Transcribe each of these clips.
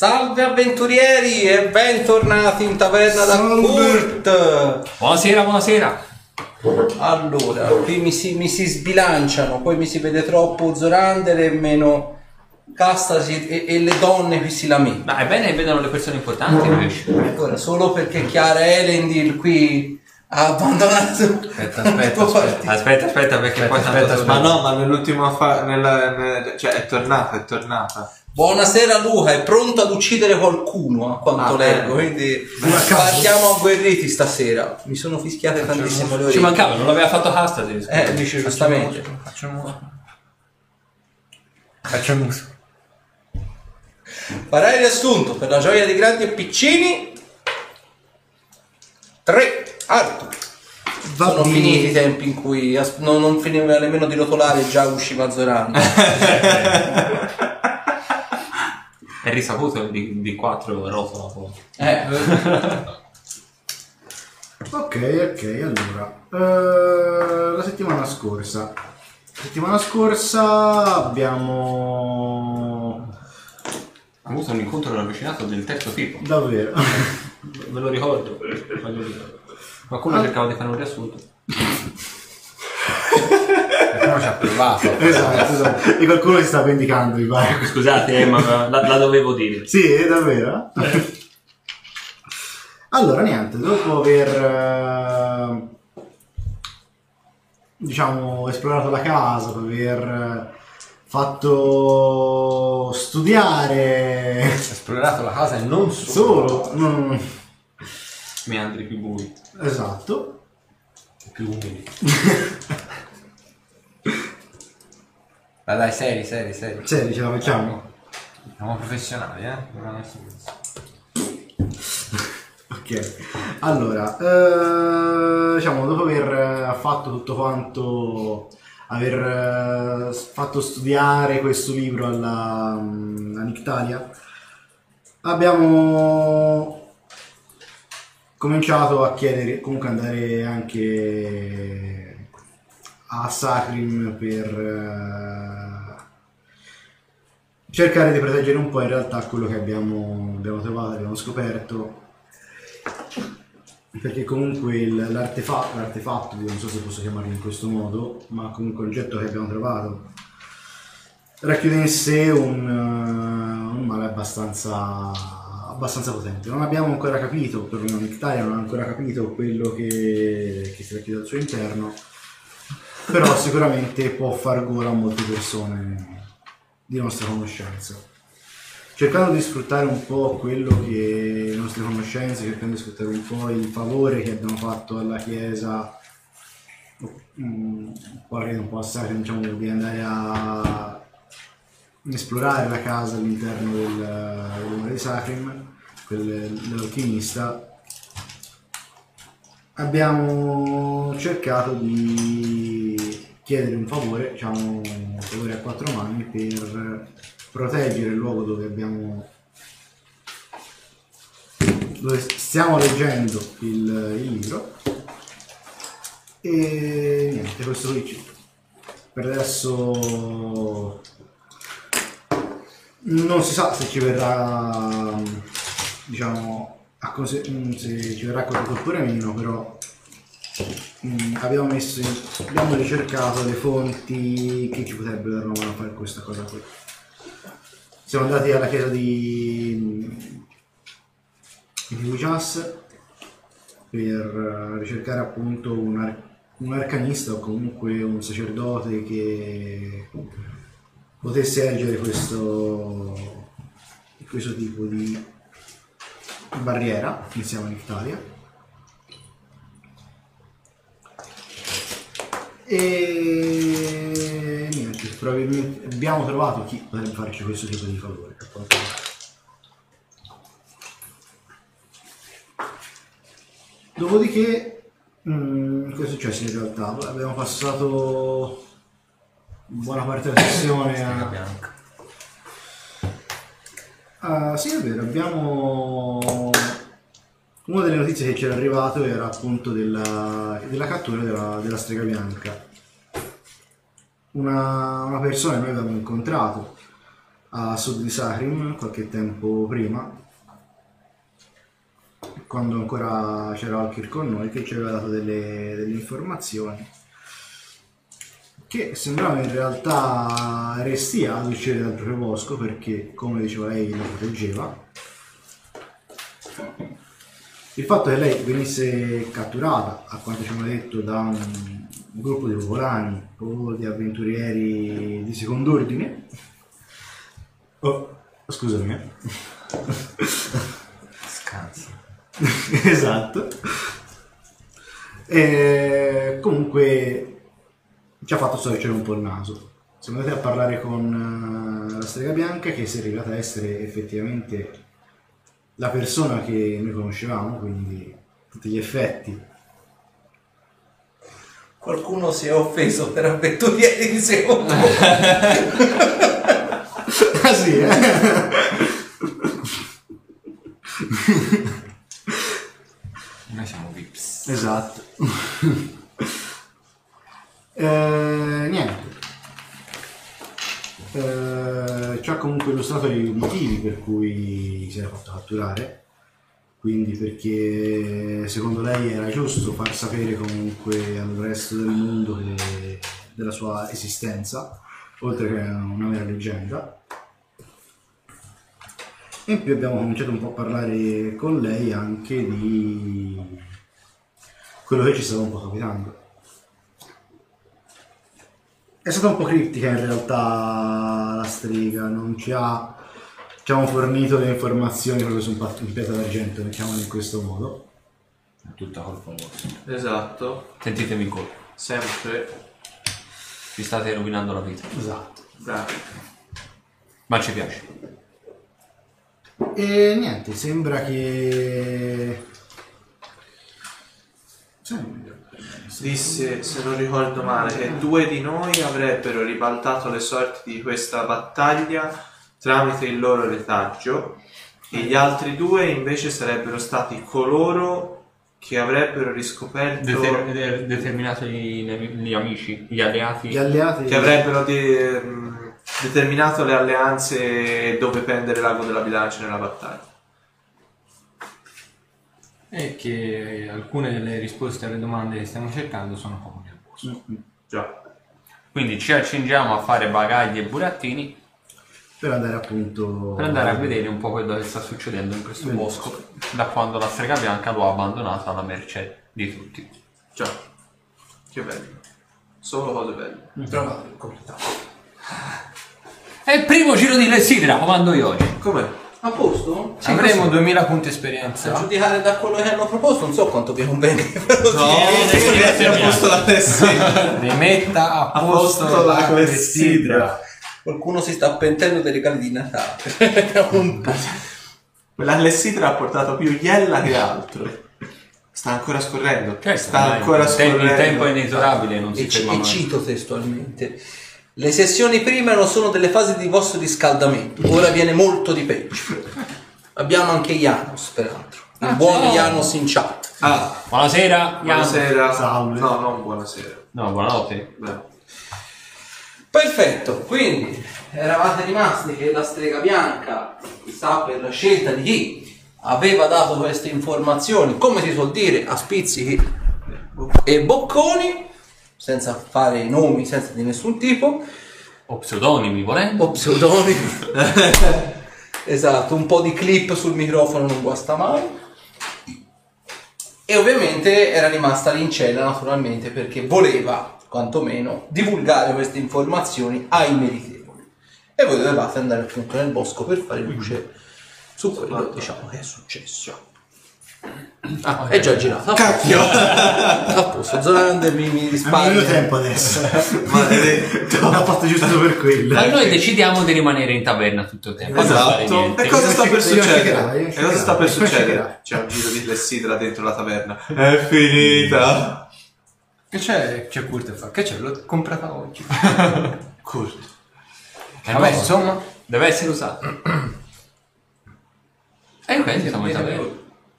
Salve avventurieri e bentornati in taverna da Kurt. Buonasera, buonasera. Allora, qui mi si, mi si sbilanciano, poi mi si vede troppo Zorander e meno Castasi e, e le donne qui si lamentano. Ma è bene che vedano le persone importanti invece. Ora, solo perché Chiara Elendil qui ha abbandonato Aspetta, aspetta, aspetta. Aspetta, aspetta, perché poi Aspetta, tanto aspetta, ma no, ma nell'ultimo affare, nella, nel- cioè è tornata, è tornata. Buonasera Luca, è pronto ad uccidere qualcuno a quanto Ah, leggo, bene. quindi Bene, a partiamo agguerriti stasera. Mi sono fischiate tantissimo le Ci orecchie. mancava, non l'aveva fatto Hastad. Eh, dice giustamente. Faccio il muso. Farai riassunto per la gioia di grandi e piccini. 3. Arthur. Sono bene. finiti i tempi in cui as- non, non finiva nemmeno di rotolare e già usciva Zoran. È risaputo di, di 4 rotola poi. eh, Ok, ok, allora. eh, la settimana scorsa. La settimana scorsa abbiamo... Avuto un incontro ravvicinato del terzo tipo. Davvero. Ve lo ricordo. Qualcuno cercava di fare un riassunto. Qualcuno ci ha provato. esatto, esatto. E qualcuno si sta vendicando, mi pare. Scusate, eh, ma la, la dovevo dire. Sì, è davvero? allora, niente, dopo aver eh, diciamo esplorato la casa, dopo aver eh, fatto studiare esplorato la casa e non solo. solo, mm, Meandri più bui. esatto, Più umili. Ma dai, seri, seri, seri. cioè, ce la facciamo. Siamo professionali, eh? Non. Ok, allora, eh, diciamo, dopo aver eh, fatto tutto quanto, aver eh, fatto studiare questo libro alla, mm, a Nictalia, abbiamo cominciato a chiedere, comunque andare anche a Sacrim per eh, cercare di proteggere un po' in realtà quello che abbiamo, abbiamo trovato, abbiamo scoperto perché comunque il- l'artefa- l'artefatto, io non so se posso chiamarlo in questo modo, ma comunque l'oggetto che abbiamo trovato racchiude in sé un, eh, un male abbastanza, abbastanza potente. Non abbiamo ancora capito, perlomeno Nictalia non ha ancora capito quello che, che si racchiude al suo interno, però sicuramente può far gola a molte persone di nostra conoscenza. Cercando di sfruttare un po' quello che le nostre conoscenze, cercando di sfruttare un po' il favore che abbiamo fatto alla Chiesa, mm, qualche un po' assai, diciamo, di andare a esplorare la casa all'interno del, dell'Ombre di Sacrim, dell'alchimista, abbiamo cercato di chiedere un favore, diciamo un favore a quattro mani per proteggere il luogo dove abbiamo dove stiamo leggendo il, il libro. E niente questo qui per adesso non si sa se ci verrà diciamo a cose- se ci verrà accolto oppure meno però mm, abbiamo messo in- abbiamo ricercato le fonti che ci potrebbero dare una mano a fare questa cosa qui. Siamo andati alla chiesa di, di Ujas per eh, ricercare appunto un, ar- un arcanista o comunque un sacerdote che potesse ergere questo, questo tipo di barriera insieme a E niente, probabilmente abbiamo trovato chi potrebbe farci questo tipo di favore. Dopodiché, mm, cosa è successo in realtà? Abbiamo passato buona parte della sessione a... bianca. Ah, sì, è vero, abbiamo... Una delle notizie che c'era arrivato era appunto della, della cattura della, della strega bianca. Una, una persona che noi avevamo incontrato a sud di Sahrim qualche tempo prima, quando ancora c'era Alkir con noi, che ci aveva dato delle, delle informazioni che sembrava in realtà restia ad uscire dal proprio bosco perché, come diceva lei, lo proteggeva. Il fatto che lei venisse catturata, a quanto ci hanno detto, da un, un gruppo di popolani o di avventurieri di secondo ordine. Oh, scusami. eh. Scansi. esatto. E comunque ci ha fatto storcere un po' il naso. Siamo andati a parlare con eh, la strega bianca che si è rivelata essere effettivamente la persona che noi conoscevamo, quindi tutti gli effetti. Qualcuno si è offeso per avventurieri di secondo. ah sì, eh? Noi siamo vips. Esatto. Eh, niente. Eh, comunque illustrato i motivi per cui si era fatto catturare. Quindi perché secondo lei era giusto far sapere comunque al resto del mondo che- della sua esistenza, oltre che una mera leggenda. E in più abbiamo cominciato un po' a parlare con lei anche di quello che ci stava un po' capitando. È stata un po' criptica in realtà la strega, non ci ha ci hanno fornito le informazioni proprio su un, pat- un piatto d'argento, mettiamolo in questo modo. È tutta colpa vostra. Esatto. Sentitemi in colpa. Sempre. Vi state rovinando la vita. Esatto. Bravi. Ma ci piace. E niente, sembra che... Sembra- Disse, se non ricordo male, che due di noi avrebbero ribaltato le sorti di questa battaglia tramite il loro retaggio e gli altri due invece sarebbero stati coloro che avrebbero riscoperto Deter- de- determinato gli, gli amici, gli alleati. Gli alleati... che avrebbero de- mh, determinato le alleanze dove pendere l'ago della bilancia nella battaglia. E che alcune delle risposte alle domande che stiamo cercando sono proprio nel bosco. Già. Quindi ci accingiamo a fare bagagli e burattini Per andare appunto... per andare a vedere un po' quello che sta succedendo in questo bosco da quando la strega bianca lo ha abbandonato alla mercé di tutti. Già. Che bello. Solo cose belle. Trovato il completato. È il primo giro di Lessidra, comando io oggi. Com'è? A posto? Sì, Avremo così. 2000 punti A esperienza. giudicare da quello che hanno proposto, non so quanto vi conviene. Però No, sì. metti a posto la tessera. Rimetta a A posto, posto la la clessidra. Qualcuno si sta pentendo dei regali di Natale. Un po'. Quella clessidra ha portato più iella che altro. Sta ancora scorrendo. Certo, Sta ancora il, tempo, scorrendo. il tempo è inesorabile, non si E, ferma e mai. cito testualmente. Le sessioni prima non sono delle fasi di vostro riscaldamento, ora viene molto di peggio. Abbiamo anche Janos, peraltro. Il buon ciao. Janos in chat. Ah, Buonasera, buonasera. Salve. No, non buonasera. No, buonanotte. Beh. Perfetto, quindi eravate rimasti che la strega bianca sta per la scelta di chi aveva dato queste informazioni, come si suol dire, a spizzichi e bocconi, senza fare nomi, senza di nessun tipo, O pseudonimi, volendo. o pseudonimi. esatto, un po' di clip sul microfono non guasta mai. E ovviamente era rimasta lì in cella naturalmente perché voleva, quantomeno, divulgare queste informazioni ai meritevoli. E voi dovevate andare appunto nel bosco per fare luce su quello diciamo, che è successo. Ah, è già girato. Cacchio! A posto, Zorander mi, mi risparmia. meno tempo adesso. Maledetto. L'ha fatto giusto per quello. Ma noi decidiamo di rimanere in taverna tutto il tempo. non Esatto. E cosa sta per succedere? E cosa sta per succedere? C'è un giro di clessidra dentro la taverna. È finita. Che c'è? C'è Kurt fa? Che c'è? L'ho comprata oggi. Kurt. Vabbè, insomma, deve essere usato. E ok, siamo in taverna.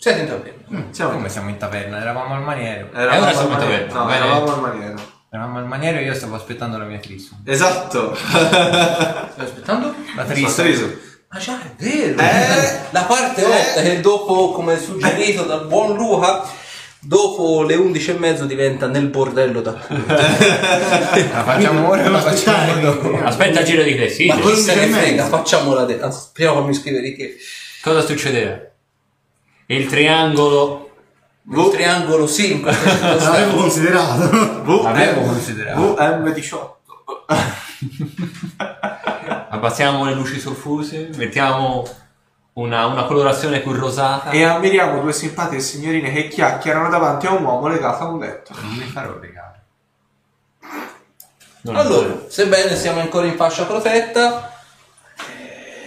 Siete in taverna. Siamo Come siamo in taverna? Eravamo al maniero. Eravamo E ora al siamo in taverna, No, bene. eravamo al maniero. Eravamo al maniero e io stavo aspettando la mia Crisum. Esatto. Stai aspettando? La Triso. Ma già è vero! Eh. La parte 8 che dopo, come suggerito dal buon Luca, dopo le 11 e mezzo diventa nel bordello da. La facciamo ora o la facciamo dopo? Aspetta il giro di Ma classifica. chi se ne e frega, mezzo. facciamola de- ah, Speriamo fammi scrivere che Cosa succederà? Il triangolo il triangolo sì, in questo senso L'avevo considerato. L'avevo considerato. VM18. Abbassiamo le luci soffuse, mettiamo una, una colorazione più rosata. E ammiriamo due simpatiche signorine che chiacchierano davanti a un uomo legato a un letto. Non mi farò. Non Allora, sebbene siamo ancora in fascia protetta,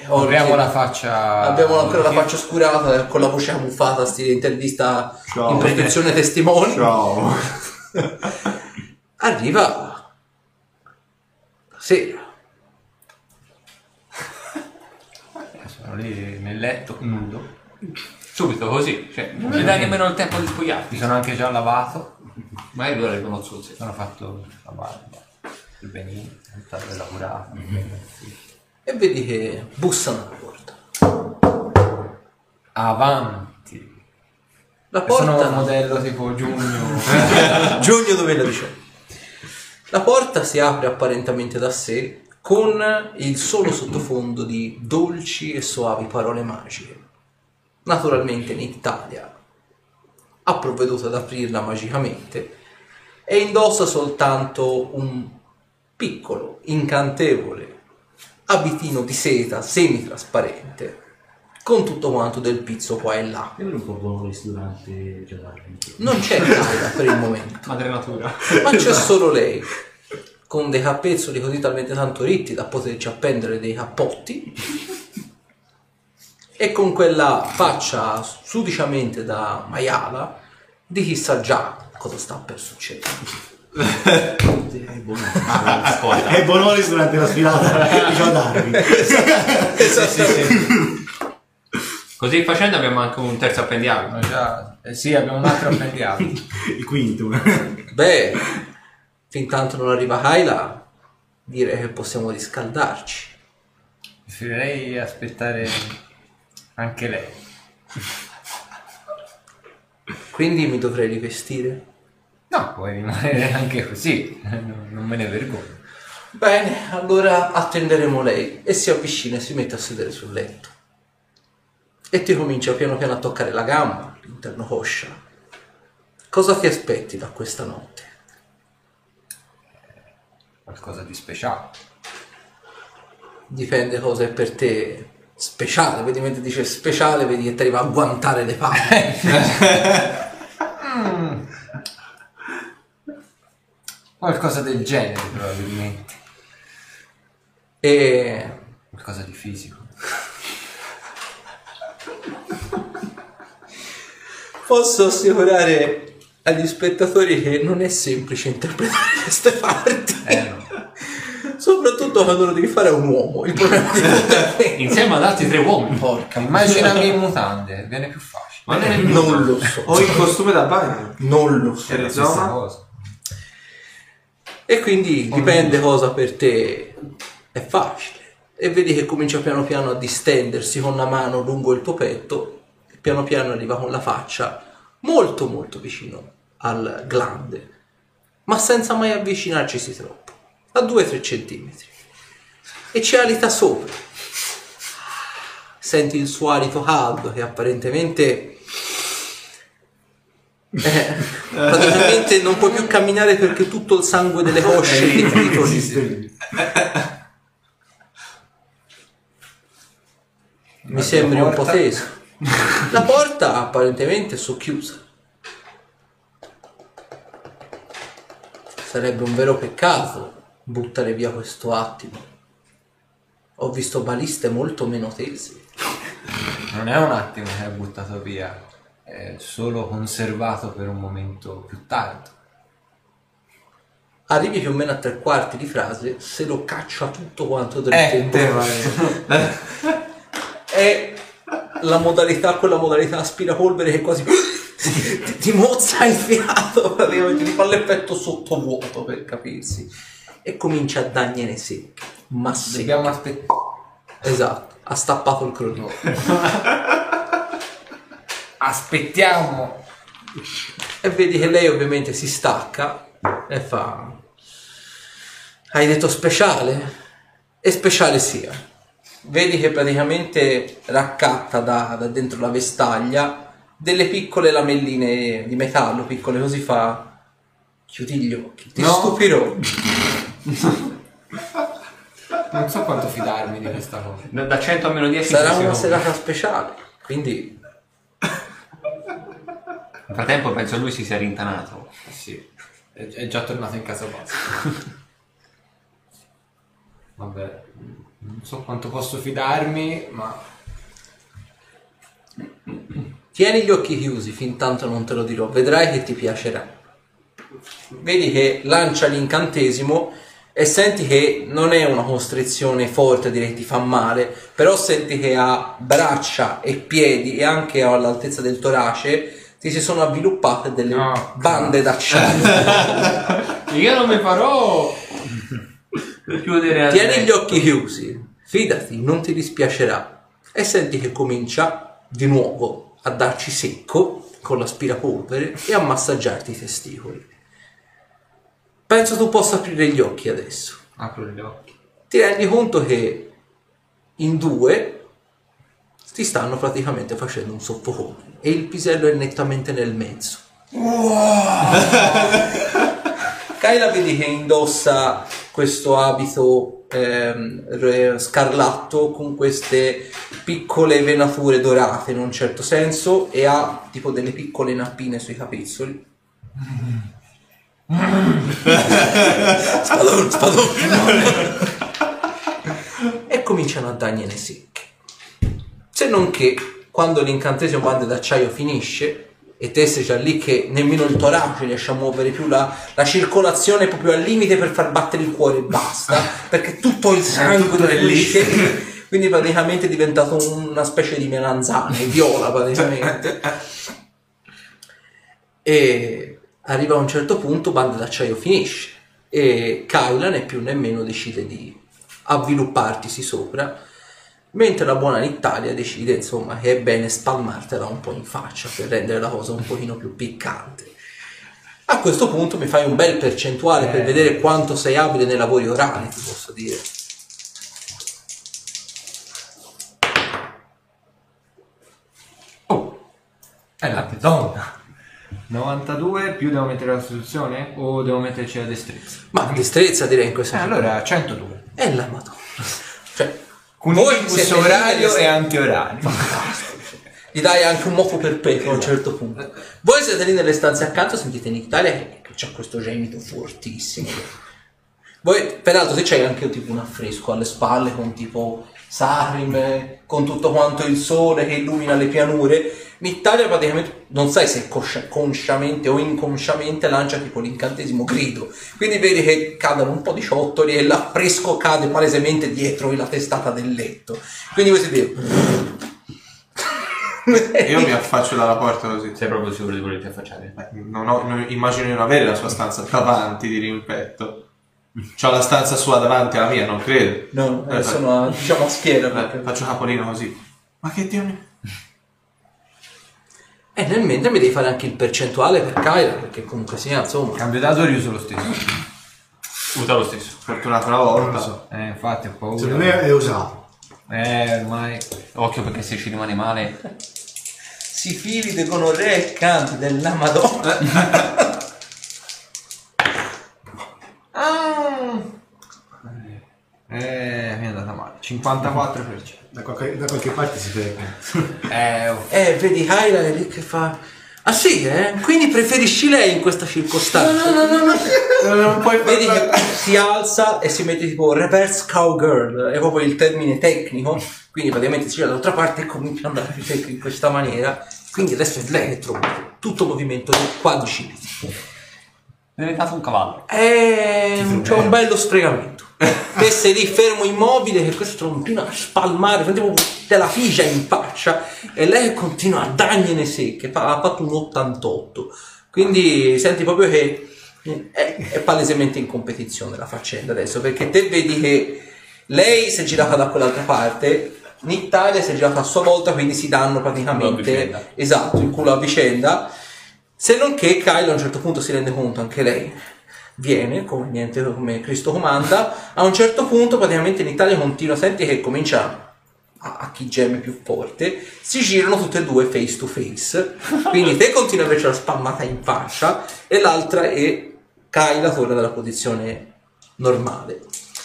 oggi Apriamo la faccia. abbiamo ancora la faccia oscurata eh, con la voce ammuffata, stile intervista Ciao. in prescrizione testimoni. Ciao. Arriva la sera. Sono lì nel letto, nudo. Subito così, cioè, non mi dai nemmeno il tempo di spogliarti. Mi sono anche già lavato. Ma io so se. Sono fatto la barba. Il benino, bella curata. E vedi che bussano alla porta. Avanti. La Sono porta... un modello tipo giugno. Giugno 2018. La porta si apre apparentemente da sé con il solo sottofondo di dolci e soavi parole magiche. Naturalmente in Italia ha provveduto ad aprirla magicamente e indossa soltanto un piccolo, incantevole abitino di seta semitrasparente con tutto quanto del pizzo qua e là. Io un po' bonus durante giocare. Non c'è Laila per il momento. Madre natura. ma c'è solo lei con dei capezzoli così talmente tanto ritti da poterci appendere dei cappotti e con quella faccia sudicamente da maiala di chi sa già cosa sta per succedere. Ascolta. È bonus durante la sfilata di darvi. Così facendo abbiamo anche un terzo appendiabile. Sono già... eh sì, abbiamo un altro appendiabile. Il quinto. Beh, fin tanto non arriva Kyla, direi che possiamo riscaldarci. Preferirei aspettare anche lei. Quindi mi dovrei rivestire. No, puoi rimanere anche così. Non me ne vergogno. Bene, allora attenderemo lei e si avvicina e si mette a sedere sul letto. E ti comincia piano piano a toccare la gamba, l'interno coscia. Cosa ti aspetti da questa notte? Qualcosa di speciale. Dipende cosa è per te speciale. Vedi mentre dice speciale, vedi che ti arriva a guantare le palle. Qualcosa del genere probabilmente. e Qualcosa di fisico. posso assicurare agli spettatori che non è semplice interpretare queste parti. Eh no. Soprattutto quando lo devi fare a un uomo. Il problema di. Insieme ad altri tre uomini. Porca Immaginami in mutande, viene più facile. Ma non Non lo so. O in costume da bagno. Non lo so. E È la stessa cosa. E quindi dipende cosa per te è facile. E vedi che comincia piano piano a distendersi con la mano lungo il tuo petto e piano piano arriva con la faccia molto molto vicino al glande, ma senza mai avvicinarcisi troppo, a 2-3 centimetri. E ci alita sopra. Senti il suo alito caldo che apparentemente eh, praticamente non puoi più camminare perché tutto il sangue delle cosce è definito lì. Mi sembri un po' teso. La porta apparentemente è socchiusa. Sarebbe un vero peccato buttare via questo attimo. Ho visto baliste molto meno tese. Non è un attimo che è buttato via, è solo conservato per un momento più tardi. Arrivi più o meno a tre quarti di frase, se lo caccia tutto quanto del Eh, tempo. è la modalità, quella modalità aspirapolvere che quasi ti, ti mozza il fiato, praticamente ti fa l'effetto sottovuoto per capirsi. E comincia a dagliene secche, ma secche. Dobbiamo aspettare. Esatto, ha stappato il cronino. Aspettiamo. E vedi che lei ovviamente si stacca e fa... Hai detto speciale? E speciale sia. Vedi che praticamente raccatta da, da dentro la vestaglia delle piccole lamelline di metallo, piccole così fa... Chiudi gli occhi, ti No. stupirò. Non so quanto fidarmi di questa cosa. Da da 100 a meno 10 Sarà secondi. una serata speciale, quindi Nel frattempo penso lui si sia rintanato. Sì, è, già tornato in casa bassa. Vabbè, non so quanto posso fidarmi, ma Tieni gli occhi chiusi fin tanto non te lo dirò, vedrai che ti piacerà. Vedi che lancia l'incantesimo e senti che non è una costrizione forte, direi che ti fa male, però senti che ha braccia e piedi e anche all'altezza del torace ti si sono avviluppate delle No, bande d'acciaio. io non mi farò. Chiudere Tieni gli occhi chiusi, fidati, non ti dispiacerà. E senti che comincia di nuovo a darci secco con l'aspirapolvere e a massaggiarti i testicoli. Penso tu possa aprire gli occhi adesso. Apro gli occhi. Ti rendi conto che in due ti stanno praticamente facendo un soffocone e il pisello è nettamente nel mezzo. Kyla vedi che indossa questo abito ehm, scarlatto con queste piccole venature dorate in un certo senso e ha tipo delle piccole nappine sui capezzoli. spadone, spadone. e cominciano a dargliene secche. Se non che quando l'incantesimo bande d'acciaio finisce e te sei già lì che nemmeno il torace riesce a muovere più la, la circolazione è proprio al limite per far battere il cuore e basta, perché tutto il sangue è lì. Quindi praticamente è diventato una specie di melanzane, viola praticamente. E arriva a un certo punto, banda d'acciaio finisce e Kyla né più né meno decide di avviluppartisi sopra, mentre la buona Italia decide insomma che è bene spalmartela un po' in faccia per rendere la cosa un pochino più piccante. A questo punto mi fai un bel percentuale per vedere quanto sei abile nei lavori orali, ti posso dire. È la donna. 92 più devo mettere la costituzione o devo metterci la destrezza? Ma destrezza direi in questo Eh, allora 102. È la madonna. Con voi siete orario e antiorario. Gli dai anche un moffo perpetuo a un certo punto. Voi siete lì nelle stanze accanto, sentite in Italia che c'è questo gemito fortissimo. Voi, peraltro, se c'hai anche tipo un affresco alle spalle con tipo Sarim, con tutto quanto il sole che illumina le pianure, in Italia praticamente non sai se coscia- consciamente o inconsciamente lancia tipo l'incantesimo grido. Quindi vedi che cadono un po' di ciottoli e l'affresco cade palesemente dietro la testata del letto. Quindi voi siete... Io mi affaccio dalla porta così. Sei proprio sicuro di volerti affacciare? Beh, Non ho- non- immagino di non avere la sua stanza davanti di rimpetto. C'ho la stanza sua davanti alla mia, non credo. No, Eh, eh, sono a, diciamo a schiena. eh, perché- faccio capolino così. Ma che dio mi... E nel mentre mi devi fare anche il percentuale per Kyla, perché comunque sia, insomma. Cambio dato riuso lo stesso. Usa lo stesso. Fortunato una volta. So. Eh, infatti ho paura. Secondo me è usato. Eh, ormai. Occhio perché se ci rimane male. Si fili di gonorrea e canti della Madonna. Eh, mi è andata male. 54%. Da qualche, da qualche parte si becca. Eh, oh. Eh, vedi Kyla è lì che fa... Ah sì, eh? Quindi preferisci lei in questa circostanza? No, no, no, Non puoi Vedi che si alza e si mette tipo reverse cowgirl, è proprio il termine tecnico, quindi praticamente si gira dall'altra parte e comincia ad andare in questa maniera, quindi adesso è lei che trova tutto movimento di quadricipiti. È diventato un cavallo. E c'è un bello sfregamento. Te sei lì fermo immobile che questo continua a spalmare, proprio te la figia in faccia e lei continua a dargliene secche, ha fatto un 88. Quindi senti proprio che è, è palesemente in competizione la faccenda adesso, perché te vedi che Lei si è girata da quell'altra parte, Nitalia si è girata a sua volta, quindi si danno praticamente esatto il culo a vicenda. Se non che Kyle a un certo punto si rende conto anche lei. Viene come niente come Cristo comanda. A un certo punto, praticamente in Italia continua, senti che comincia a, a chi geme più forte. Si girano tutte e due face to face. Quindi te continui a averci la spammata in faccia e l'altra è Kyla torna dalla posizione normale.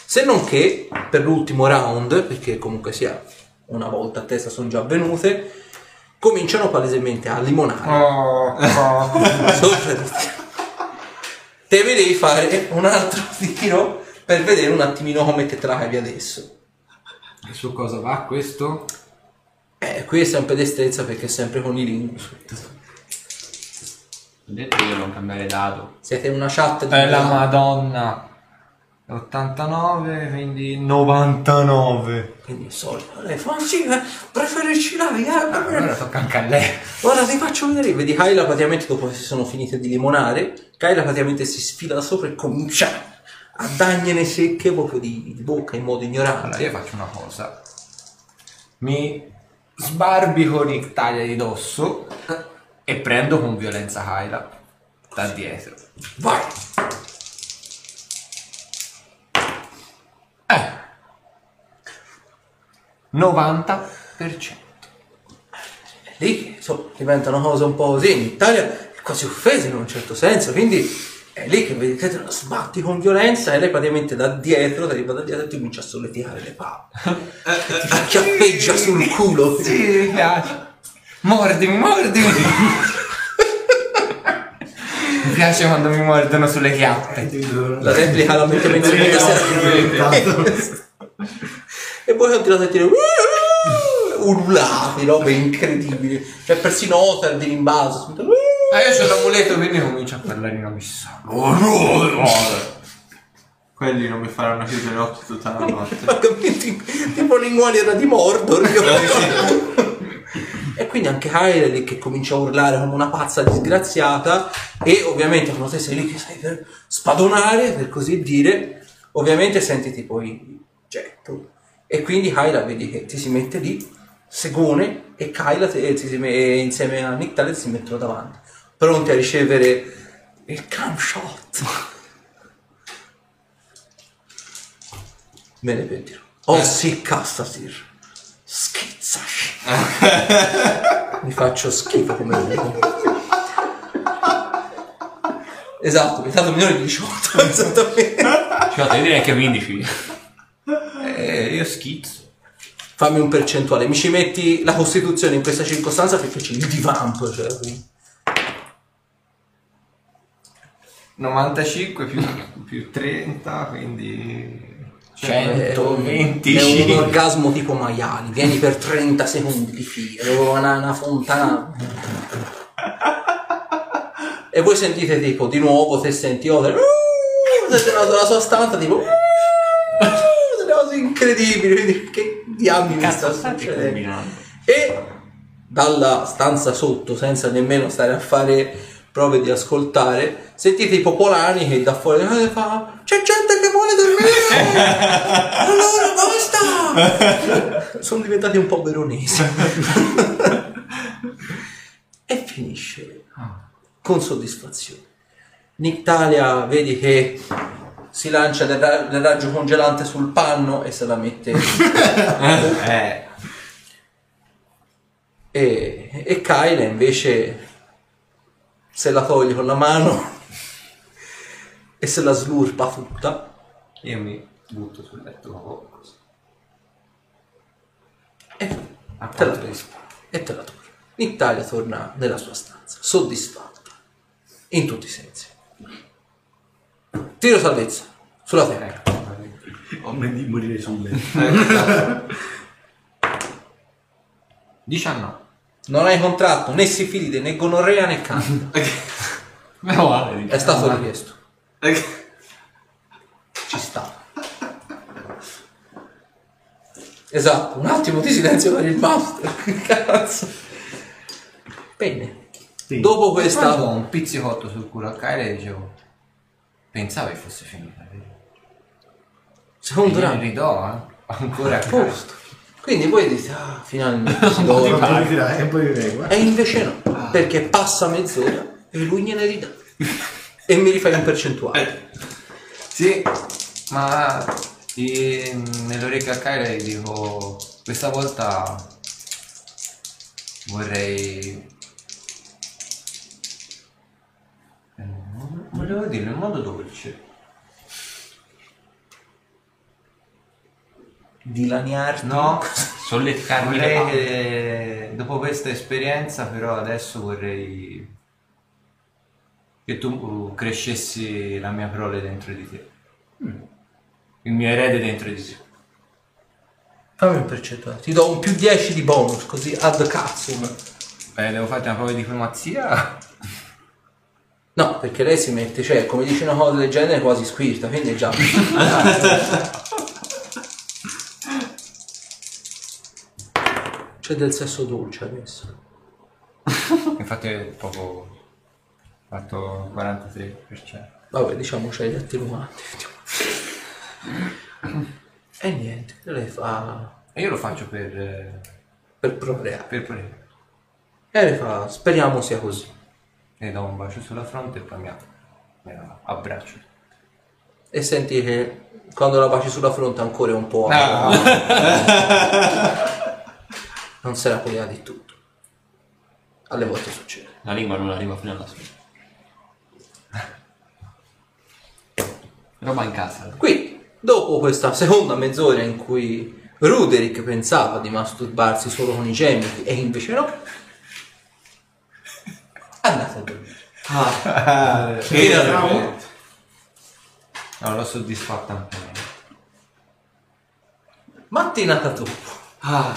Se non che per l'ultimo round, perché comunque sia una volta a testa sono già avvenute, cominciano palesemente a limonare. Sopra di mi devi fare un altro tiro per vedere un attimino come te la cavi adesso. E su cosa va questo? Eh, qui è sempre destrezza perché è sempre con i lingus. Ho detto di non cambiare dato. Siete una chat di... È la madonna. 89, quindi 99. Quindi solito. Lei fa, sì, preferisci lei, eh, Allora tocca anche a lei. Ora ti faccio vedere, vedi Kyla praticamente dopo che si sono finite di limonare, Kyla praticamente si sfila da sopra e comincia a dargliene secche proprio di, di bocca in modo Allora io ignorante. faccio una cosa. Mi sbarbico l'Italia di dosso e prendo con violenza Kyla da dietro. Vai! 90%. lì che insomma, diventa una cosa un po' così, in Italia è quasi offesa in un certo senso, quindi è lì che vedi che te la sbatti con violenza e lei praticamente da dietro, ti arriva da dietro e ti comincia a solleticare le palle. E ti chiappeggia sul culo. Sì, mi piace. Mordimi, mordimi. mi piace quando mi mordono sulle chiappe. La replica la mette in seconda E poi continuate a dire ululati, robe incredibili. Cioè persino Otar di rimbalzo. Ah, io ho l'amuleto, quindi comincio a parlare in abissale. Quelli non mi faranno chiudere gli occhi tutta la notte. Vagamente tipo lingualiera di Mordor. e quindi anche Kyrie lì che comincia a urlare come una pazza disgraziata e ovviamente quando te sei lì che stai per spadonare, per così dire, ovviamente senti tipo il getto. E quindi Kyla vedi che ti si mette lì, segone, e Kyla te- ti si me- e insieme a Nick Talent si mettono davanti, pronti a ricevere il cam shot. Me ne pentirò. Oh sì, Castasir. Schizzaci. mi faccio schifo come uomo. Esatto, mi è stato minore di 18. Esattamente. Cioè, io direi che 15. Eh, io schizzo. Fammi un percentuale. Mi ci metti la costituzione in questa circostanza perché c'è il divamp. Cioè, quindi. 95 più, più 30, quindi È un- 125. È un orgasmo tipo maiali. Vieni per 30 secondi di filo. Una, una fontana. E voi sentite tipo di nuovo se senti Oder. uh, Siete nella sua stanza tipo. uh, cose incredibili. Che diamine mi sta succedendo? E dalla stanza sotto, senza nemmeno stare a fare prove di ascoltare, sentite i popolani che da fuori eh, fa, c'è gente che vuole dormire! allora basta! Sono diventati un po' veronesi. e finisce con soddisfazione. Nictalia vedi che si lancia del, ra- del raggio congelante sul panno e se la mette Eh, e, e Kyla invece se la toglie con la mano e se la slurpa tutta io mi butto sul letto con così. e A te la spalla. E te la torna. L'Italia torna nella sua stanza, soddisfatta, in tutti i sensi. Tiro salvezza, sulla terra. Ho di morire sul letto. 19. Non hai contratto né sifilide né gonorrea né candida. Meno male, dico. È stato richiesto. Ci sta. Esatto, un attimo di silenzio per il master. Cazzo. Bene. Sì. Dopo Questa questa un pizzicotto sul culo a Kylie e dicevo pensavo che fosse finita vero? Secondo Glieli round. ridò, eh. Ancora a Posto. Quindi voi dite, ah, finalmente si dove. Un po' di e un po' di regola. E invece no, perché passa mezz'ora e lui gliene ridà. E mi rifai un percentuale. Sì, ma i- nell'orecchio a Kyra gli dico questa volta vorrei eh, volevo dirlo in modo dolce Dilaniarti. no Solleticarmi le vorrei dopo questa esperienza però adesso vorrei che tu uh, crescessi la mia prole dentro di te il mio erede dentro di te Fammi un percentuale. Ti do un più 10 di bonus, così ad cazzum. Beh, devo fare una prova di diplomazia No, perché lei si mette, cioè, come dice una cosa del genere, quasi squirta, quindi è già. C'è del sesso dolce adesso. Infatti è poco. Fatto 43%. Vabbè, diciamo c'hai gli attenuanti. E niente, lei fa E io lo faccio per. eh, per procreare. per prendere. E lei fa, speriamo sia così. E do un bacio sulla fronte e poi mi, abbraccio. E senti che quando la baci sulla fronte ancora è un po'... non se la puoi di tutto. Alle volte succede. La lingua non arriva fino alla sua. Roba in casa. Qui, dopo questa seconda mezz'ora in cui Ruderick pensava di masturbarsi solo con i gemiti e invece no, andate a dormire. Finalmente. No, l'ho soddisfatta anche me. Mattinata dopo. Ah,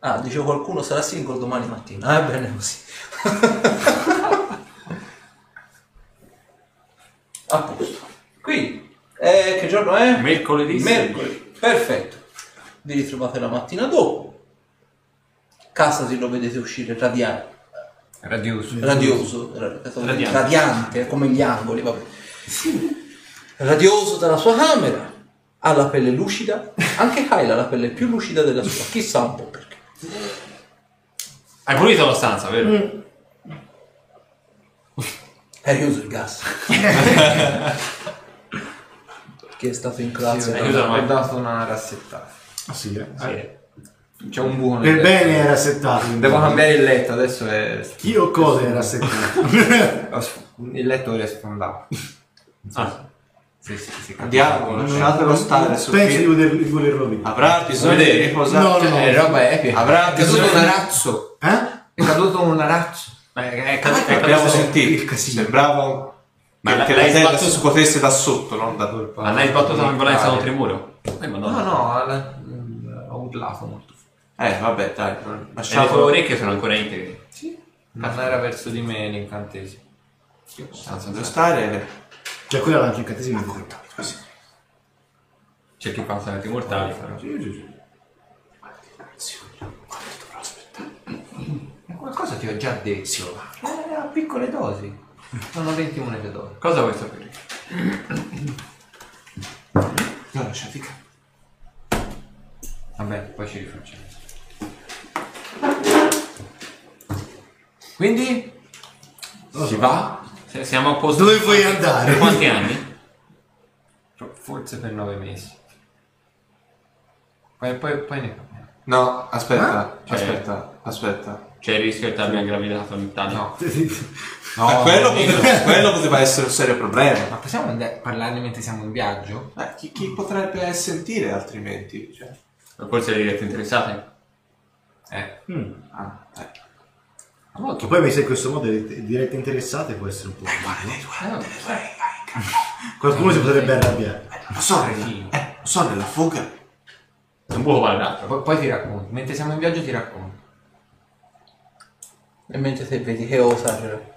Ah, dice qualcuno sarà single domani mattina. Ah, bene così. A posto. Quindi, eh, che giorno è? Mercoledì Mercoledì. Perfetto. Vi ritrovate la mattina dopo. Casasi lo vedete uscire radiante. Radioso. radioso, ra- Radiante. radiante, come gli angoli, vabbè. Radioso dalla sua camera, ha la pelle lucida, anche Kyla ha la pelle più lucida della sua, chissà un po' perché. Hai pulito la stanza, vero? Hai chiuso il gas. che è stato in classe. La Ho macchina. dato una rassettata. Ah, sì, eh. Sì. C'è un buco nel Per bene era settato. Devo cambiare il letto, adesso è. Io o cose era settato. ho sf- Il letto è sfondato. Ah, Sì, sì, sì. andiamo, lasciatelo stare su Penso di voler, di volerlo via. avrà bisogno di riposare. No, no. È roba epica. Avrà è caduto bisogno un di- arazzo. Eh? È caduto un arazzo. Eh, caduto- è abbiamo sentito, sembrava Ma che la- tenda sbattuto- si potesse da sotto, non da dove Ma l'hai sbattuto con violenza contro il muro? Eh, No, no, la- mm, ho urlato molto. Eh, vabbè, dai, E le tue lasciamo orecchie sono ancora integre. Sì. Non era verso di me l'incantesimo. Devo stare. Cioè, quella era anche incantesimo dietro. C'è chi fa salati mortali. però. Sì, sì, sì. Qualcosa ti ho già detto. Eh, a piccole dosi. Sono 20 monete d'oro. Cosa vuoi sapere? No, lasciati cadere. Vabbè, poi ci rifacciamo. Quindi? Si va? Se- Siamo a posto. Dove vuoi andare? Per quanti anni? Forse per 9 mesi. Poi, poi, poi ne parliamo. No, aspetta, Cioè- aspetta, aspetta. C'è il rischio che ti abbia gravidato ogni tanto? No. Eh, quello, poteva, quello poteva essere un serio problema. Ma possiamo andare- parlarne mentre siamo in viaggio? Eh, chi, chi potrebbe sentire altrimenti? Cioè, Forse le dirette interessate? Eh. Mm. ah, eh. Che poi mi sa in questo modo dirette interessate può essere un po'. Qualcuno si potrebbe arrabbiare. Lo so, nella, eh, lo so, nella fuga. Un buco vale l'altro. Poi, poi ti racconto. Mentre siamo in viaggio ti racconto. E mentre te vedi che Osar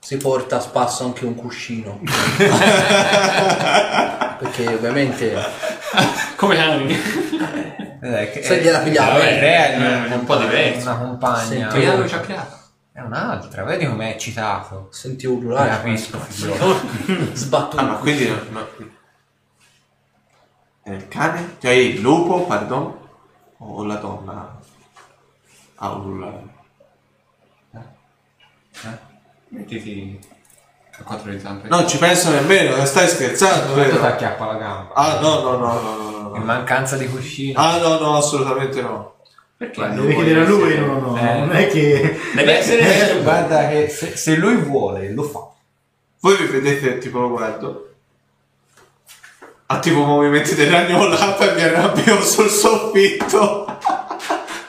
si porta a spasso anche un cuscino. Perché ovviamente Come anni? Eh, che- se gliela pigliava vabbè, bene. Rea è un po' diverso. Una compagna. Senti, Vediamo dove ci ha creato. È un'altra, vedi com'è eccitato. Senti urlare. Capisco, figlio. Sbattuto. Ah, ma quindi... no- no- È il cane? Cioè il lupo, pardon? O la donna? A urlare. Mettiti a quattro di zampe. Non ci penso nemmeno, non stai scherzando, Questo ti vero? acchiappa la gamba. Ah no, no, no, no, no, no, In mancanza di cuscino. Ah no, no, assolutamente no. Perché? Devi chiedere a lui, no, no, Eh. non è che... Deve essere... Eh, guarda che se, se lui vuole, lo fa. Voi vi vedete, tipo lo guardo. Attivo movimenti del ragnola e mi arrabbio sul soffitto.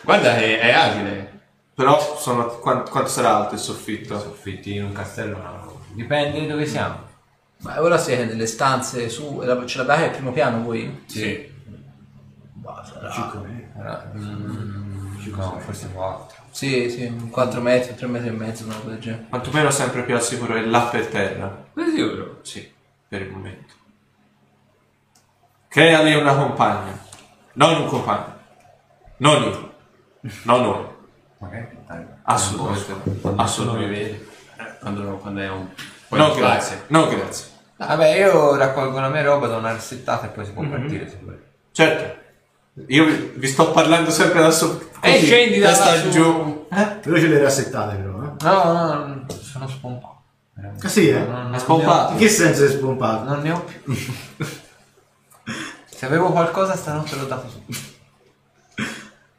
Guarda che è agile. Però sono, quanto, quanto sarà alto il soffitto? Soffitti in un castello, no. Dipende di dove siamo. Ma ora siete nelle stanze su. Ce l'abbiate al primo piano voi? Sì. Bah, sarà- Era- mm, no, forse 4. Sì, sì, 4 metri, 3 metri e mezzo, una roba del genere. Quantomeno sempre più al sicuro è là per terra. Sei sicuro? Sì, per il momento. Creali una compagna. Non un compagno. Non io. Non noi. Assolutamente. mi Assolutamente. Quando, quando è un... Poi No, grazie. No, grazie. Vabbè, io raccolgo la mia roba, do una rassettata e poi si può partire se vuoi. Certo. Io vi, vi sto parlando sempre da sotto. E scendi da su. giù. Però ce le rassettate però, eh? No, no, no, sono spompato. Ah sì, eh? Non- non È spompato. In che senso è spompato? Non ne ho più. Se avevo qualcosa stanotte l'ho dato su.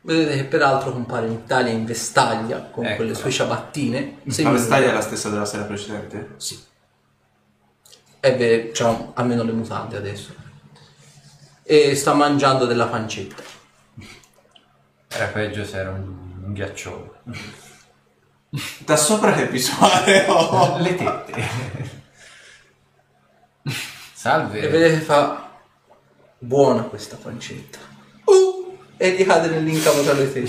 Vedete che peraltro compare in Italia in vestaglia con Ecco. quelle sue ciabattine. La vestaglia è la stessa della sera precedente? Sì. E ve- c'ha almeno le mutande adesso. E sta mangiando della pancetta. Era peggio se era un, un ghiacciolo. Da sopra che visuale ho? Le tette. E Salve. vedete che fa buona questa pancetta. E gli cade nell'incavo tra le tette.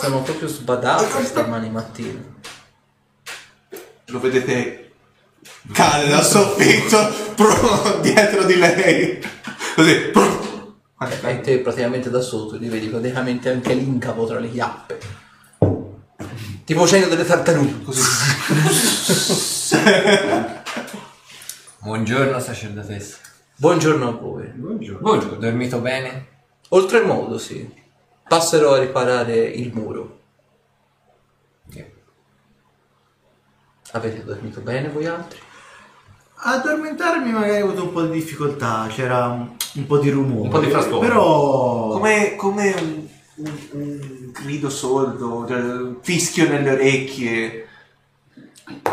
Sono proprio sbadato stamani mattina. Lo vedete cade dal soffitto brum, dietro di lei. Così. E te praticamente da sotto gli vedi praticamente anche l'incavo tra le chiappe. Tipo cenno delle tartarughe. Così. Buongiorno sacerdotessa. Buongiorno a voi. Buongiorno. Ho dormito bene? Oltremodo, sì. Passerò a riparare il muro. Che- Avete dormito bene voi altri? Addormentarmi magari ho avuto un po' di difficoltà, c'era un, un po' di rumore. Un po' di frastuono. Però... Come, come un, un, un grido sordo, cioè, un fischio nelle orecchie.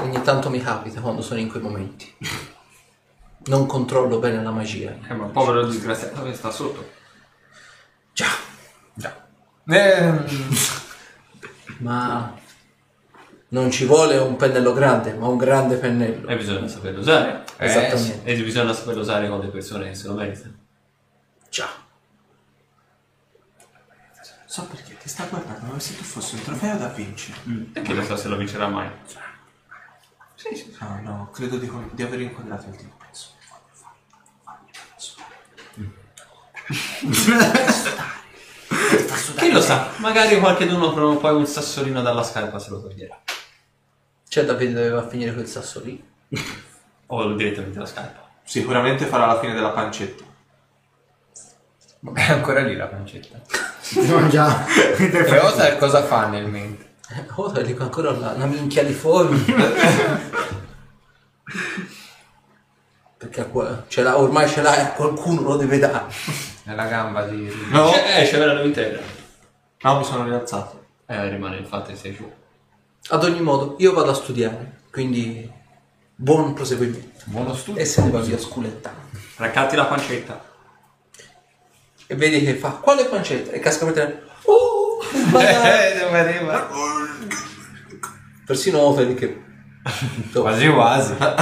Ogni tanto mi capita quando sono in quei momenti. Non controllo bene la magia. Eh, ma povero disgraziato che sta sotto. Già, Già. Eh, ma non ci vuole un pennello grande, ma un grande pennello. E bisogna saperlo usare. Eh, Esattamente. E bisogna saperlo usare con le persone che se lo meritano. Già. So perché ti sta guardando come se tu fossi un trofeo da vincere. E chi lo sa se lo vincerà mai. No, no, credo di, di aver inquadrato il tipo. Chi lo sa? Magari qualche d'uno prima o poi un sassolino dalla scarpa se lo toglierà. C'è da vedere dove va a finire quel sasso lì. O direttamente la scarpa. Sicuramente farà la fine della pancetta. è ancora lì la pancetta. Si mangia... E Otar cosa fa nel mentre? Eh, Oh, dico ancora la, una minchia di formi. Perché qua- ce l'ha, ormai ce l'ha e qualcuno lo deve dare. Nella gamba di... No, Cioè, eh, c'è vera intera. no, mi sono rialzato. Eh, rimane infatti sei giù. Ad ogni modo, io vado a studiare, quindi buon proseguimento. Buono studio. E se ne va via sculettando. Raccatti la pancetta. E vedi che fa, quale pancetta? E casca per terra. Oh, sbagliato. Persino Otel che... Quasi quasi. Quanto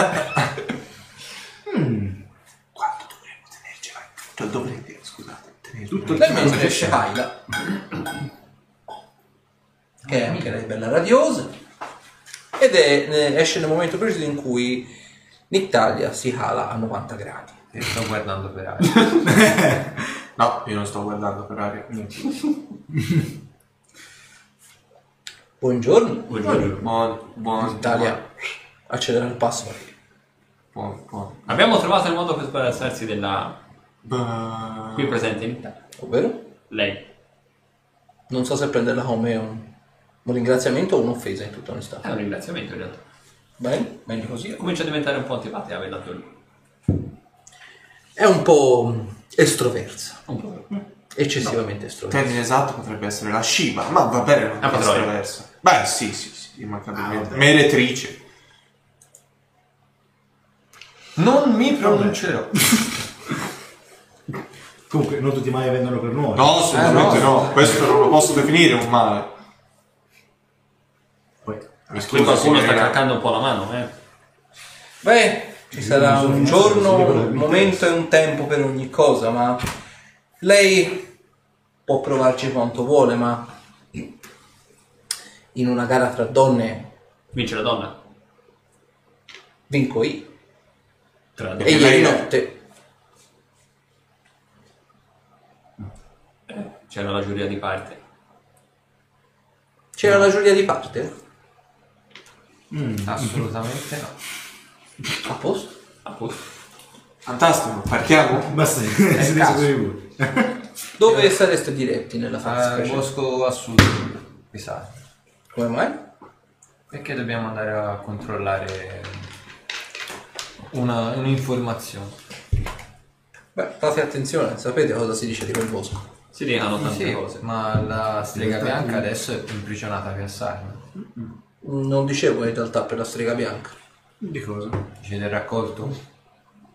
dovremmo tenerci? Cioè, dovrete, scusate, tenere tutto Nel mentre esce Kaila, che è anche lei bella radiosa, ed è- eh, esce nel momento preciso in cui Nictalia si cala a 90 gradi. Ti sto guardando per aria. No, io non sto guardando per aria. Buongiorno. Buongiorno. Buon, buon, Italia accelera il passo. buon, buon. Abbiamo trovato il modo per sbarazzarsi della Qui presente in Italia. Ovvero? Lei. Non so se prenderla come un, un ringraziamento o un'offesa in tutta onestà. È un ringraziamento in realtà. Bene, meglio così. Comincia a diventare un po' antipatica, avevo dato lui. È un po' estroversa, Un po'. eccessivamente estroversa. Termine esatto potrebbe essere la Shiva, ma va bene, non è patroia. estroversa. Beh, sì, sì, sì, immancabilmente. Ah, Meretrice. Non mi pronuncerò. Comunque, non tutti mai vengono per noi. No, assolutamente Eh, no. no. Questo non lo posso definire un male. Poi, scuso, qualcuno sta calcando un po' la mano, eh. Beh, ci sarà un giorno, un momento e un tempo per ogni cosa, ma lei può provarci quanto vuole, ma in una gara tra donne Vince la donna. vinco io. Tra E lei ieri notte C'era la giuria di parte. c'era la giuria di parte. Assolutamente no. A posto? Appunto. Fantastico, partiamo? Basta, si caso. Dove sareste diretti nella Al fattispecie? bosco a sud, mi sa. Come mai? Perché dobbiamo andare a controllare una- un'informazione. Beh, fate attenzione, sapete cosa si dice di quel bosco. Si dicano tante Sì, cose. ma la strega bianca adesso è imprigionata a Sarno. Non dicevo in realtà per la strega bianca. Di cosa? Dice del raccolto?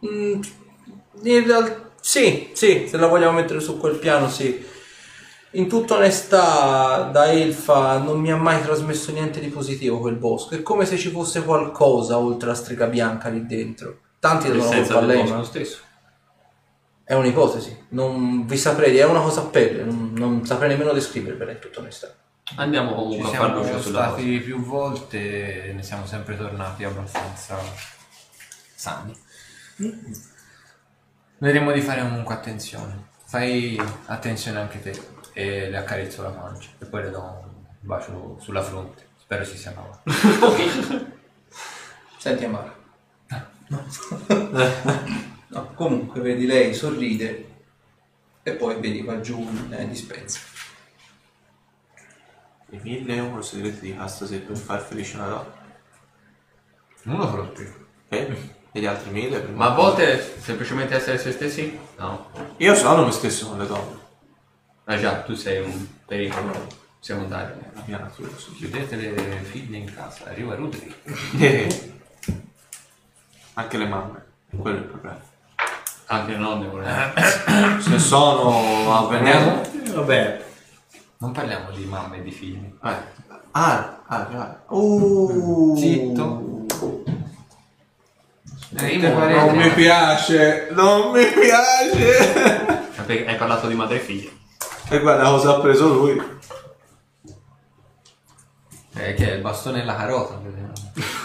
Mm, in realtà sì, sì, se la vogliamo mettere su quel piano, sì. In tutta onestà, da elfa non mi ha mai trasmesso niente di positivo quel bosco. È come se ci fosse qualcosa oltre la strega bianca lì dentro. Tanti devono colpa a lei, ma stesso. È un'ipotesi. Non vi saprei dire, è una cosa a pelle, non, non saprei nemmeno descrivervela in tutta onestà. Andiamo Ci comunque a far siamo luce sulla cosa. stati più volte e ne siamo sempre tornati abbastanza sani. Vedremo di fare comunque attenzione. Fai attenzione anche te e le accarezzo la pancia e poi le do un bacio sulla fronte. Spero ci sia male. Senti Amara. No, comunque vedi lei sorride e poi vedi qua giù in eh, dispensa. I mille euro segreti di cassa se per far felice una donna. Uno proprio. Ok? E gli altri mille per Ma a volte semplicemente essere se stessi? No. Io sono me stesso con le donne. Ah già, tu sei un pericolo secondario. La mia natura. sì. Chiudete le figlie in casa, arriva Rudri. Anche le mamme. Quello è il problema. Anche nonne volevano. Se sono avveniamo. Vabbè, Non parliamo di mamme e di figli. Eh. Ah, ah, già. Uh. Zitto. Eh, Non mi piace, non mi piace. Hai parlato di madre e figlia. E guarda cosa ha preso lui. Eh, che è il bastone e la carota.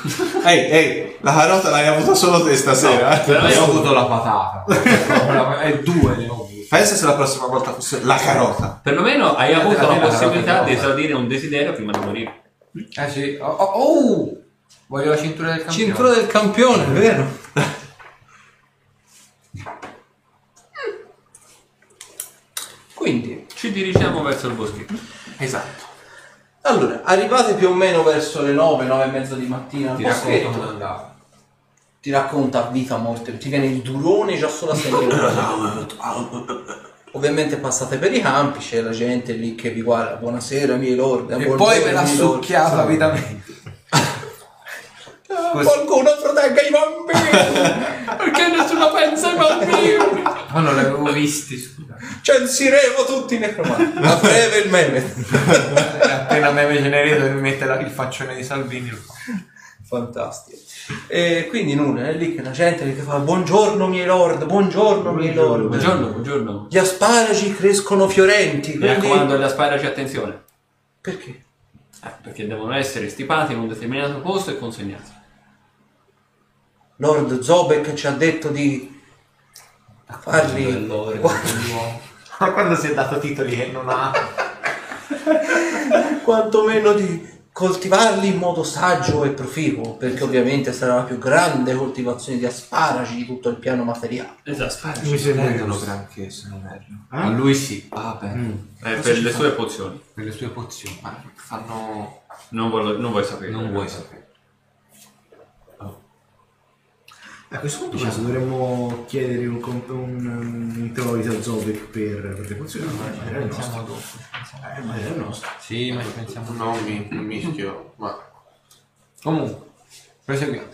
Ehi, ehi, la carota l'hai avuta solo te stasera. eh. Però io ho avuto la patata. e due ne ho avute. Pensa se la prossima volta fosse la carota. Perlomeno hai avuto la possibilità no. di esaudire un desiderio prima di morire. Eh sì. Oh, oh, oh! Voglio la cintura del campione. Cintura del campione, vero? Quindi, Ci dirigiamo verso il boschetto. Esatto. Allora, arrivate più o meno verso le 9, 9 e mezza di mattina al Ti racconto boschetto. come andava. Ti racconta vita morte, ti viene il durone già solo a sentire. Ovviamente passate per i campi, c'è la gente lì che vi guarda, buonasera miei lord, E buongiorno, poi me l'ha miei lord." succhiato avidamente. Ah, Qualcuno protegga i bambini! Perché nessuno pensa ai bambini? Ma non l'avevo visti, scusa. Censiremo tutti i necromanti. A breve il meme. Appena me Cenerentola mi mette la- il faccione di Salvini. Fantastico. E quindi nulla, è lì che la gente che fa buongiorno miei lord, buongiorno miei lord. Buongiorno, buongiorno. Gli asparagi crescono fiorenti, Mi quindi... raccomando agli asparaci attenzione. Perché? Eh, perché devono essere stipati in un determinato posto e consegnati. Lord Zobek ci ha detto di farli... Ma quando si è dato titoli che non ha. quantomeno di coltivarli in modo saggio e proficuo, perché ovviamente sarà la più grande coltivazione di asparagi di tutto il piano materiale. Esatto. Mi sembra Prendono giusto. granché se non erro. A lui sì, Ah, beh. Mm. Eh, per le sue pozioni. per le sue pozioni. Ma fanno... Non, vuoi- non vuoi sapere. Non vuoi sapere. A questo punto penso dovremmo chiedere un, comp- un, um, un teorico a Zobek per, per le pozioni. Ma è il nostro. Pensiamo dopo. Eh, ma è il nostro. Sì, ma ci pensiamo. Non mi non mischio, ma... Comunque, proseguiamo.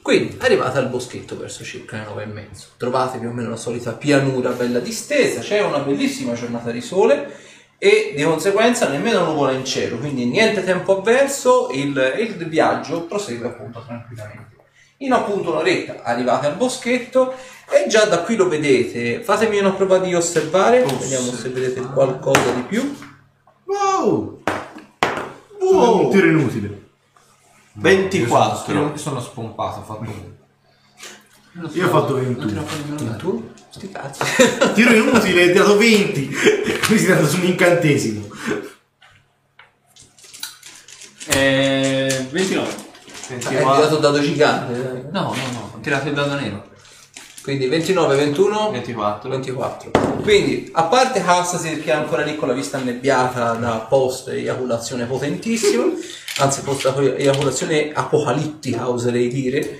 Quindi arrivate al boschetto verso circa le nove e mezzo. Trovate più o meno la solita pianura bella distesa, c'è una bellissima giornata di sole e di conseguenza nemmeno nuvola in cielo, quindi niente tempo avverso, il, il viaggio prosegue appunto tranquillamente. In appunto un'oretta arrivate al boschetto e già da qui lo vedete. Fatemi una prova di osservare, vediamo se vedete qualcosa di più. Wow! Wow! Un tiro inutile. 24. Io sono spompato, ho fatto uno. Io ho fatto 21. E tu? Sti cazzi. Tiro inutile, hai dato 20. Qui si è dato su un incantesimo. Eh, 29. Hai tirato un dado gigante. No, no, no, ho tirato il dado nero. Quindi 29, 21, 24. 24. Quindi, a parte Hassasir che è ancora lì con la vista annebbiata da post eiaculazione potentissima, anzi post eiaculazione apocalittica oserei dire,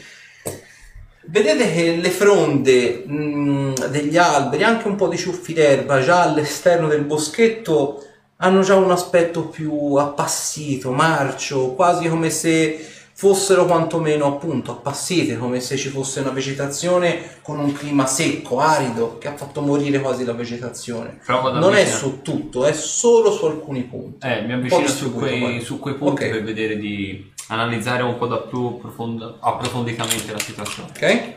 vedete che le fronde mh, degli alberi, anche un po' di ciuffi d'erba già all'esterno del boschetto, hanno già un aspetto più appassito, marcio, quasi come se fossero quantomeno appunto appassite, come se ci fosse una vegetazione con un clima secco, arido, che ha fatto morire quasi la vegetazione. Non è su tutto, è solo su alcuni punti. Eh, mi avvicino su quei, su quei punti Ok. per vedere di analizzare un po' da più profondo- approfonditamente la situazione. Ok?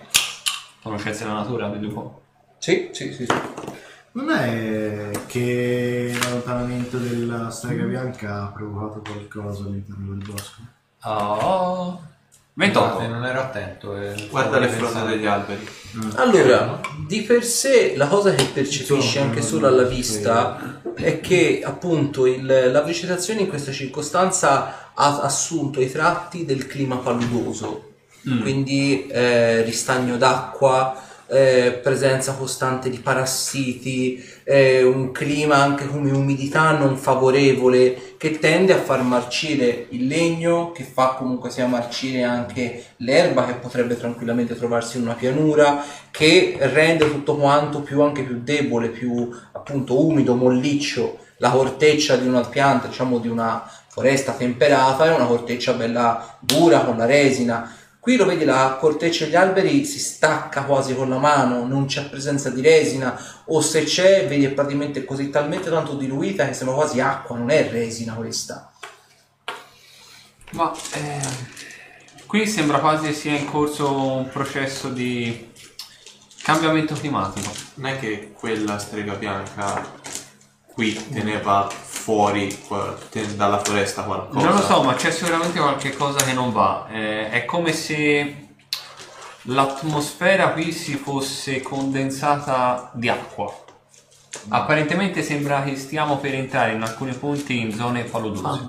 Conoscenza della natura, vedi un po'. Sì, sì, sì. sì. Non è che l'allontanamento della strega bianca ha provocato qualcosa all'interno del bosco? Oh. 28. non ero attento. eh, Guarda le fronde degli alberi. Allora, di per sé la cosa che percepisci anche solo alla vista è che appunto il- la vegetazione in questa circostanza ha assunto i tratti del clima paludoso, quindi eh, ristagno d'acqua, eh, presenza costante di parassiti, eh, un clima anche come umidità non favorevole che tende a far marcire il legno, che fa comunque sia marcire anche l'erba che potrebbe tranquillamente trovarsi in una pianura, che rende tutto quanto più anche più debole, più appunto umido, molliccio. La corteccia di una pianta, diciamo di una foresta temperata, è una corteccia bella dura con la resina. Qui lo vedi, la corteccia degli alberi si stacca quasi con la mano, non c'è presenza di resina, o se c'è, vedi è praticamente così talmente tanto diluita che sembra quasi acqua, non è resina questa. Ma eh, qui sembra quasi sia in corso un processo di cambiamento climatico. Non è che quella strega bianca qui teneva fuori dalla foresta qualcosa. Non lo so, ma c'è sicuramente qualche cosa che non va. Eh, è come se l'atmosfera qui si fosse condensata di acqua. Apparentemente sembra che stiamo per entrare in alcuni punti in zone paludose.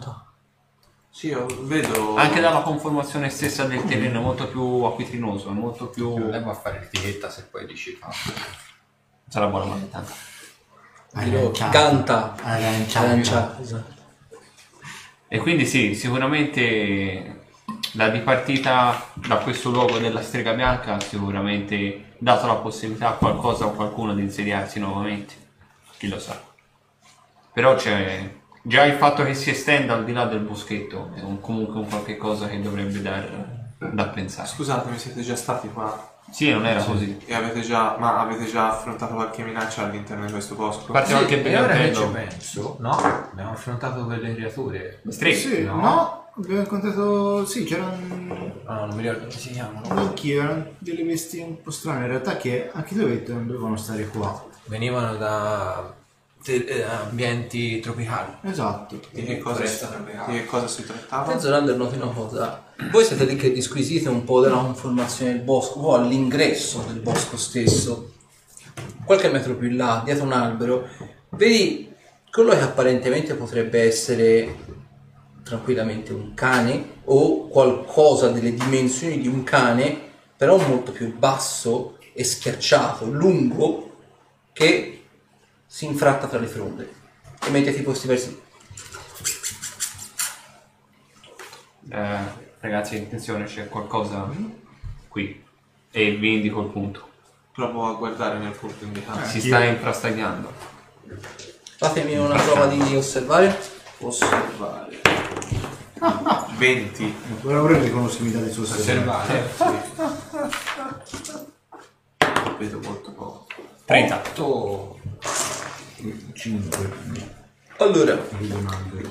Sì, io vedo... Anche dalla conformazione stessa del terreno è molto più acquitrinoso, è molto più... Andiamo a fare l'etichetta se poi dici fa. Sarà buona mattina. Dirò, canta, Aranciato. aranciato, esatto. E quindi sì, sicuramente la dipartita da questo luogo della strega bianca ha sicuramente dato la possibilità a qualcosa o a qualcuno di insediarsi nuovamente. Chi lo sa. Però c'è già il fatto che si estenda al di là del boschetto è un- comunque un qualche cosa che dovrebbe dar da pensare. Scusatemi, siete già stati qua? Sì, non era così. E avete già... Ma avete già affrontato qualche minaccia all'interno di questo bosco? A parte qualche E ora che ci brigantello. penso, no, abbiamo affrontato quelle creature. Streghe. Sì, No. no. abbiamo incontrato... Sì, c'erano... No, non mi ricordo come si chiamano. Anch'io, erano delle bestie un po' strane. In realtà che anche non dovevano stare qua. Venivano da te- eh, ambienti tropicali. Esatto. Di che cosa, Foresta si, tropicale. di che cosa si trattava? Zolander noti una cosa, voi siete lì che disquisite un po' della conformazione del bosco, o all'ingresso del bosco stesso, qualche metro più in là, dietro un albero, vedi quello che apparentemente potrebbe essere tranquillamente un cane o qualcosa delle dimensioni di un cane, però molto più basso e schiacciato, lungo, che si infratta tra le fronde e mette tipo questi versi. Eh, ragazzi, attenzione, c'è qualcosa qui. E vi indico il punto. Provo a guardare nel punto indicato. Si sta infrastagliando. Fatemi una prova di osservare. Osservare. 20. Ora ora riconoscibilità del suo Osservare. Vedo molto poco. 30. 5 Allora,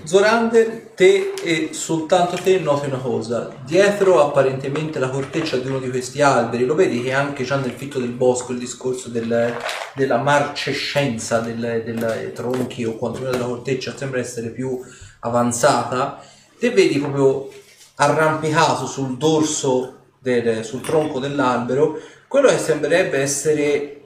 Zorander, te e soltanto te noti una cosa. Dietro apparentemente la corteccia di uno di questi alberi, lo vedi che anche già nel fitto del bosco il discorso del- della marcescenza dei tronchi o quantomeno della corteccia sembra essere più avanzata. Te vedi proprio arrampicato sul dorso, del- sul tronco dell'albero, quello che sembrerebbe essere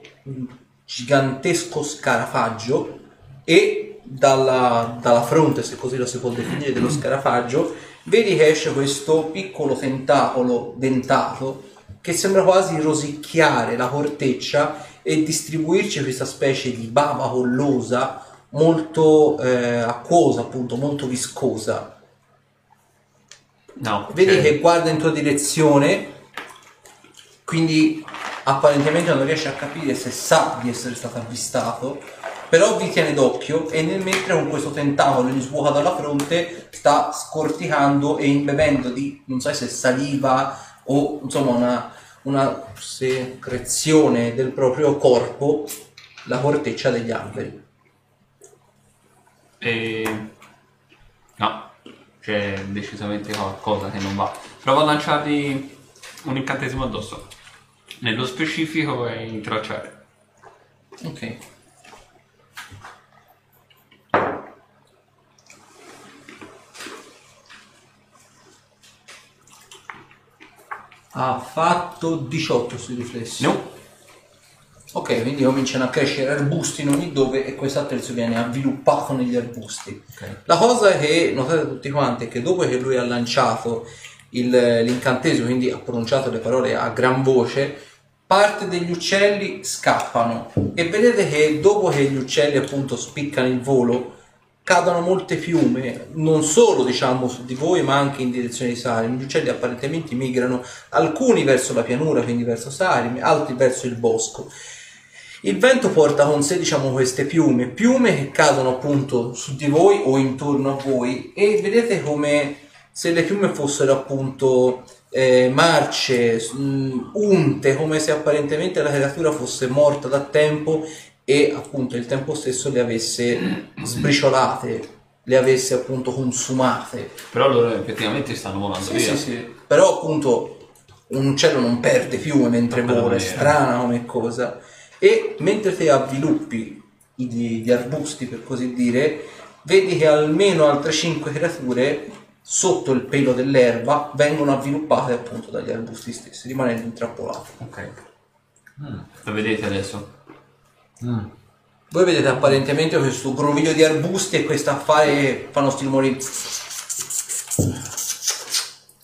gigantesco scarafaggio e dalla, dalla fronte, se così lo si può definire, dello scarafaggio, vedi che esce questo piccolo tentacolo dentato che sembra quasi rosicchiare la corteccia e distribuirci questa specie di bava collosa molto eh, acquosa, appunto, molto viscosa. No. Vedi che guarda in tua direzione, quindi apparentemente non riesce a capire se sa di essere stato avvistato, però vi tiene d'occhio e nel mentre con questo tentacolo gli svuota dalla fronte sta scorticando e imbevendo di, non so se saliva o insomma una, una secrezione del proprio corpo la corteccia degli alberi. E... No, c'è decisamente qualcosa che non va. Provo a lanciargli un incantesimo addosso. Nello specifico è intracciare. Ok. Ha fatto 18 sui riflessi. No. Ok, quindi cominciano a crescere arbusti in ogni dove e questo attrezzo viene avviluppato negli arbusti. La cosa che notate tutti quanti è che dopo che lui ha lanciato il- l'incantesimo, quindi ha pronunciato le parole a gran voce, parte degli uccelli scappano e vedete che dopo che gli uccelli appunto spiccano il volo cadono molte piume, non solo diciamo su di voi ma anche in direzione di Sarim. Gli uccelli apparentemente migrano alcuni verso la pianura, quindi verso Sarim, altri verso il bosco. Il vento porta con sé, diciamo, queste piume, piume che cadono appunto su di voi o intorno a voi e vedete come se le piume fossero appunto eh, marce, mh, unte, come se apparentemente la creatura fosse morta da tempo e appunto il tempo stesso le avesse sbriciolate, le avesse appunto consumate. Però loro effettivamente stanno volando Sì, via. sì, sì. Però appunto un uccello non perde piume mentre vola, è strana come cosa. E mentre te avviluppi i- gli arbusti, per così dire, vedi che almeno altre 5 creature sotto il pelo dell'erba vengono avviluppate appunto dagli arbusti stessi, rimanendo intrappolate. Ok. Lo vedete adesso? Voi vedete apparentemente questo groviglio di arbusti e questo affare che fanno sti rumori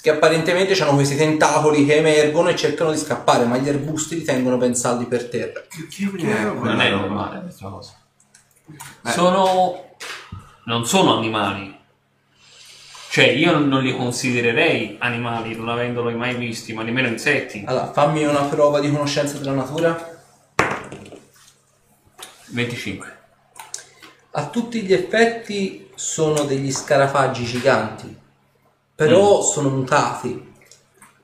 che apparentemente hanno questi tentacoli che emergono e cercano di scappare, ma gli arbusti li tengono ben saldi per terra. Non è normale questa cosa. Sono... non sono animali. Cioè, io non li considererei animali, non avendoli mai visti, ma nemmeno insetti. Allora, fammi una prova di conoscenza della natura. 25. A tutti gli effetti sono degli scarafaggi giganti, però sono mutati.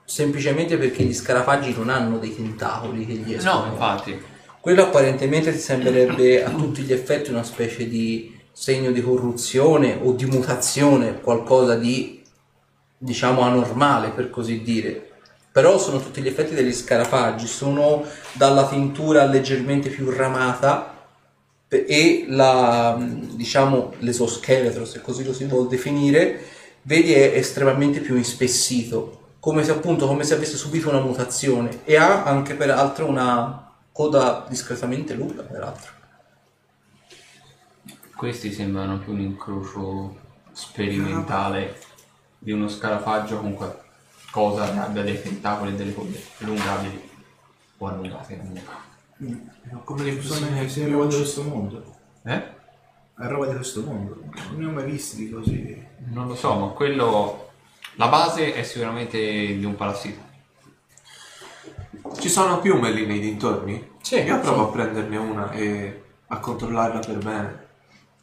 Semplicemente perché gli scarafaggi non hanno dei tentacoli che gli escono. No, infatti. Quello apparentemente ti sembrerebbe a tutti gli effetti una specie di segno di corruzione o di mutazione, qualcosa di diciamo anormale per così dire. Però sono tutti gli effetti degli scarafaggi, sono dalla tintura leggermente più ramata e la diciamo l'esoscheletro, se così lo si vuol definire, vedi è estremamente più ispessito, come se appunto come se avesse subito una mutazione e ha anche peraltro una coda discretamente lunga peraltro. Questi sembrano più un incrocio sperimentale di uno scarafaggio con qualcosa che abbia dei tentacoli e delle code allungabili o allungate comunque. Come le Bisogna persone che sia roba di questo mondo. Eh? È roba di questo mondo. Non ne ho mai visti di così. Non lo so, ma quello... La base è sicuramente di un parassita. Ci sono piume lì nei dintorni? Sì, Io provo sì. a prenderne una e a controllarla per bene.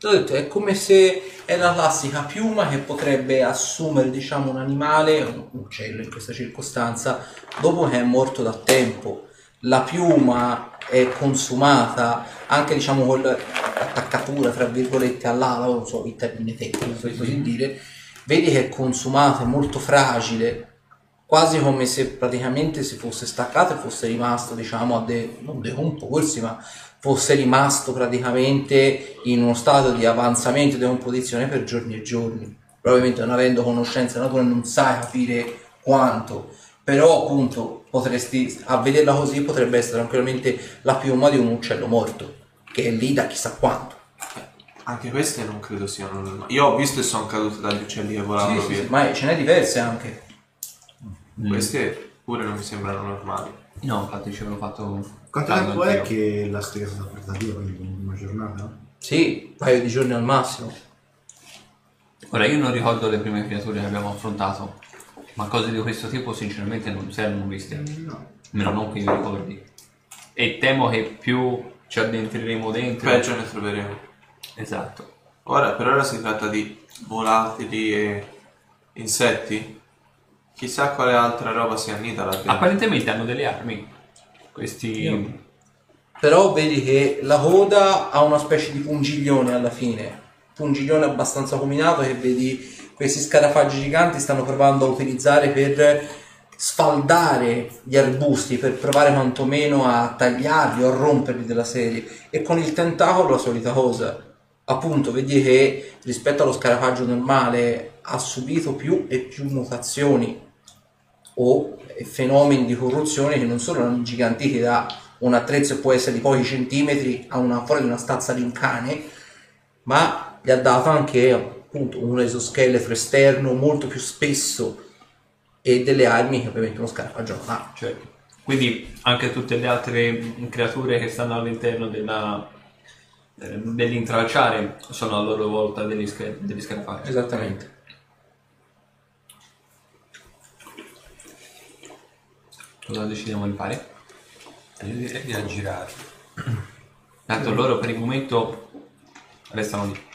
T'ho detto, è come se è la classica piuma che potrebbe assumere, diciamo, un animale, un uccello in questa circostanza, dopo che è morto da tempo. La piuma è consumata anche, diciamo, con l'attaccatura, tra virgolette, all'ala, non so il termine tecnico, per così dire, vedi che è consumata, è molto fragile, quasi come se praticamente si fosse staccato e fosse rimasto, diciamo, a de- non decomporsi, ma fosse rimasto praticamente in uno stato di avanzamento e decomposizione per giorni e giorni. Probabilmente non avendo conoscenza della natura non sai capire quanto, però appunto potresti, a vederla così potrebbe essere tranquillamente la piuma di un uccello morto, che è lì da chissà quanto. Anche queste non credo siano normali. Io ho visto e sono cadute dagli uccelli che volavano Sì, sì, via. sì, ma ce n'è diverse anche. Queste pure non mi sembrano normali. No, infatti ci avevo fatto... Quanto tempo è che la strega è stata portata via? Quindi una giornata? Sì, un paio di giorni al massimo. Ora, io non ricordo le prime creature che abbiamo affrontato, ma cose di questo tipo sinceramente non si erano viste. No. Almeno non che io ricordi. E temo che più ci addentreremo dentro... Peggio ne troveremo. Esatto. Ora, per ora si tratta di volatili e insetti. Chissà quale altra roba si annida là dentro. Apparentemente hanno delle armi. Questi... Però vedi che la coda ha una specie di pungiglione alla fine, pungiglione abbastanza combinato che vedi questi scarafaggi giganti stanno provando a utilizzare per sfaldare gli arbusti, per provare quantomeno a tagliarli o a romperli della serie. E con il tentacolo la solita cosa. Appunto, vedi che rispetto allo scarafaggio normale ha subito più e più mutazioni o fenomeni di corruzione che non solo erano ingigantiti da un attrezzo che può essere di pochi centimetri a una fuori di una stazza di un cane, ma gli ha dato anche appunto un esoscheletro esterno molto più spesso e delle armi che ovviamente uno scarafaggio non ha. Certo. Quindi anche tutte le altre creature che stanno all'interno della, eh, dell'intralciare sono a loro volta degli, sca- degli scarafaggi. Esattamente. Cosa decidiamo di fare? Io direi di aggirare. Tanto loro per il momento restano lì.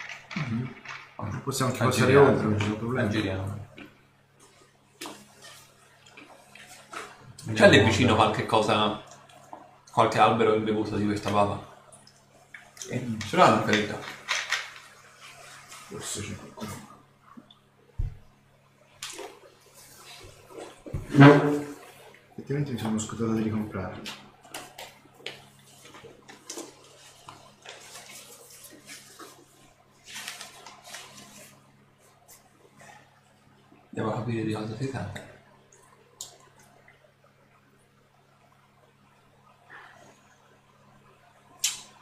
Possiamo anche passare oltre, non c'è problema. Aggiriamo. C'è lì vicino qualche cosa, qualche albero imbevuto di questa bava? Eh, Ce l'hanno ferita. Forse c'è qualcuno. Effettivamente mi sono scordato di ricomprare. Devo capire di cosa si tratta.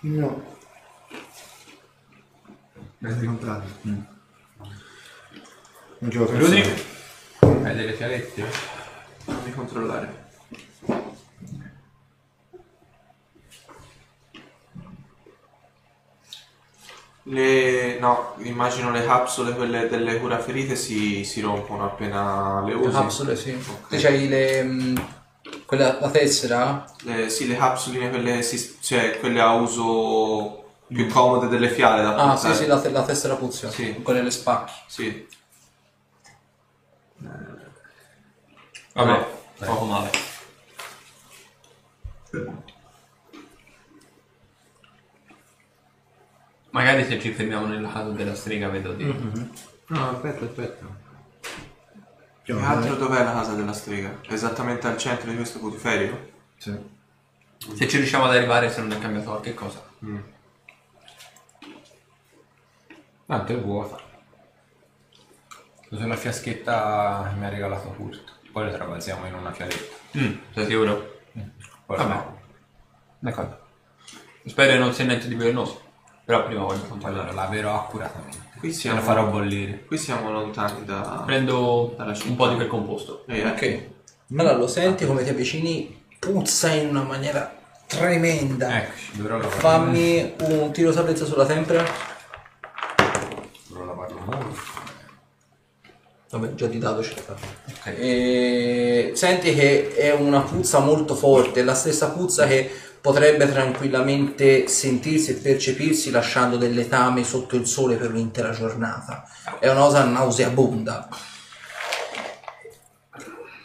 No. Ne ho ricomprati. Non ci Rudy? pensato. Hai delle fialette? Fammi controllare. Le... no, immagino le capsule, quelle delle cura ferite, si, si rompono appena le Le usi. capsule, sì. Ok. Te c'hai le... mh, quella, la tessera? Le- sì, le capsuline, quelle, si- cioè, quelle a uso più comode delle fiale da Ah, sì, portare. sì, la, te- la tessera pozione. Sì. Quelle le spacchi. Sì. Vabbè, poco male. Magari se ci fermiamo nella casa della strega vedo di... No, aspetta, aspetta. Tra l'altro dov'è la casa della strega? Esattamente al centro di questo putiferio? Sì. Se ci riusciamo ad arrivare se non è cambiato qualche cosa. Tanto è vuota. Uso la fiaschetta che mi ha regalato Kurt. Poi la travasiamo in una fialetta. Mm, sei sicuro? Vabbè. D'accordo. Spero che non sia niente di velenoso. Però prima voglio Allora controllare. laverò accuratamente. Qui siamo, lo farò bollire. qui siamo lontani da... Prendo Dalla un po' di quel composto. Eh, eh. Ok. Allora lo senti come ti avvicini, puzza in una maniera tremenda. Eccoci, dovrò lavarlo. Fammi un tiro salvezza sulla tempra. Dovrò lavarlo molto. Vabbè, già di dato ce l'hai fatto. Ok. E senti che è una puzza molto forte, la stessa puzza che potrebbe tranquillamente sentirsi e percepirsi lasciando del letame sotto il sole per un'intera giornata. È una cosa nauseabonda.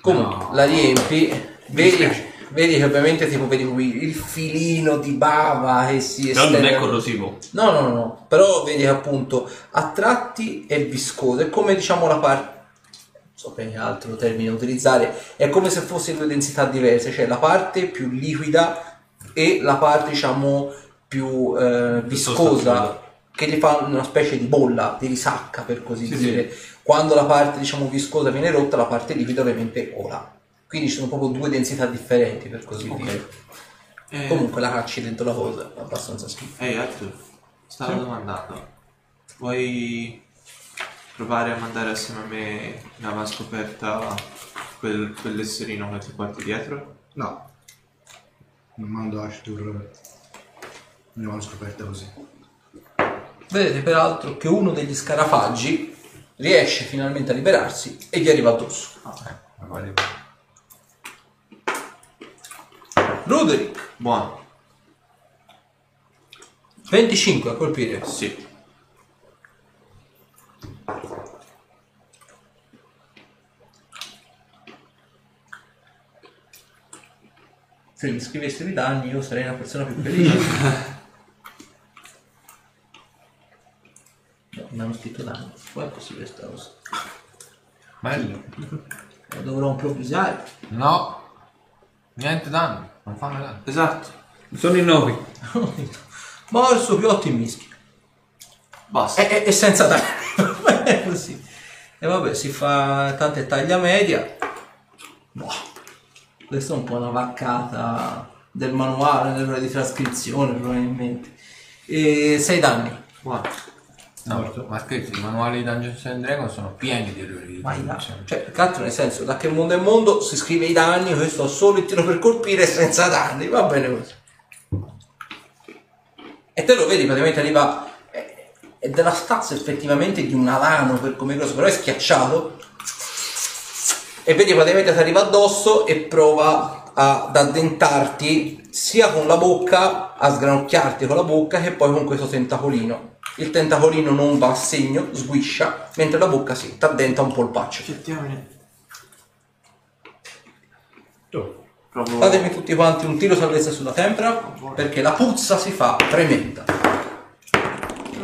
Comunque, No. la riempi, vedi, vedi che ovviamente tipo vedi qui il filino di bava che si Però non è estende- corrosivo. No, no, no, no, però vedi che appunto a tratti è viscoso, è come diciamo la parte, so che altro termine utilizzare, è come se fosse due densità diverse, cioè la parte più liquida e la parte diciamo più eh, viscosa che gli fa una specie di bolla, di risacca per così Sì, dire. Quando la parte diciamo viscosa viene rotta, la parte liquida ovviamente vola. Quindi ci sono proprio due densità differenti per così dire. Eh, Comunque la cacci dentro la cosa, è abbastanza schifo. Ehi Arthur, stavo domandando. Vuoi provare a mandare assieme a me in avanscoperta quel, quell'esserino che ti porti dietro? No. Non mando Ashtur. Non ho scoperta così. Vedete peraltro che uno degli scarafaggi riesce finalmente a liberarsi e gli arriva addosso. Ma vale- Roderick, Buono. 25 a colpire. Sì. Se mi scrivessero i danni io sarei una persona più felice. no, non hanno scritto danni. Poi è possibile sta cosa. Bello. Lo dovrò improvvisare. No. Niente danno. Non fanno danno. Esatto. Sono in 9. Morso più ottimischi. Basta. E, e- senza danni. è così. E vabbè, si fa tante taglia media. Boh. Questa è un po' una vaccata del manuale, dell'ora di trascrizione probabilmente. E 6 danni. Buono. No, ma scherzi, i manuali di Dungeons and Dragons sono pieni di errori di traduzione. Cioè, altro nel senso, da che mondo è mondo si scrive i danni, questo solo il tiro per colpire senza danni, va bene così. E te lo vedi, praticamente arriva, è, della stazza effettivamente di un alano per come grosso, però è schiacciato. E vedi praticamente ti arriva addosso e prova ad addentarti sia con la bocca, a sgranocchiarti con la bocca, che poi con questo tentacolino. Il tentacolino non va a segno, sguiscia, mentre la bocca si ti addenta un polpaccio. Diamine. Oh. Fatemi tutti quanti un tiro salvezza sulla tempra, perché la puzza si fa tremenda.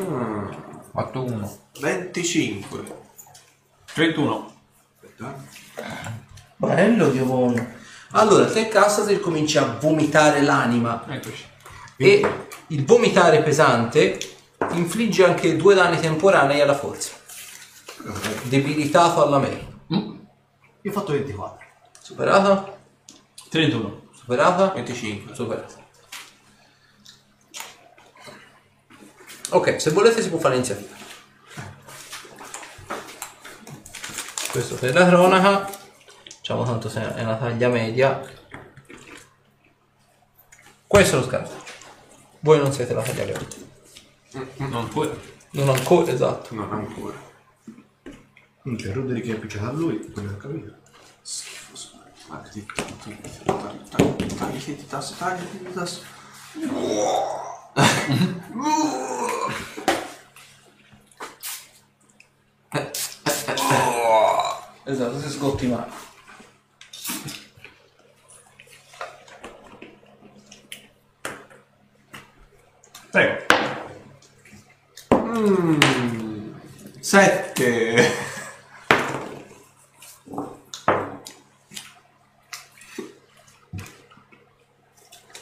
Mm, 8-1. 25. 31. Bello Dio buono. Allora, te Cassate cominci a vomitare l'anima Eccoci. e il vomitare pesante infligge anche due danni temporanei alla forza. Debilitato alla merda. Io ho fatto 24. Superata? 31. Superata? 25. Superata. Ok, se volete si può fare l'iniziativa. Questo per la cronaca. Diciamo tanto se è una taglia media. Questo è lo scarto. Voi non siete la taglia media. Non puoi. Non ancora, esatto. Non ancora. Minchia, Roderick è appicciato a lui, quello che ho capito. Schifoso. Tagliati, tagliati, tagliati, tagliati di tasse, tagliati di tasse. Esatto, si sgotti male. Prego. Sette.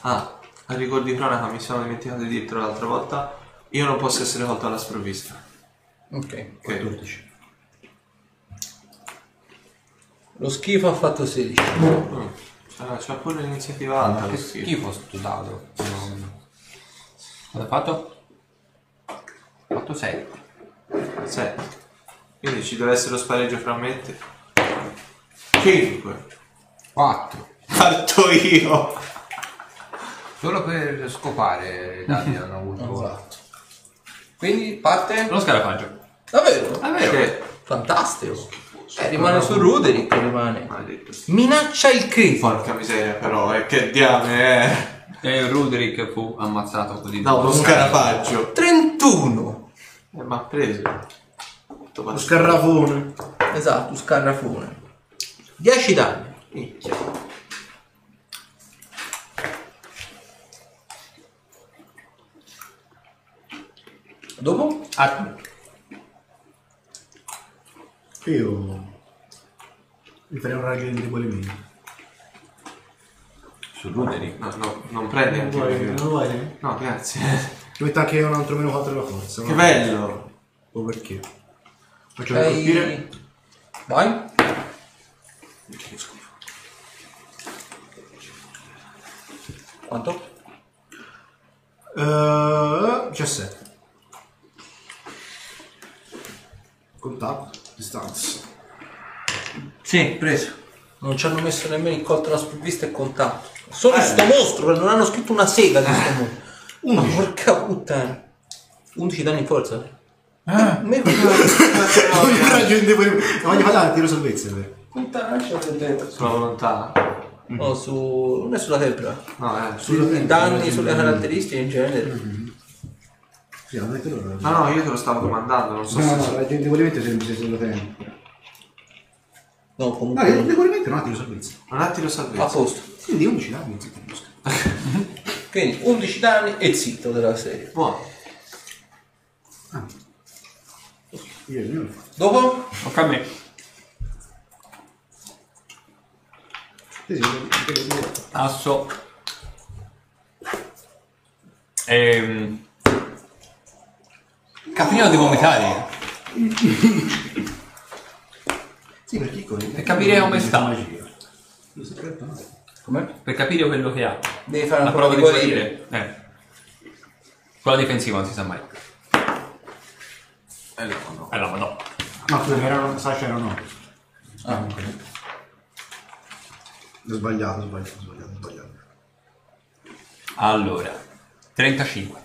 Ah, a ricordo di cronaca mi sono dimenticato di dirtelo l'altra volta. Io non posso essere colto alla sprovvista. Ok. Ok. 14. Lo schifo ha fatto 16. Mm. Ah, c'è pure l'iniziativa alta. Ma che lo schifo. schifo sto dado. Cosa hai fatto? fatto 6. 7. Quindi ci deve essere lo spareggio fra me e te. 5. 4. Parto io. Solo per scopare i dati hanno avuto. Esatto. Quindi parte... Lo scarafaggio. Davvero? È vero. Che Fantastico. Eh, rimane su Ruderick, rimane. maledetto. Minaccia il critico. Porca miseria però, eh, che diame è. E Ruderick fu ammazzato così. No, lo scarafaggio. 31. Eh, ma ha preso. Tutto Lo passato. scarrafone. Esatto, scarrafone. 10 danni. Minchia. Dopo? Ah, Io mi farei un raggio di indebolimento. Su Ruderick. No, no, non prende Non anche vuoi? Non vuoi? No, grazie. Ti metto anche un altro meno 4 della forza. Che no? bello. O perché? Faccio per Sei... colpire. Vai. Che schifo. Quanto? Uh, 17. Contatto, distanza. Sì, preso. Non ci hanno messo nemmeno il colto alla sprovvista e contatto. Solo sto mostro, non hanno scritto una sega di sto mostro. Ma porca puttana. 11 danni in forza. Ah, me. Ma voglio fare un tiro salvezza. vero? Puttana, c'ho dentro. Sulla volontà. No, su... non è sulla tempra. No, eh. Sui danni, sulle caratteristiche in genere. Sì, hanno detto loro. No, no, io te lo stavo domandando, non so No, se... no, raggio di indebolimento se se sulla tempo. No, No, il comunque. indebolimento non ha tiro salvezza. Un attimo A salvezza. posto. Quindi 11 danni. zitto. Quindi 11 danni e zitto della serie. Buono. Io il mio. Dopo? tocca a me. Sì, sì, quello- quello- Asso. Ehm... Capirino di vomitare. Sì, per piccoli. Per capire come sta. Magia. Lo no? Com'è? Per capire quello che ha. Devi fare La una prova prova di guarire. Eh. Quella difensiva non si sa mai. Eh no, no. Eh no, no. No, scusa, erano, Sasha era no. Ah, Ho sbagliato, ho sbagliato, ho sbagliato, ho sbagliato. Allora. 35.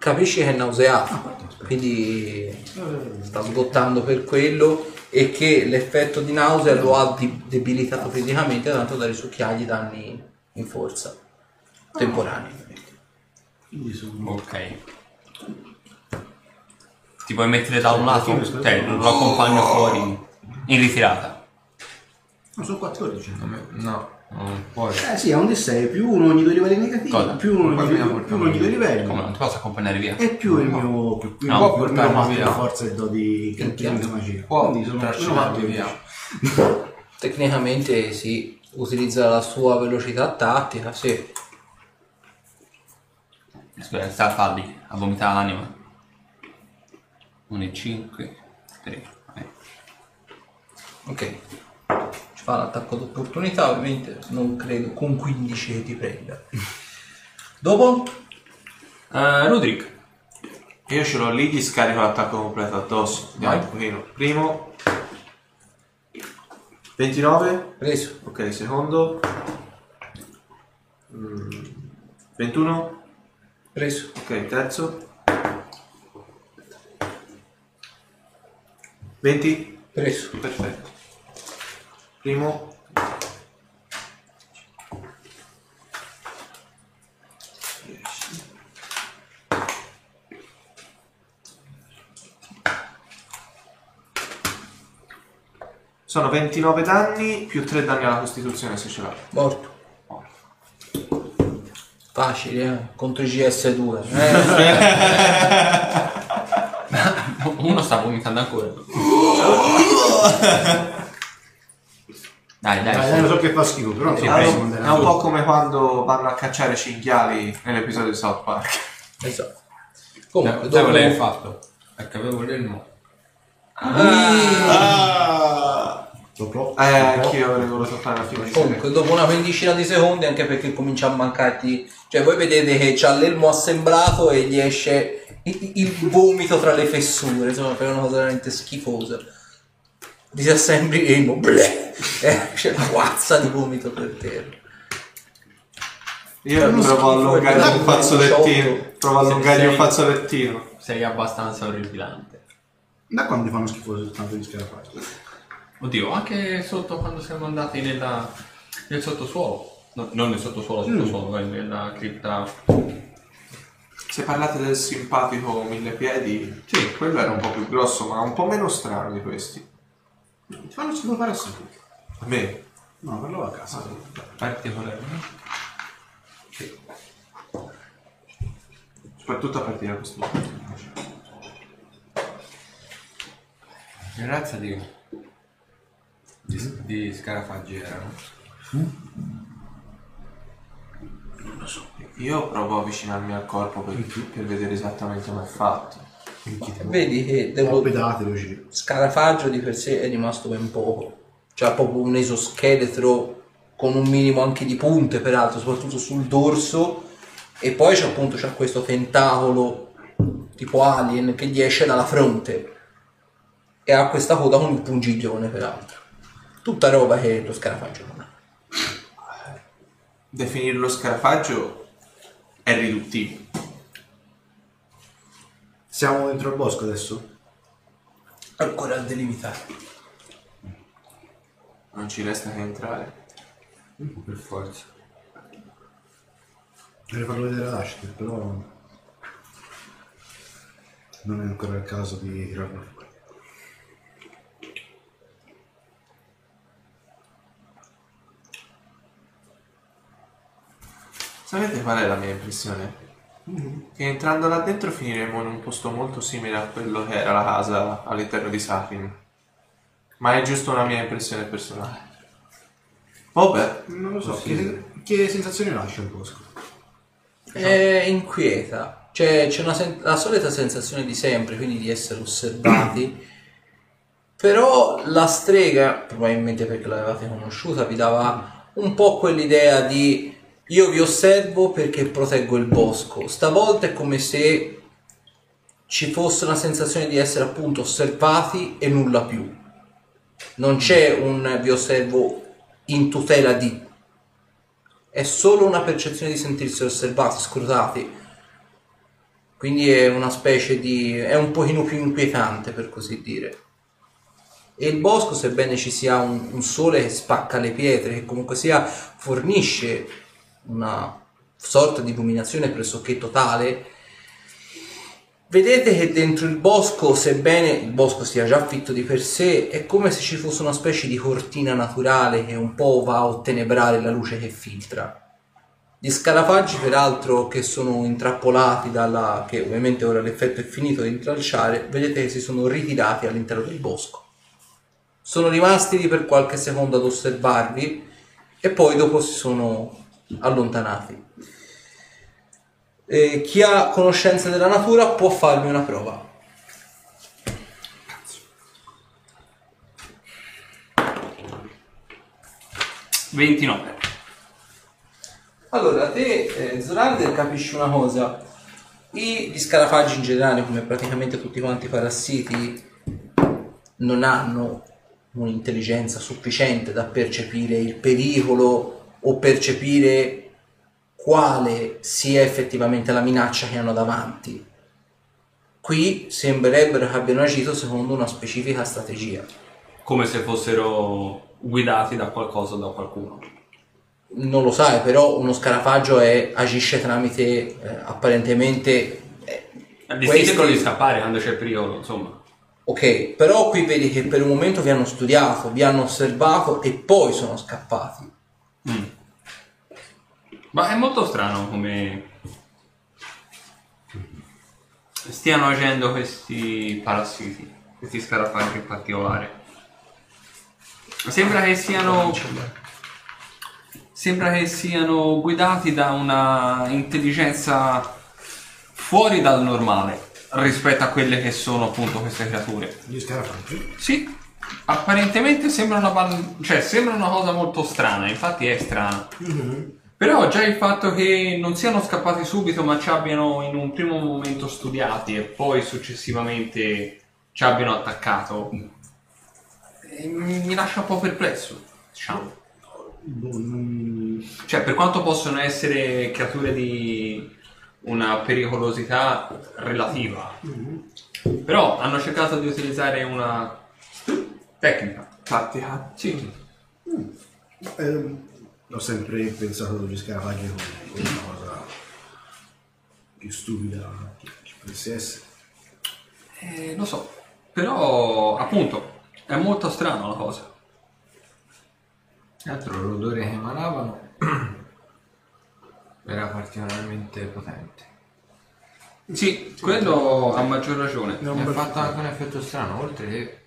Capisci che è nauseato, quindi sta sgottando per quello e che l'effetto di nausea lo ha debilitato fisicamente tanto da risucchiargli danni in forza temporanei. Quindi sono... Ok. Ti puoi mettere da un lato? Cioè, lo accompagno fuori in ritirata. No, sono 14. No, non puoi. Eh sì, è un D6 più uno ogni due livelli negativi, Cosa? più uno ogni, la più uno ogni due livelli. Come non ti posso accompagnare via? E più il mio più, più, No, più il mio portarmi 4 di via. forza e do di cantina di magia. Può Quindi sono trascinarti sono via. Tecnicamente si utilizza la sua velocità tattica, sì. Scusa, sta a falli, a vomitare l'anima. 1 e 5, 3. Ok. Fa l'attacco d'opportunità, ovviamente non credo con 15 che ti prenda. Dopo? Uh, Rudrick. Io ce l'ho lì, gli scarico l'attacco completo addosso. Andiamo Vai. un pochino. Primo. 29. Preso. Ok, secondo. Mm, 21. Preso. Ok, terzo. 20. Preso. Perfetto. Primo. Sono 29 danni più 3 danni alla Costituzione se ce l'ha. Morto. Facile, eh? Contro i GS2. Eh? Uno sta vomitando ancora. Dai, dai, Dai, lo so che fa schifo, però Sì, so È un po' come quando vanno a cacciare cinghiali nell'episodio di South Park. esatto. Comunque, sai quello che hai dopo... fatto? Perché avevo l'elmo. Troppo- Eh, troppo- anch'io avrei voluto fare la fine. Comunque, dopo una quindicina di secondi, anche perché comincia a mancarti... Cioè, voi vedete che c'ha l'elmo assemblato e gli esce il, il vomito tra le fessure, insomma, per una cosa veramente schifosa. Disassembli e il bleh, eh, c'è la guazza di vomito per terra. Io provo a schifo, allungare è un fazzolettino. Provo a allungare un sei- fazzolettino. Sei abbastanza orripilante. Da quando ti fanno schifo soltanto di scarafaggi? Oddio, anche sotto quando siamo andati nella, nel sottosuolo. No, non nel sottosuolo, sottosuolo, eh, nella cripta. Se parlate del simpatico mille piedi, Sì. quello era un po' più grosso, ma un po' meno strano di questi. Ti fanno schifo fare assai. A me. No, quello va a casa. Particolarmente. Soprattutto a partire da questo punto. Che razza di, di, di scarafaggi erano? Io provo a avvicinarmi al corpo per, per vedere esattamente come è fatto. Vedi che Pedate, luci. scarafaggio di per sé è rimasto ben poco. C'ha proprio un esoscheletro con un minimo anche di punte, peraltro, soprattutto sul dorso. E poi c'è appunto c'ha questo tentacolo tipo alien che gli esce dalla fronte. E ha questa coda con il pungiglione, peraltro. Tutta roba che lo scarafaggio non ha. Definirlo scarafaggio è riduttivo. Siamo dentro il bosco adesso? Ancora a delimitare. Non ci resta che entrare. Per forza. Vorrei farlo vedere ad Ashton, però... Non è ancora il caso di tirarlo fuori. Sapete qual è la mia impressione? Che entrando là dentro finiremo in un posto molto simile a quello che era la casa all'interno di Sakin. Ma è giusto una mia impressione personale. Vabbè, Non lo so, che, che sensazioni lascia il bosco? È inquieta. C'è, c'è una sen- la solita sensazione di sempre, quindi di essere osservati. Però la strega, probabilmente perché l'avevate conosciuta, vi dava un po' quell'idea di io vi osservo perché proteggo il bosco. Stavolta è come se ci fosse una sensazione di essere appunto osservati e nulla più. Non c'è un vi osservo in tutela di, è solo una percezione di sentirsi osservati, scrutati. Quindi è una specie di... è un pochino più inquietante per così dire. E il bosco, sebbene ci sia un, un sole che spacca le pietre, che comunque sia fornisce una sorta di illuminazione pressoché totale, vedete che dentro il bosco, sebbene il bosco sia già fitto di per sé, è come se ci fosse una specie di cortina naturale che un po' va a ottenebrare la luce che filtra. Gli scarafaggi, peraltro, che sono intrappolati dalla. che ovviamente ora l'effetto è finito di intralciare, vedete che si sono ritirati all'interno del bosco. Sono rimasti lì per qualche secondo ad osservarvi e poi dopo si sono allontanati. Eh, chi ha conoscenza della natura può farmi una prova. - 29. Allora, te, eh, Zorander, capisci una cosa. I, gli scarafaggi in generale, come praticamente tutti quanti i parassiti, non hanno un'intelligenza sufficiente da percepire il pericolo o percepire quale sia effettivamente la minaccia che hanno davanti. Qui sembrerebbero che abbiano agito secondo una specifica strategia. Come se fossero guidati da qualcosa o da qualcuno. Non lo sai, però uno scarafaggio è- agisce tramite eh, apparentemente eh, questi- di scappare quando c'è pericolo, insomma. Ok, però qui vedi che per un momento vi hanno studiato, vi hanno osservato e poi sono scappati. Ma è molto strano come stiano agendo questi parassiti, questi scarafaggi in particolare. Sembra che siano sembra che siano guidati da una intelligenza fuori dal normale rispetto a quelle che sono appunto queste creature. Gli scarafaggi? Sì, apparentemente sembra una, ban- cioè, sembra una cosa molto strana, infatti è strana. Però già il fatto che non siano scappati subito ma ci abbiano in un primo momento studiati e poi successivamente ci abbiano attaccato eh, mi lascia un po' perplesso, diciamo. Boh, Cioè, per quanto possono essere creature di una pericolosità relativa, però hanno cercato di utilizzare una tecnica. Tattica. Sì. Eh, ho sempre pensato degli scarafaggi come una cosa più stupida che ci potesse essere. Eh, lo so, però appunto è molto strano la cosa. Tra l'altro l'odore che emanavano era particolarmente potente. Sì, quello ha maggior ragione. Mi ha fatto anche un effetto strano, oltre che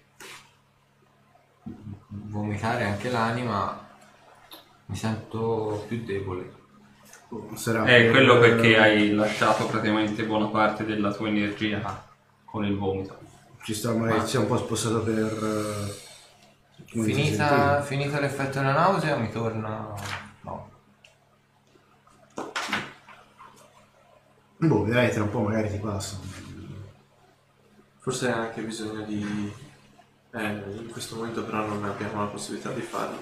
vomitare anche l'anima, mi sento più debole. Sarà È per- quello perché hai lasciato praticamente buona parte della tua energia con il vomito. Ci sta, magari si è un po' spostato per... eh, come si Finita, finita l'effetto della nausea mi torna... no. Boh, vedrai tra un po' magari ti passa. Forse hai anche bisogno di... Eh, in questo momento però non abbiamo la possibilità di farlo.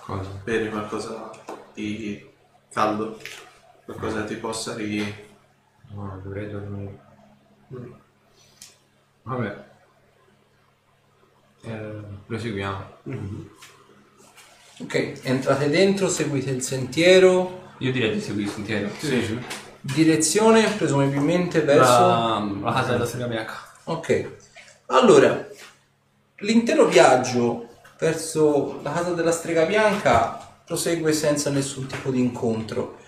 Cosa? Bere qualcosa di caldo. Qualcosa che ti possa ri... No, dovrei dormire. Vabbè. Eh, proseguiamo. Ok, entrate dentro, seguite il sentiero. Io direi di seguire il sentiero. Direzione presumibilmente verso... La, la casa della strega bianca. Ok, allora, l'intero viaggio verso la casa della strega bianca prosegue senza nessun tipo di incontro.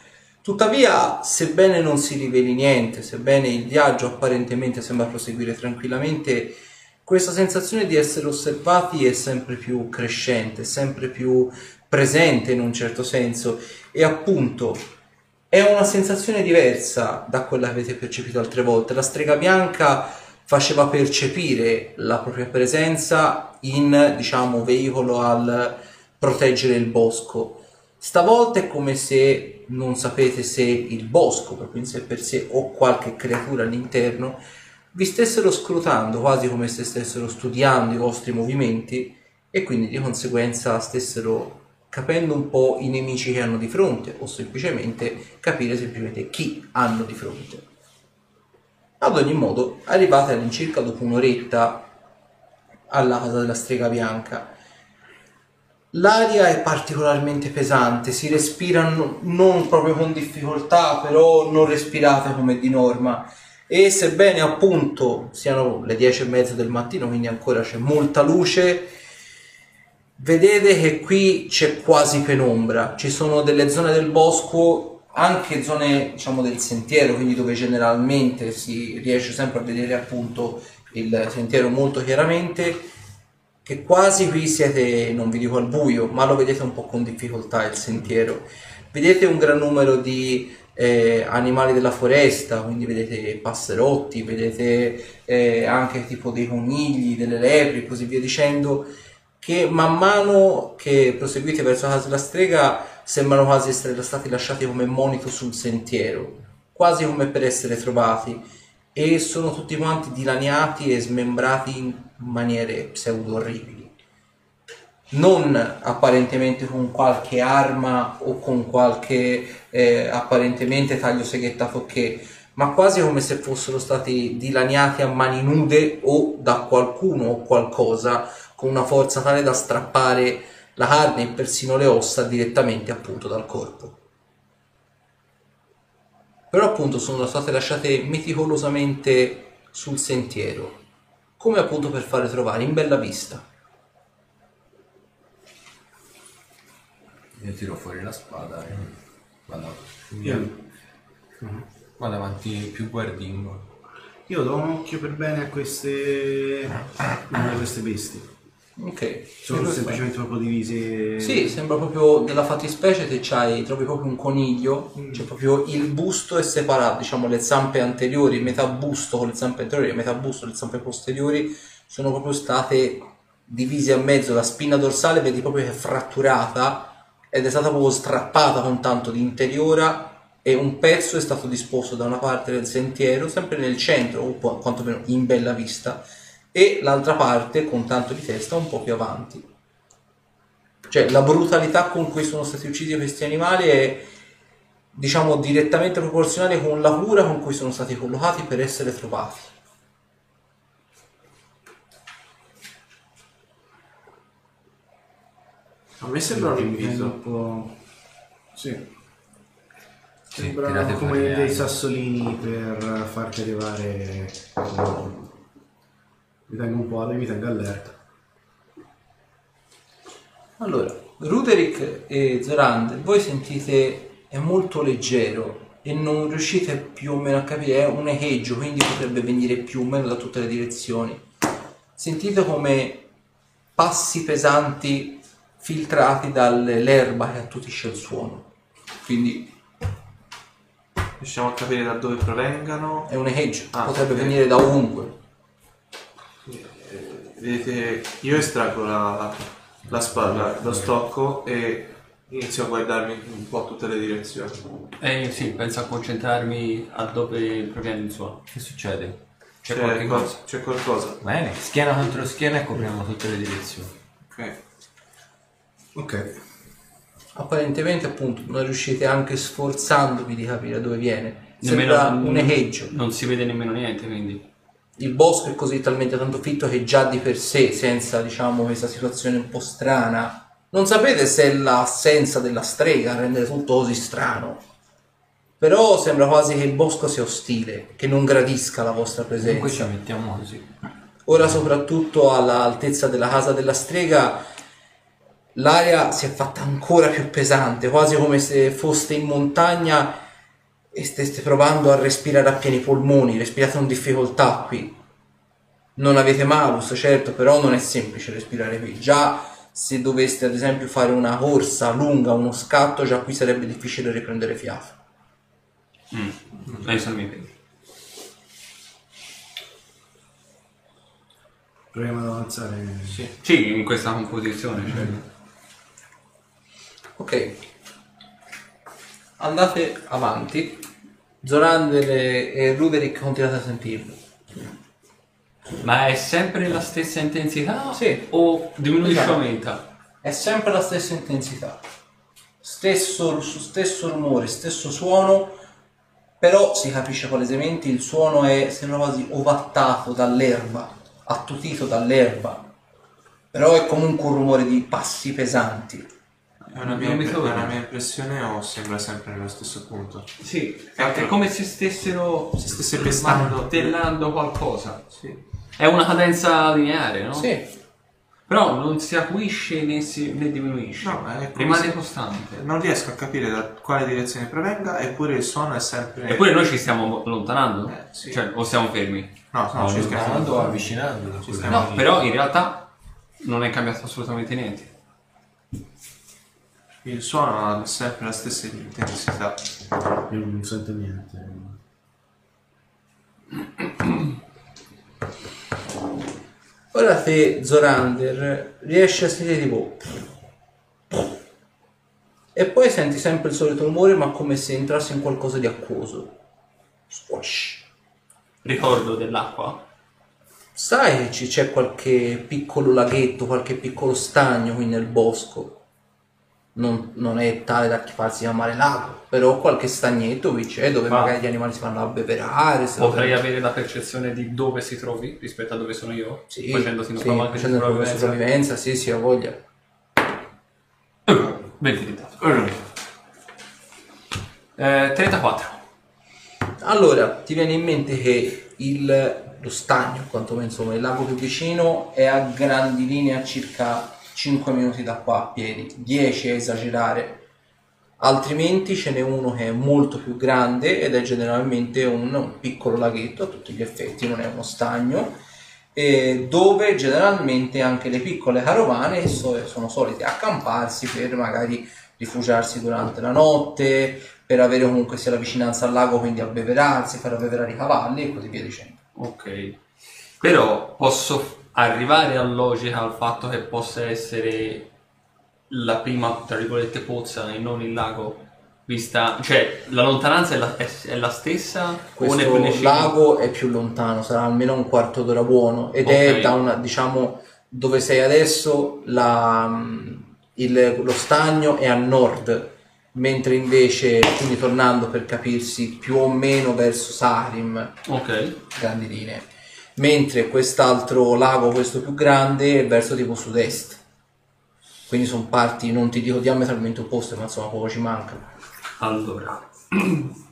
Tuttavia, sebbene non si riveli niente, sebbene il viaggio apparentemente sembra proseguire tranquillamente, questa sensazione di essere osservati è sempre più crescente, sempre più presente in un certo senso e appunto è una sensazione diversa da quella che avete percepito altre volte. La strega bianca faceva percepire la propria presenza in, diciamo, veicolo al proteggere il bosco. Stavolta è come se non sapete se il bosco, proprio in sé per sé, o qualche creatura all'interno, vi stessero scrutando quasi come se stessero studiando i vostri movimenti e quindi di conseguenza stessero capendo un po' i nemici che hanno di fronte o semplicemente capire semplicemente chi hanno di fronte. Ad ogni modo, arrivate all'incirca dopo un'oretta alla casa della strega bianca. L'aria è particolarmente pesante, si respira no- non proprio con difficoltà, però non respirate come di norma. E sebbene appunto siano le 10 e mezza del mattino, quindi ancora c'è molta luce, vedete che qui c'è quasi penombra. Ci sono delle zone del bosco, anche zone diciamo del sentiero, quindi dove generalmente si riesce sempre a vedere appunto il sentiero molto chiaramente che quasi qui siete, non vi dico al buio, ma lo vedete un po' con difficoltà il sentiero. Vedete un gran numero di eh, animali della foresta, quindi vedete passerotti, vedete eh, anche tipo dei conigli, delle lepri così via dicendo, che man mano che proseguite verso casa della strega sembrano quasi essere stati lasciati come monito sul sentiero, quasi come per essere trovati e sono tutti quanti dilaniati e smembrati in maniere pseudo orribili. Non apparentemente con qualche arma o con qualche eh, apparentemente taglio seghettato che, ma quasi come se fossero stati dilaniati a mani nude o da qualcuno o qualcosa con una forza tale da strappare la carne e persino le ossa direttamente appunto dal corpo però appunto sono state lasciate meticolosamente sul sentiero, come appunto per fare trovare in bella vista. Io tiro fuori la spada e vado, Io- vado avanti più guardingo. Io do un occhio per bene a queste, a queste bestie. Ok. Sono semplicemente proprio divise. Sì, sembra proprio della fattispecie te c'hai, trovi proprio un coniglio, cioè proprio il busto è separato, diciamo le zampe anteriori, metà busto con le zampe anteriori metà busto con le zampe posteriori sono proprio state divise a mezzo, la spina dorsale vedi proprio che è fratturata, ed è stata proprio strappata con tanto di interiora e un pezzo è stato disposto da una parte del sentiero, sempre nel centro, o quantomeno in bella vista, e l'altra parte con tanto di testa un po' più avanti. Cioè la brutalità con cui sono stati uccisi questi animali è diciamo direttamente proporzionale con la cura con cui sono stati collocati per essere trovati. A me sembra un invito. Un po'... Sì. Sembrano come dei sassolini per farti arrivare... Mi tengo un po', mi tengo allerta. Allora, Ruderick e Zorander, voi sentite è molto leggero e non riuscite più o meno a capire, è un echeggio, quindi potrebbe venire più o meno da tutte le direzioni. Sentite come passi pesanti filtrati dall'erba che attutisce il suono. Quindi Riusciamo a capire da dove provengano. è un echeggio, Ah, potrebbe ok. venire da ovunque. Vedete, io estraggo la, la spalla, lo stocco e inizio a guardarmi un po' tutte le direzioni. Eh sì, penso a concentrarmi a dove proviene il suono. Che succede? C'è C'è, qualche qual- cosa? c'è qualcosa. Bene, schiena contro schiena e copriamo tutte le direzioni. Ok. Ok. Apparentemente appunto non riuscite anche sforzandovi di capire dove viene. Sembra Nemmeno- un echeggio. Non si vede nemmeno niente, quindi. Il bosco è così talmente tanto fitto che già di per sé, senza diciamo questa situazione un po' strana, non sapete se è l'assenza della strega a rendere tutto così strano. Però sembra quasi che il bosco sia ostile, che non gradisca la vostra Comunque ci presenza. mettiamo così. Ora soprattutto all'altezza della casa della strega l'aria si è fatta ancora più pesante, quasi come se foste in montagna e steste provando a respirare a pieni polmoni, respirate con difficoltà qui. Non avete malus, certo, però non è semplice respirare qui. Già se doveste ad esempio fare una corsa lunga, uno scatto, già qui sarebbe difficile riprendere fiato. Mm. Sono i miei piedi. Proviamo ad avanzare. Sì. Sì, in questa composizione. Cioè. Ok. Andate avanti. Zorander e, e Ruderick continuate a sentirlo. Ma è sempre la stessa intensità? Sì. O diminuisce o Esatto. aumenta? È sempre la stessa intensità. Stesso, stesso rumore, stesso suono, però si capisce palesemente il suono è sembra quasi ovattato dall'erba, attutito dall'erba. Però è comunque un rumore di passi pesanti. È una mia, è una mia impressione o sembra sempre nello stesso punto? Sì, è come se stessero Se stesse pestando. martellando qualcosa. Sì. È una cadenza lineare, no? Sì, Però non si acuisce né, si, né diminuisce. No, Rimane se- costante. Non riesco a capire da quale direzione provenga, eppure il suono è sempre. Eppure noi ci stiamo allontanando? Eh, sì. Cioè, o siamo fermi? No, no, ci Allontanando scherzo. o avvicinando. da quello stiamo- che- No, però in realtà non è cambiato assolutamente niente. Il suono ha sempre la stessa intensità. Io non sento niente. Ora te, Zorander, riesci a sentire tipo... E poi senti sempre il solito rumore, ma come se entrasse in qualcosa di acquoso. Squash. Ricordo dell'acqua? Sai che ci- c'è qualche piccolo laghetto, qualche piccolo stagno qui nel bosco. Non, non è tale da farsi chiamare lago, però qualche stagnetto qui c'è dove Ma- magari gli animali si vanno a beverare. Potrei avere la percezione di dove si trovi rispetto a dove sono io? Sì, Facendoti una sì, prova anche facendo di sopravvivenza. sopravvivenza, sì, sì, ho voglia. 20 di dato. Eh, 34. Allora, ti viene in mente che il, lo stagno, quantomeno insomma il lago più vicino, è a grandi linee a circa 5 minuti da qua a piedi, 10 a esagerare. Altrimenti ce n'è uno che è molto più grande ed è generalmente un, un piccolo laghetto a tutti gli effetti, non è uno stagno, dove generalmente anche le piccole carovane so- sono solite accamparsi per magari rifugiarsi durante la notte, per avere comunque sia la vicinanza al lago, quindi abbeverarsi, far abbeverare i cavalli e così via dicendo. Ok. Però posso arrivare a logica al fatto che possa essere la prima, tra virgolette, pozza e non il lago? Vista, cioè, la lontananza è la, è- è la stessa Questo scegli? lago è più lontano, sarà almeno un quarto d'ora buono ed è Ok. da una, diciamo, dove sei adesso la- mm, il- lo stagno è a nord, mentre invece, quindi tornando per capirsi, più o meno verso Sarim, Ok, grandi linee, mentre quest'altro lago, questo più grande, è verso tipo sud-est. Quindi sono parti, non ti dico diametralmente opposte, ma insomma poco ci manca. allora.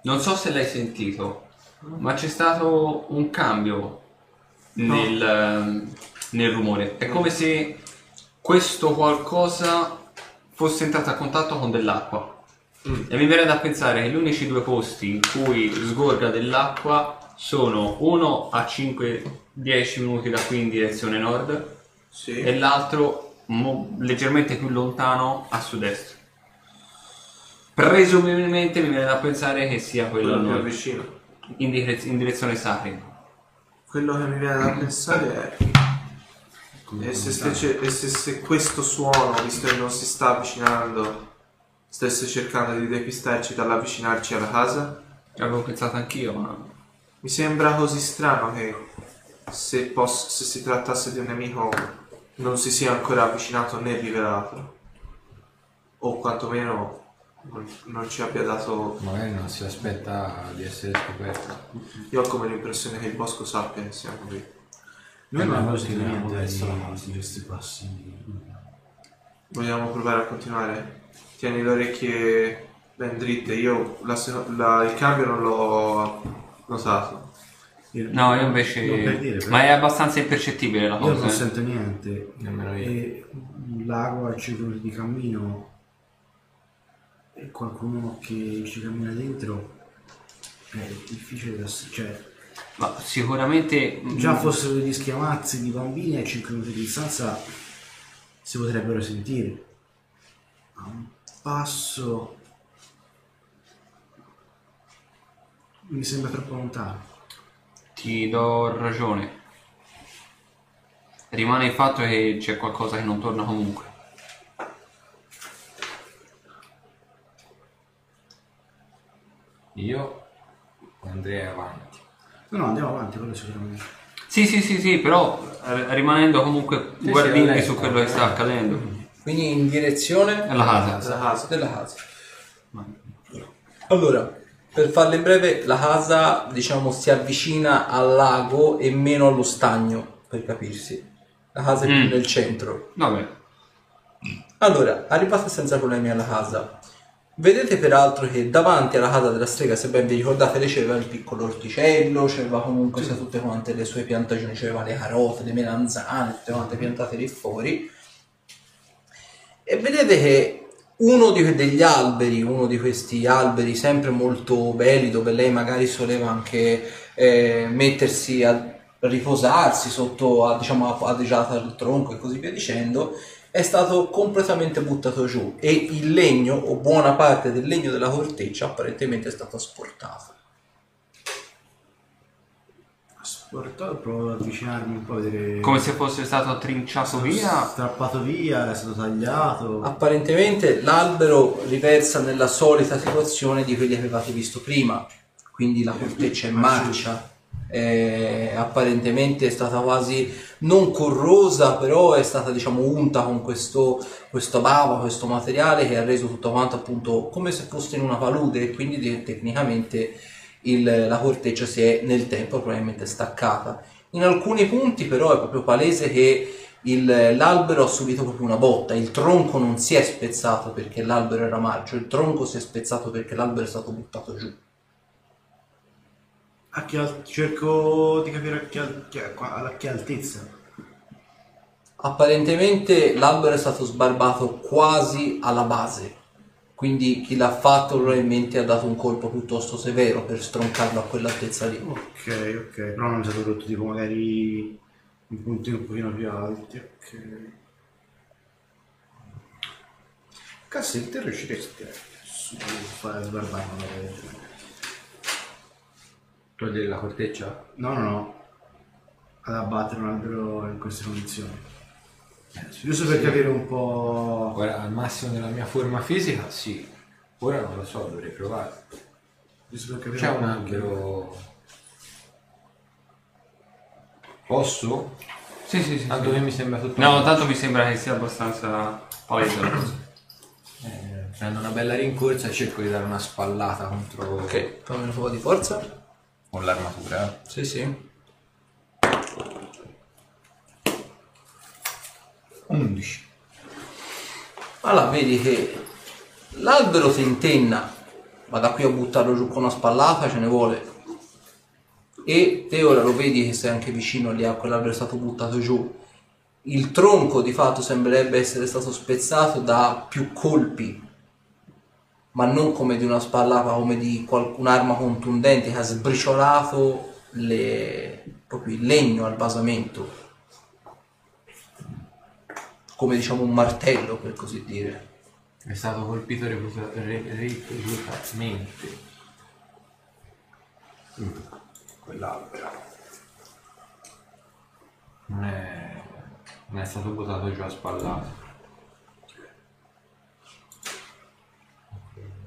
Non so se l'hai sentito, ma c'è stato un cambio nel, nel rumore. È come se questo qualcosa fosse entrato a contatto con dell'acqua. E mi viene da pensare che gli unici due posti in cui sgorga dell'acqua sono uno a 5-10 minuti da qui in direzione nord Sì. e l'altro mo- leggermente più lontano a sud-est. Presumibilmente mi viene da pensare che sia quello quello a più nord, vicino. in, direz- in direzione Sacri. Quello che mi viene da pensare è. E se, stece- e se- se questo suono, visto che non si sta avvicinando, stesse cercando di depistarci dall'avvicinarci alla casa? Avevo pensato anch'io, ma Mi sembra così strano che se, poss- se si trattasse di un nemico non si sia ancora avvicinato né rivelato. O quantomeno non, non ci abbia dato... Magari non si aspetta di essere scoperto. Io ho come l'impressione che il bosco sappia che siamo qui. Noi non niente verso la di questi passi. Vogliamo provare a continuare? Tieni le orecchie ben dritte. Io la la- il cambio non l'ho notato. Io- No, io invece... per dire, però. Ma è abbastanza impercettibile la Io cosa. non eh. sento niente. Nemmeno io. E un lago a 5 minuti di cammino e qualcuno che ci cammina dentro è difficile da... cioè Ma sicuramente... già mm, fossero degli schiamazzi di bambini a 5 minuti di distanza si potrebbero sentire. A un passo mi sembra troppo lontano. Ti do ragione. Rimane il fatto che c'è qualcosa che non torna comunque. Io andrei avanti. No, no, andiamo avanti, quello sicuramente. Sì, sì, sì, sì, però rimanendo comunque sì, guardingi ho letto, su quello che sta accadendo. Quindi in direzione Alla casa. La casa. della casa. Allora, per farle in breve, la casa diciamo si avvicina al lago e meno allo stagno, per capirsi. La casa è Mm. più nel centro. Vabbè. Allora, arrivate senza problemi alla casa. Vedete peraltro che davanti alla casa della strega, se ben vi ricordate, lei c'aveva il piccolo orticello, c'aveva comunque sia tutte quante le sue piantagioni, c'aveva le carote, le melanzane, tutte quante piantate lì fuori. E vedete che uno degli alberi, uno di questi alberi sempre molto belli, dove lei magari soleva anche eh, mettersi a riposarsi sotto, a, diciamo, adagiata al tronco e così via dicendo, è stato completamente buttato giù e il legno o buona parte del legno della corteccia apparentemente è stato asportato. Sportato, provo ad avvicinarmi un po' a vedere. Come se fosse stato trinciato via. Strappato via, è stato tagliato. Apparentemente l'albero riversa nella solita situazione di quelli che avevate visto prima, quindi la corteccia è marcia, è- apparentemente è stata quasi non corrosa, però è stata diciamo unta con questo, questo bava, questo materiale che ha reso tutto quanto appunto come se fosse in una palude e quindi tecnicamente il- la corteccia si è nel tempo probabilmente staccata. In alcuni punti però è proprio palese che il- l'albero ha subito proprio una botta, il tronco non si è spezzato perché l'albero era marcio, il tronco si è spezzato perché l'albero è stato buttato giù. A che al- cerco di capire a che, al- che- a- a che altezza. Apparentemente l'albero è stato sbarbato quasi alla base, quindi chi l'ha fatto probabilmente ha dato un colpo piuttosto severo per stroncarlo a quell'altezza lì. Ok, ok, però non è stato rotto tipo magari in punti un pochino più alti. Ok. Cazzo, te riusciresti a su- fare sbarbare una genere? Togliere la corteccia? No, no, no. Ad abbattere un albero in queste condizioni. Giusto per capire un po'. Ora, al massimo della mia forma fisica, sì. Ora non lo so, dovrei provare. Giusto per capire C'è un albero. Posso? Sì, sì, sì. Tanto sì. mi sembra tutto. No, tanto mi sembra che sia abbastanza palese la cosa. Eh, prendo una bella rincorsa e cerco di dare una spallata contro. Ok, fammi un po' di forza. Con l'armatura. eh. Sì, sì. 11. Allora, vedi che l'albero tentenna, ma da qui a buttarlo giù con una spallata ce ne vuole. E te ora lo vedi che sei anche vicino lì a quell'albero è stato buttato giù. Il tronco di fatto sembrerebbe essere stato spezzato da più colpi, ma non come di una spallata, come di un'arma contundente che ha sbriciolato le- proprio il legno al basamento come diciamo un martello per così dire. È stato colpito reputa- re- ripetutamente. Mm, Quell'albero. Non è, non è stato buttato giù a spallate.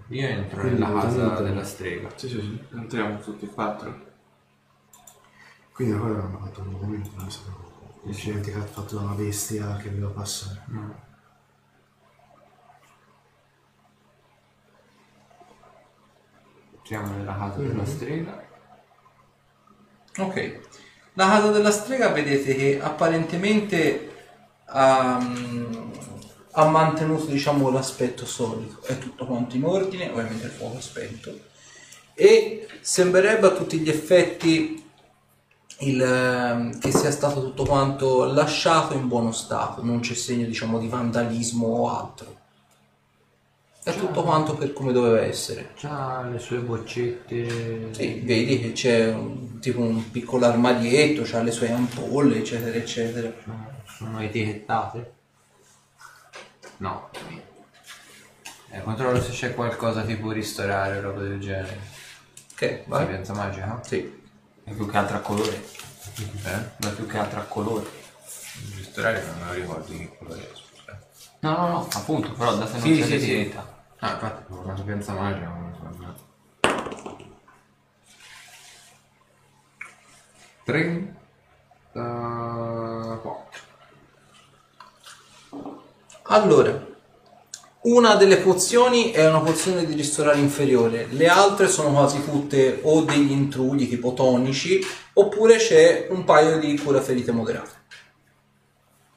Io entro Quindi nella casa eventualmente- della strega. Sì, sì, sì. Entriamo tutti e quattro. Quindi ancora non hanno fatto un documento, non è stato incidente che ha fatto da una bestia che doveva passare. Entriamo nella casa della strega. Ok. La casa della strega vedete che apparentemente ha, ha mantenuto diciamo l'aspetto solito, è tutto quanto in ordine, ovviamente il fuoco spento e sembrerebbe a tutti gli effetti il, ehm, che sia stato tutto quanto lasciato in buono stato, non c'è segno diciamo di vandalismo o altro. È tutto quanto per come doveva essere. C'ha le sue boccette. Sì, vedi che c'è un, tipo un piccolo armadietto, c'ha le sue ampolle, eccetera, eccetera. Sono etichettate? No. Eh, controllo se c'è qualcosa tipo ristorare o roba del genere. Ok, vai. Sapienza magica? Sì. È più che altro a colore. Eh? Ma più che altro a colore. Ristorare non me lo ricordo che colore è, scusa. No, no, no, appunto, però da se non Sì, c'è sì, sì. l'etichetta. Ah, infatti, con una sapienza magica non lo so. 34 Allora, una delle pozioni è una pozione di ristorare inferiore, le altre sono quasi tutte o degli intrugli tipo tonici, oppure c'è un paio di cura ferite moderate.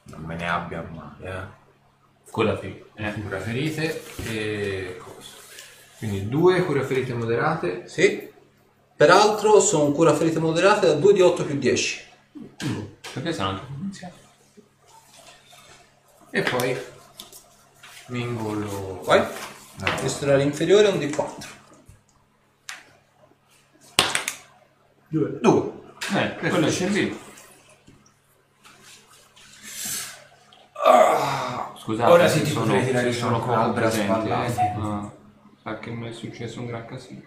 Non me ne abbia mai, eh. Quella qui. Eh. Cura ferite e cosa. Quindi due cura ferite moderate. Sì. Peraltro sono cura ferite moderate da 2 di 8 più 10. Perché sono anche convinzioni. E poi mi ingollo. Vai. No. Ristorare inferiore un di 4. Due. Due. Eh, quello è servito. Scusate, Ora sì, ti sono, potrei tirare sono un a presente. eh. spallate. Ah, sa che mi è successo un gran casino.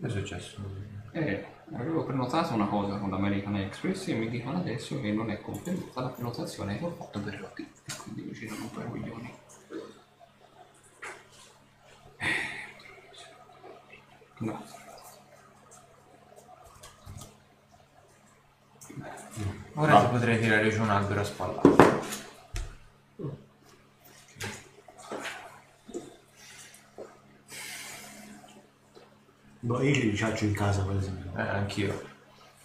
Che è successo? Eh, avevo prenotato una cosa con l'American Express e mi dicono adesso che non è confermata la prenotazione che ho fatto per Rotti. E quindi mi girano un po' i coglioni. Ora ti potrei tirare giù un albero a spallate. Boh, io li ricaccio in casa per esempio. Eh, anch'io.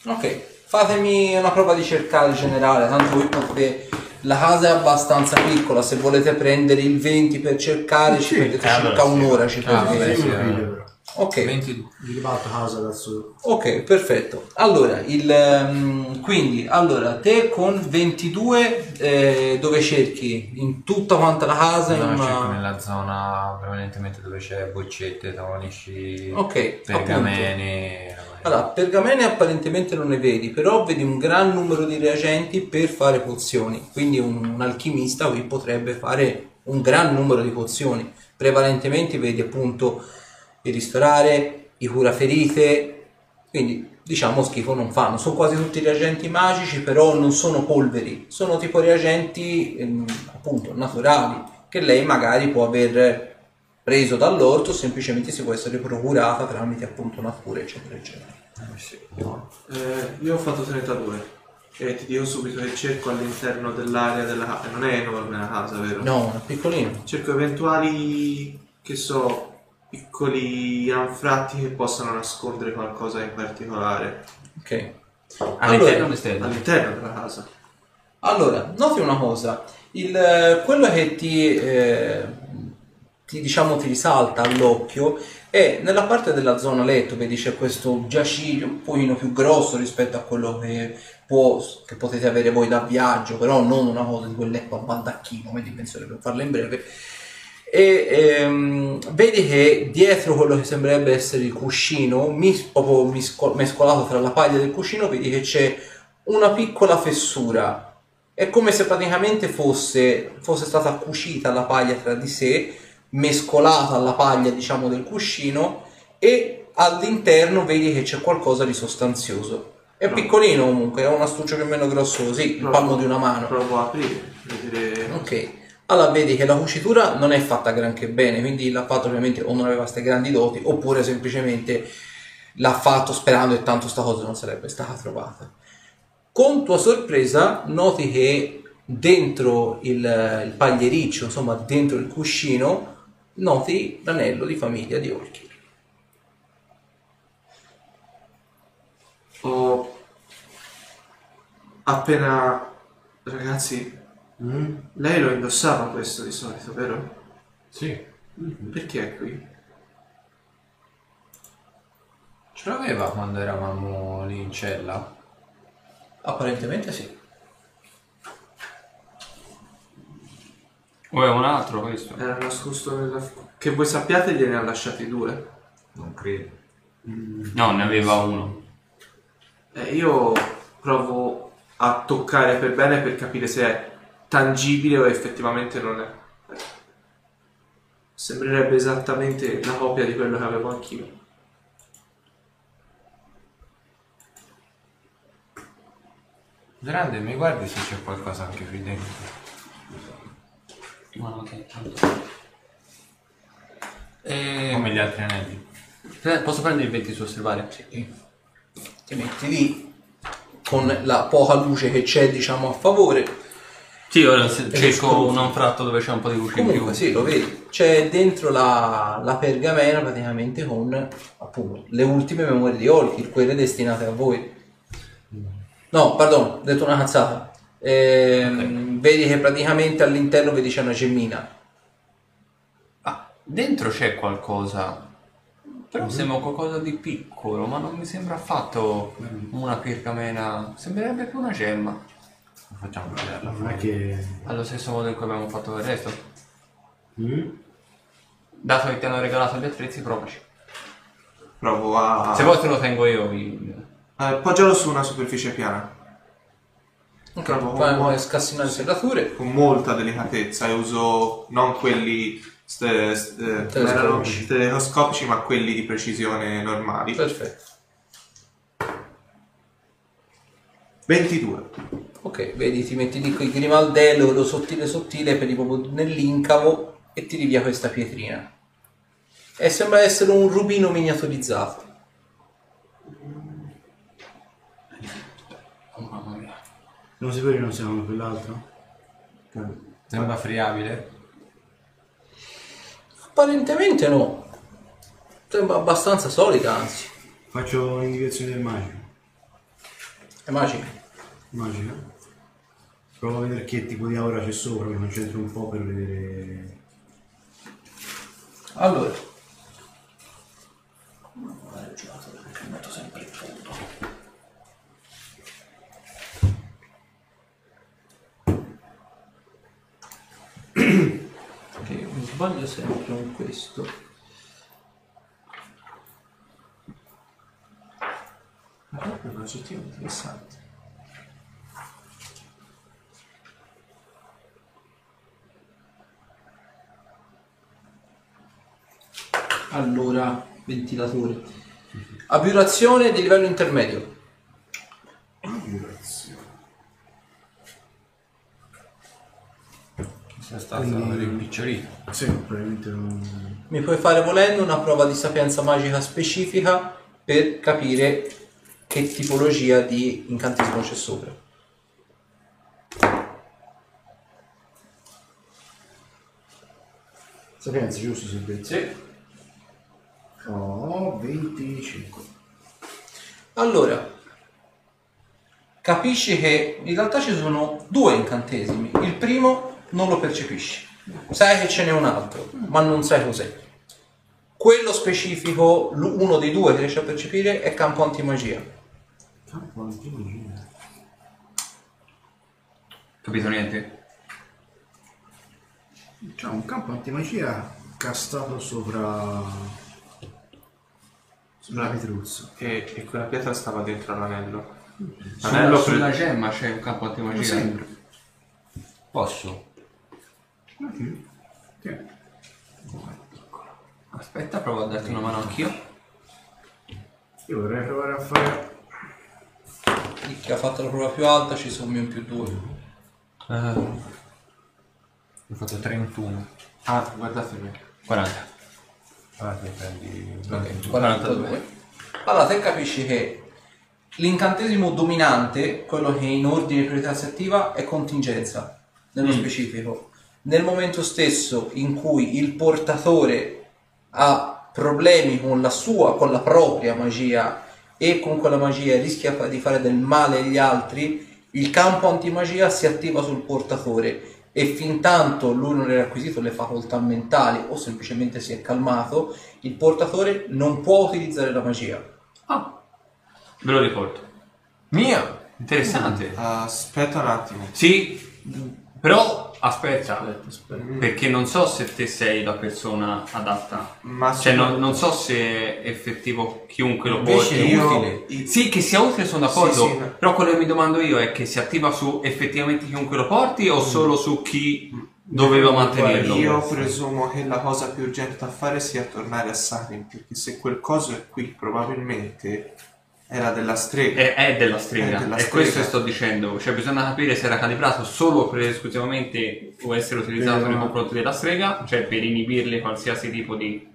Ok, fatemi una prova di cercare generale, tanto voi potete... La casa è abbastanza piccola, se volete prendere il 20 per cercare ci perdete eh, allora circa sì. un'ora. Ci Ah, perdete. Sì, Ok, 22. Gli ribalto casa adesso. ok, perfetto. Allora, il, ehm, quindi, allora, te con 22 eh, dove cerchi? In tutta quanta la casa? in No, una- cerco nella zona prevalentemente dove c'è boccette, tonici, Ok, pergamene. Allora, pergamene apparentemente non ne vedi, però vedi un gran numero di reagenti per fare pozioni. Quindi un, un alchimista qui potrebbe fare un gran numero di pozioni. Prevalentemente vedi appunto il ristorare, i curaferite. Quindi diciamo schifo non fanno. Sono quasi tutti reagenti magici, però non sono polveri, sono tipo reagenti ehm, appunto naturali che lei magari può aver preso dall'orto semplicemente si può essere procurata tramite appunto natura eccetera eccetera. Eh, io ho fatto 32 e ti dico subito che cerco all'interno dell'area della casa. Non è enorme la casa, vero? No, è piccolino. Cerco eventuali, che so, piccoli anfratti che possano nascondere qualcosa in particolare Ok. All'interno Allora, o all'esterno? all'interno della casa. Allora, noti una cosa, il, eh, quello che ti, eh, ti, diciamo, ti risalta all'occhio è nella parte della zona letto, vedi c'è questo giaciglio un pochino più grosso rispetto a quello che, può, che potete avere voi da viaggio, però non una cosa di quel letto a baldacchino, come dimensione per farla in breve. E ehm, vedi che dietro quello che sembrerebbe essere il cuscino, mis- proprio misco- mescolato tra la paglia del cuscino, vedi che c'è una piccola fessura è come se praticamente fosse, fosse stata cucita la paglia tra di sé, mescolata alla paglia, diciamo, del cuscino e all'interno vedi che c'è qualcosa di sostanzioso. È No. piccolino comunque, è un astuccio più o meno grosso così, il palmo di una mano. Provo a aprire, vedere. Ok, allora vedi che la cucitura non è fatta granché bene, quindi l'ha fatto ovviamente o non aveva queste grandi doti oppure semplicemente l'ha fatto sperando che tanto sta cosa non sarebbe stata trovata. Con tua sorpresa noti che dentro il, il pagliericcio, insomma dentro il cuscino, noti l'anello di famiglia di Olkir. Ho appena. Ragazzi, Mm? lei lo indossava questo di solito, vero? Sì. Perché è qui? Ce l'aveva quando eravamo lì in cella? Apparentemente sì. O è un altro questo? Era nascosto nella. Che voi sappiate gliene ha lasciati due. Non credo. No, ne aveva uno. Eh, io provo a toccare per bene per capire se è tangibile o effettivamente non è. Sembrerebbe esattamente la copia di quello che avevo anch'io. Grande, mi guardi se c'è qualcosa anche qui dentro. Ma ok, tanto. Eh, Come gli altri anelli. pre- posso prendere il 20 su osservare? Ti metti lì con la poca luce che c'è diciamo a favore Sì, ora cerco un anfratto dove c'è un po' di luce in Comunque più. sì, lo vedi. C'è dentro la, la pergamena praticamente con appunto le ultime memorie di Olkir, quelle destinate a voi. No, perdono, ho detto una cazzata. Ehm, Vedi che praticamente all'interno vedi c'è una gemmina. Ah, dentro c'è qualcosa. Però sembra qualcosa di piccolo, ma non mi sembra affatto una pergamena. Sembrerebbe più una gemma. Facciamo vederla. Non è che... Allo stesso modo in cui abbiamo fatto il resto. Mm? Dato che ti hanno regalato gli attrezzi, provaci. Provo a. Se vuoi te lo tengo io. il- Eh, appoggialo su una superficie piana. Ok, Bravo, poi puoi scassinare le serrature. Con molta delicatezza e uso non quelli ste- ste- Telescopici. erano telescopici, ma quelli di precisione normali. Perfetto. 22. Ok, vedi, ti metti lì con il grimaldello, quello sottile sottile, per proprio nell'incavo e tiri via questa pietrina. E sembra essere un rubino miniaturizzato. Oh, mamma mia. Non si vede che non siamo quell'altro? Sembra friabile. Apparentemente no. Sembra abbastanza solida, anzi. Faccio l'indicazione del magico. È magica. Magica. Provo a vedere che tipo di aura c'è sopra, mi concentro un po' per vedere... Allora. Ho giocato perché metto sempre il fondo. Ok, mi sbaglio sempre con questo. È un oggettivo interessante. Allora, ventilatore. Aburazione di livello intermedio. Sia stato Quindi- rimpicciolito. Sì, probabilmente non... Mi puoi fare volendo una prova di sapienza magica specifica per capire che tipologia di incantesimo c'è sopra. Sapienza, giusto Silvio? Sì. Ho 25. Allora, capisci che in realtà ci sono due incantesimi. Il primo non lo percepisci. Sai che ce n'è un altro, ma non sai cos'è. Quello specifico, uno dei due che riesci a percepire, è campo antimagia. Campo antimagia. Capito niente? C'è un campo antimagia castato sopra... Sopra la Petruzzo. E, e quella pietra stava dentro all'anello. Sulla, L'anello sulla pre- gemma c'è un campo antimagia. Posso? Sì. Aspetta, provo a darti una mano anch'io. Io vorrei provare a fare... Chi ha fatto la prova più alta ci sommi un più due. Ho fatto 31. Ah, guardate me. 40. Ah, ti prendi... Ok, 42. Allora, te capisci che l'incantesimo dominante, quello che in ordine priorità si attiva, è contingenza, nello specifico. Nel momento stesso in cui il portatore ha problemi con la sua, con la propria magia e con quella magia rischia fa- di fare del male agli altri, il campo antimagia si attiva sul portatore e fin tanto lui non era acquisito le facoltà mentali o semplicemente si è calmato, il portatore non può utilizzare la magia. Ah, ve lo ricordo. Mia! Interessante. Aspetta un attimo. Sì, però aspetta, aspetta. perché non so se te sei la persona adatta. Ma Cioè, non, non so se è effettivo chiunque lo porti. è io- utile. Sì, che sia utile sono d'accordo, Sì, sì, no. però quello che mi domando io è che si attiva su effettivamente chiunque lo porti o solo su chi doveva mantenerlo? Io presumo che la cosa più urgente da fare sia tornare a Sarin, perché se quel coso è qui, probabilmente era della strega. È, è della strega, È della è strega. questo che sto dicendo, cioè bisogna capire se era calibrato solo per esclusivamente può essere utilizzato nei confronti della strega, cioè per inibirle qualsiasi tipo di...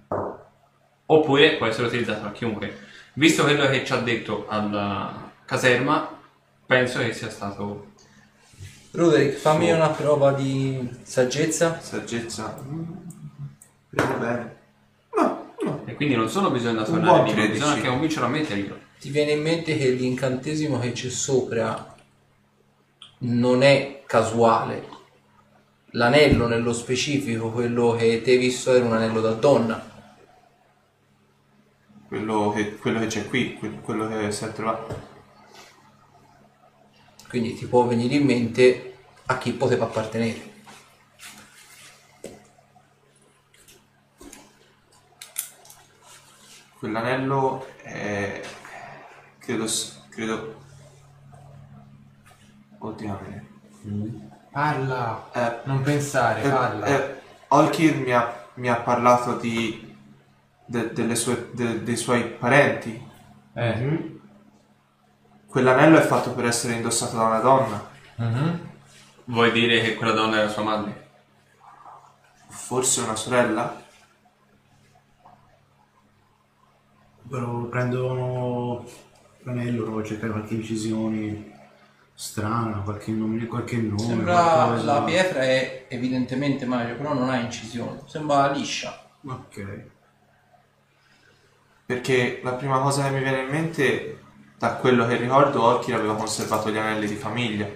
oppure può essere utilizzato da chiunque. Visto quello che ci ha detto alla caserma, penso che sia stato... Roderick, fammi una prova di saggezza. Saggezza. Vediamo bene. No, no. E quindi non solo bisogna tornare 13. bisogna anche convincerlo a metterlo. Ti viene in mente che l'incantesimo che c'è sopra non è casuale. L'anello nello specifico, quello che ti hai visto, era un anello da donna. Quello che, quello che c'è qui, que- quello che si è trovato. Quindi ti può venire in mente a chi poteva appartenere. Quell'anello è... credo... credo... Oddio, Parla! eh, Non pensare, eh, parla! eh, Olkir mi ha, mi ha parlato di... de- delle sue, de- dei suoi parenti. Eh. Quell'anello è fatto per essere indossato da una donna. Mhm. Vuoi dire che quella donna era sua madre? Forse una sorella? Però prendo l'anello, a cercare qualche incisione strana, qualche nome, qualche nome. Sembra qualcosa. la pietra è evidentemente magia, però non ha incisione. Sembra liscia. Ok. Perché la prima cosa che mi viene in mente, da quello che ricordo, Olkir aveva conservato gli anelli di famiglia.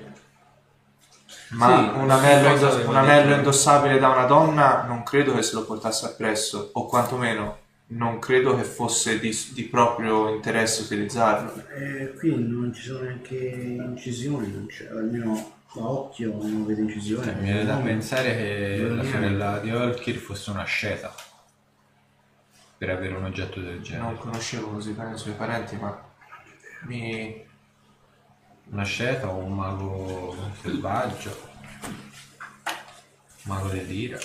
Ma Sì, un, anello, un anello indossabile da una donna non credo che se lo portasse appresso, o quantomeno non credo che fosse di, di proprio interesse utilizzarlo. Eh, qui non ci sono neanche incisioni, non c'è, almeno a occhio non vedo incisioni. Cioè, mi viene da pensare che Non la sorella di Olkir fosse una sceta per avere un oggetto del Non genere. conoscevo così bene i suoi parenti, ma mi... Una sceta o un mago selvaggio, un mago dell'ira.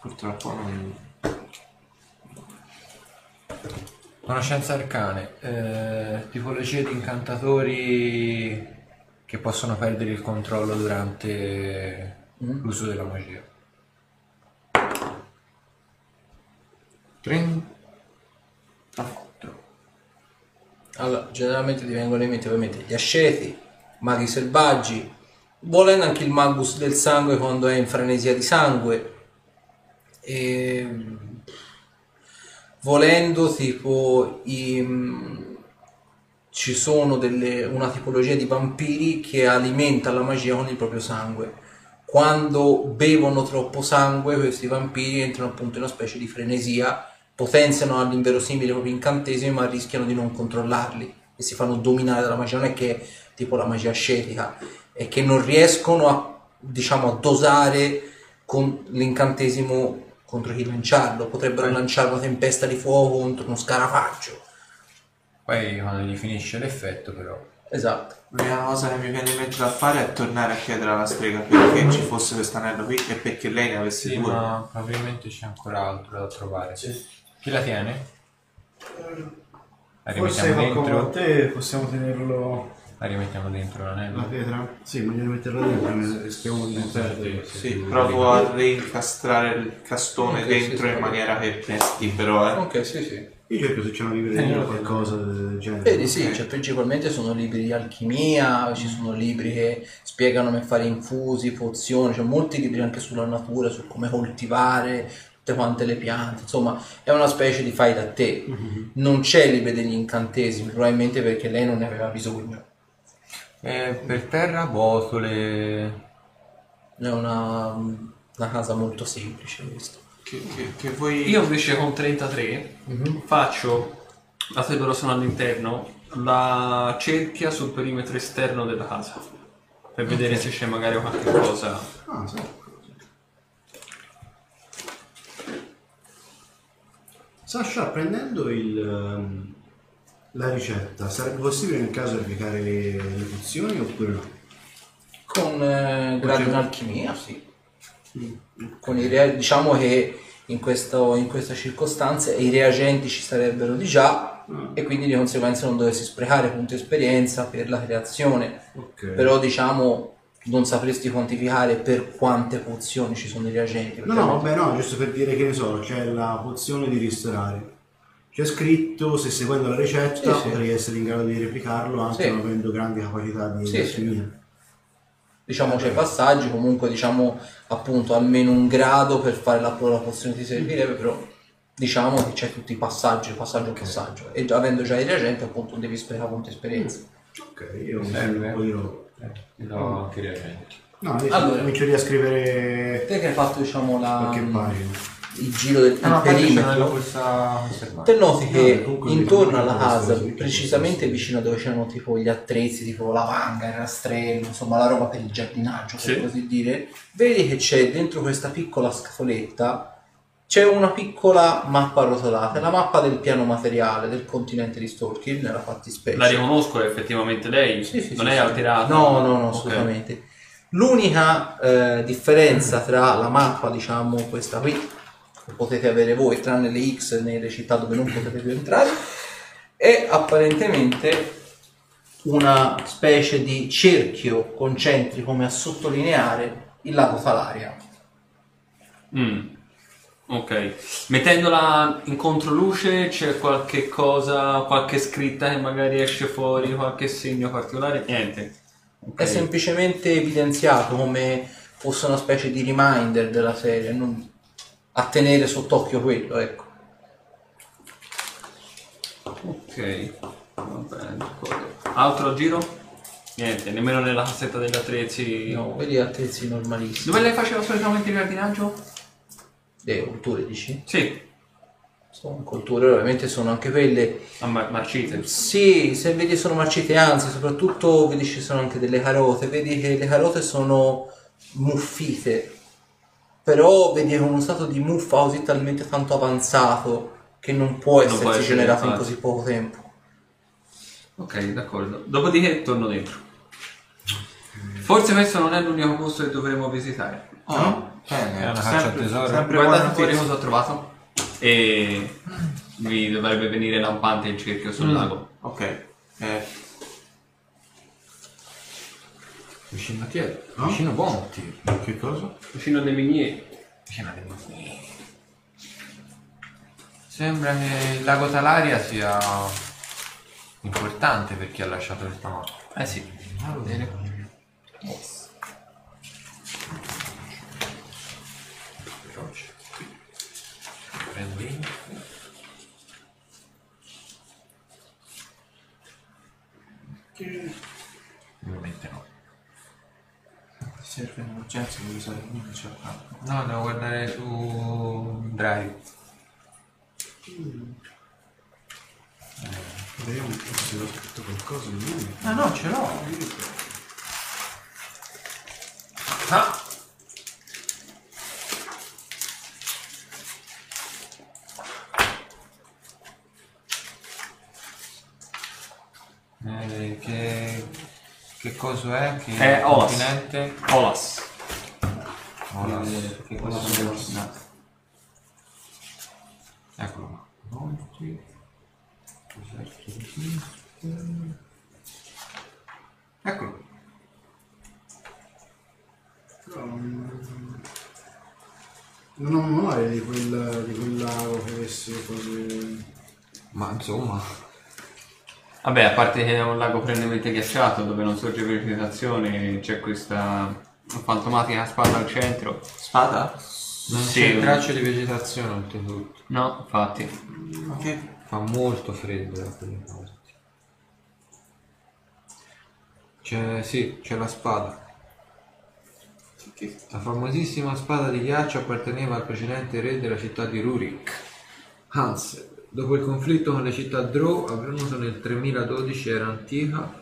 Purtroppo non... Conoscenze arcane, eh, tipologie di incantatori che possono perdere il controllo durante l'uso della magia. 34. Allora, generalmente ti vengono in mente ovviamente gli asceti, maghi selvaggi, volendo anche il magus del sangue quando è in frenesia di sangue. E volendo tipo i, mm, ci sono delle, una tipologia di vampiri che alimenta la magia con il proprio sangue. Quando bevono troppo sangue, questi vampiri entrano appunto in una specie di frenesia, potenziano all'inverosimile i propri incantesimi, ma rischiano di non controllarli e si fanno dominare dalla magia. Non è che tipo la magia ascetica, è che non riescono a, diciamo, a dosare con l'incantesimo contro chi lanciarlo. Potrebbero lanciare una tempesta di fuoco contro uno scarafaggio. Poi quando gli finisce l'effetto però... Esatto. L'unica cosa che mi viene in mente da fare è tornare a chiedere alla strega perché ci fosse questo anello qui e perché lei ne avesse Sì, due. ma probabilmente c'è ancora altro da trovare. Chi la tiene? La Forse rimettiamo dentro? te, possiamo tenerlo La rimettiamo dentro la l'anello? pietra? Sì, meglio metterla dentro, rischiamo di non perdere. Sì, provo a reincastrare il castone Ok, dentro sì, sì. in maniera che resti però, eh. Ok, sì, sì. Io cerco se c'è una libreria o qualcosa del genere. Vedi, sì, cioè, principalmente sono libri di alchimia, ci sono libri che spiegano come fare infusi, pozioni, c'è molti libri anche sulla natura, su come coltivare tutte quante le piante, insomma è una specie di fai da te. Non c'è libro degli incantesimi, probabilmente perché lei non ne aveva bisogno. Eh, per terra botole... È una, una casa molto semplice questo. Che, che, che vuoi... Io invece con 33 faccio, dato che loro sono all'interno, la cerchia sul perimetro esterno della casa. Per vedere se c'è magari qualche cosa. Ah, sì. Sasha, prendendo il, ehm, la ricetta, sarebbe possibile nel caso applicare le, le pozioni oppure no? Con eh, grado in alchimia, sì. Con i rea- diciamo che in, questo- in questa circostanza i reagenti ci sarebbero di già e quindi di conseguenza non dovessi sprecare punti esperienza per la creazione. Ok. Però diciamo non sapresti quantificare per quante pozioni ci sono i reagenti. No, no, vabbè, no, giusto per dire che ne so, c'è la pozione di ristorare. C'è scritto, se seguendo la ricetta Sì, sì. potrei essere in grado di replicarlo anche Sì. non avendo grandi capacità di Sì, alchimia. diciamo c'è passaggi, comunque diciamo appunto almeno un grado per fare la prova pozione ti servirebbe, però diciamo che c'è tutti i passaggi, passaggio per passaggio. E già- avendo già i reagenti appunto devi sprecare punti esperienza. Ok, io mi Serve? un po' di roba. No, anche reagenti. No, Allora. comincio a scrivere Te che hai fatto diciamo la, qualche pagina. Il giro del Ah, no, il perimetro, questa te noti No, che comunque intorno alla casa, precisamente vicino a dove c'erano tipo gli attrezzi, tipo la vanga, il rastrello, insomma la roba per il giardinaggio, per Sì. così dire, vedi che c'è dentro questa piccola scatoletta c'è una piccola mappa arrotolata, è la mappa del piano materiale del continente di Storkin nella fattispecie. La riconosco, è effettivamente lei. Sì, sì, non sì, è sì. alterata. No, no, no, Ok. assolutamente. L'unica eh, differenza tra la mappa, diciamo, questa qui, potete avere voi, tranne le X nelle città dove non potete più entrare, è apparentemente una specie di cerchio concentrico come a sottolineare il lago Talaria. Mm. Ok. Mettendola in controluce c'è qualche cosa, qualche scritta che magari esce fuori, qualche segno particolare? Niente. Ok. È semplicemente evidenziato come fosse una specie di reminder della serie, non a tenere sott'occhio quello, ecco. Ok. Va bene, d'accordo. Altro giro? Niente, nemmeno nella cassetta degli attrezzi. No, vedi attrezzi normalissimi. Dove lei faceva solitamente il giardinaggio? Le culture dici? Sì, Sono culture, ovviamente sono anche quelle. a Mar- Marcite. Sì, se vedi sono marcite, anzi, soprattutto vedi ci sono anche delle carote, vedi che le carote sono muffite, però è uno stato di muffa così talmente tanto avanzato che non può Non essersi generato in così poco tempo. Ok, d'accordo. Dopodiché torno dentro. Forse questo non è l'unico posto che dovremo visitare. Oh, bene. È una caccia al tesoro. sempre Guardate fuori cosa ho trovato. E vi dovrebbe venire lampante il cerchio sul lago. Ok. Eh, Vicino a chi è? No? Vicino a Bonti. Che cosa? Vicino alle miniere. Vicino alle Bonti. Sembra che il lago Talaria sia importante per chi ha lasciato questa mappa. Eh sì. Va bene. Veloce. Prendi. Ovviamente no. ti serve in emergenza devi usare il mio cercato. No, devo guardare su Drive. Vediamo se ho scritto qualcosa di lui. Ah no, ce l'ho. Ah! Eh, che, che coso è? Che È Olas. continente? Olas. Olas. Che quello cosa sono- no. Eccolo qua. Monti. Eccolo. Però non... Non ho memoria di quel, di quel lago che avesse cose... Ma insomma, Vabbè, a parte che è un lago perennemente ghiacciato dove non sorge vegetazione, c'è questa fantomatica spada al centro. Spada? non Sì, c'è un- traccia di vegetazione oltretutto. No, infatti. Ma che... Fa molto freddo da quelle parti. C'è, sì, c'è la spada. che... La famosissima spada di ghiaccio apparteneva al precedente re della città di Rurik, Hans. Dopo il conflitto con le città Drow, avvenuto nel 3012, era antica,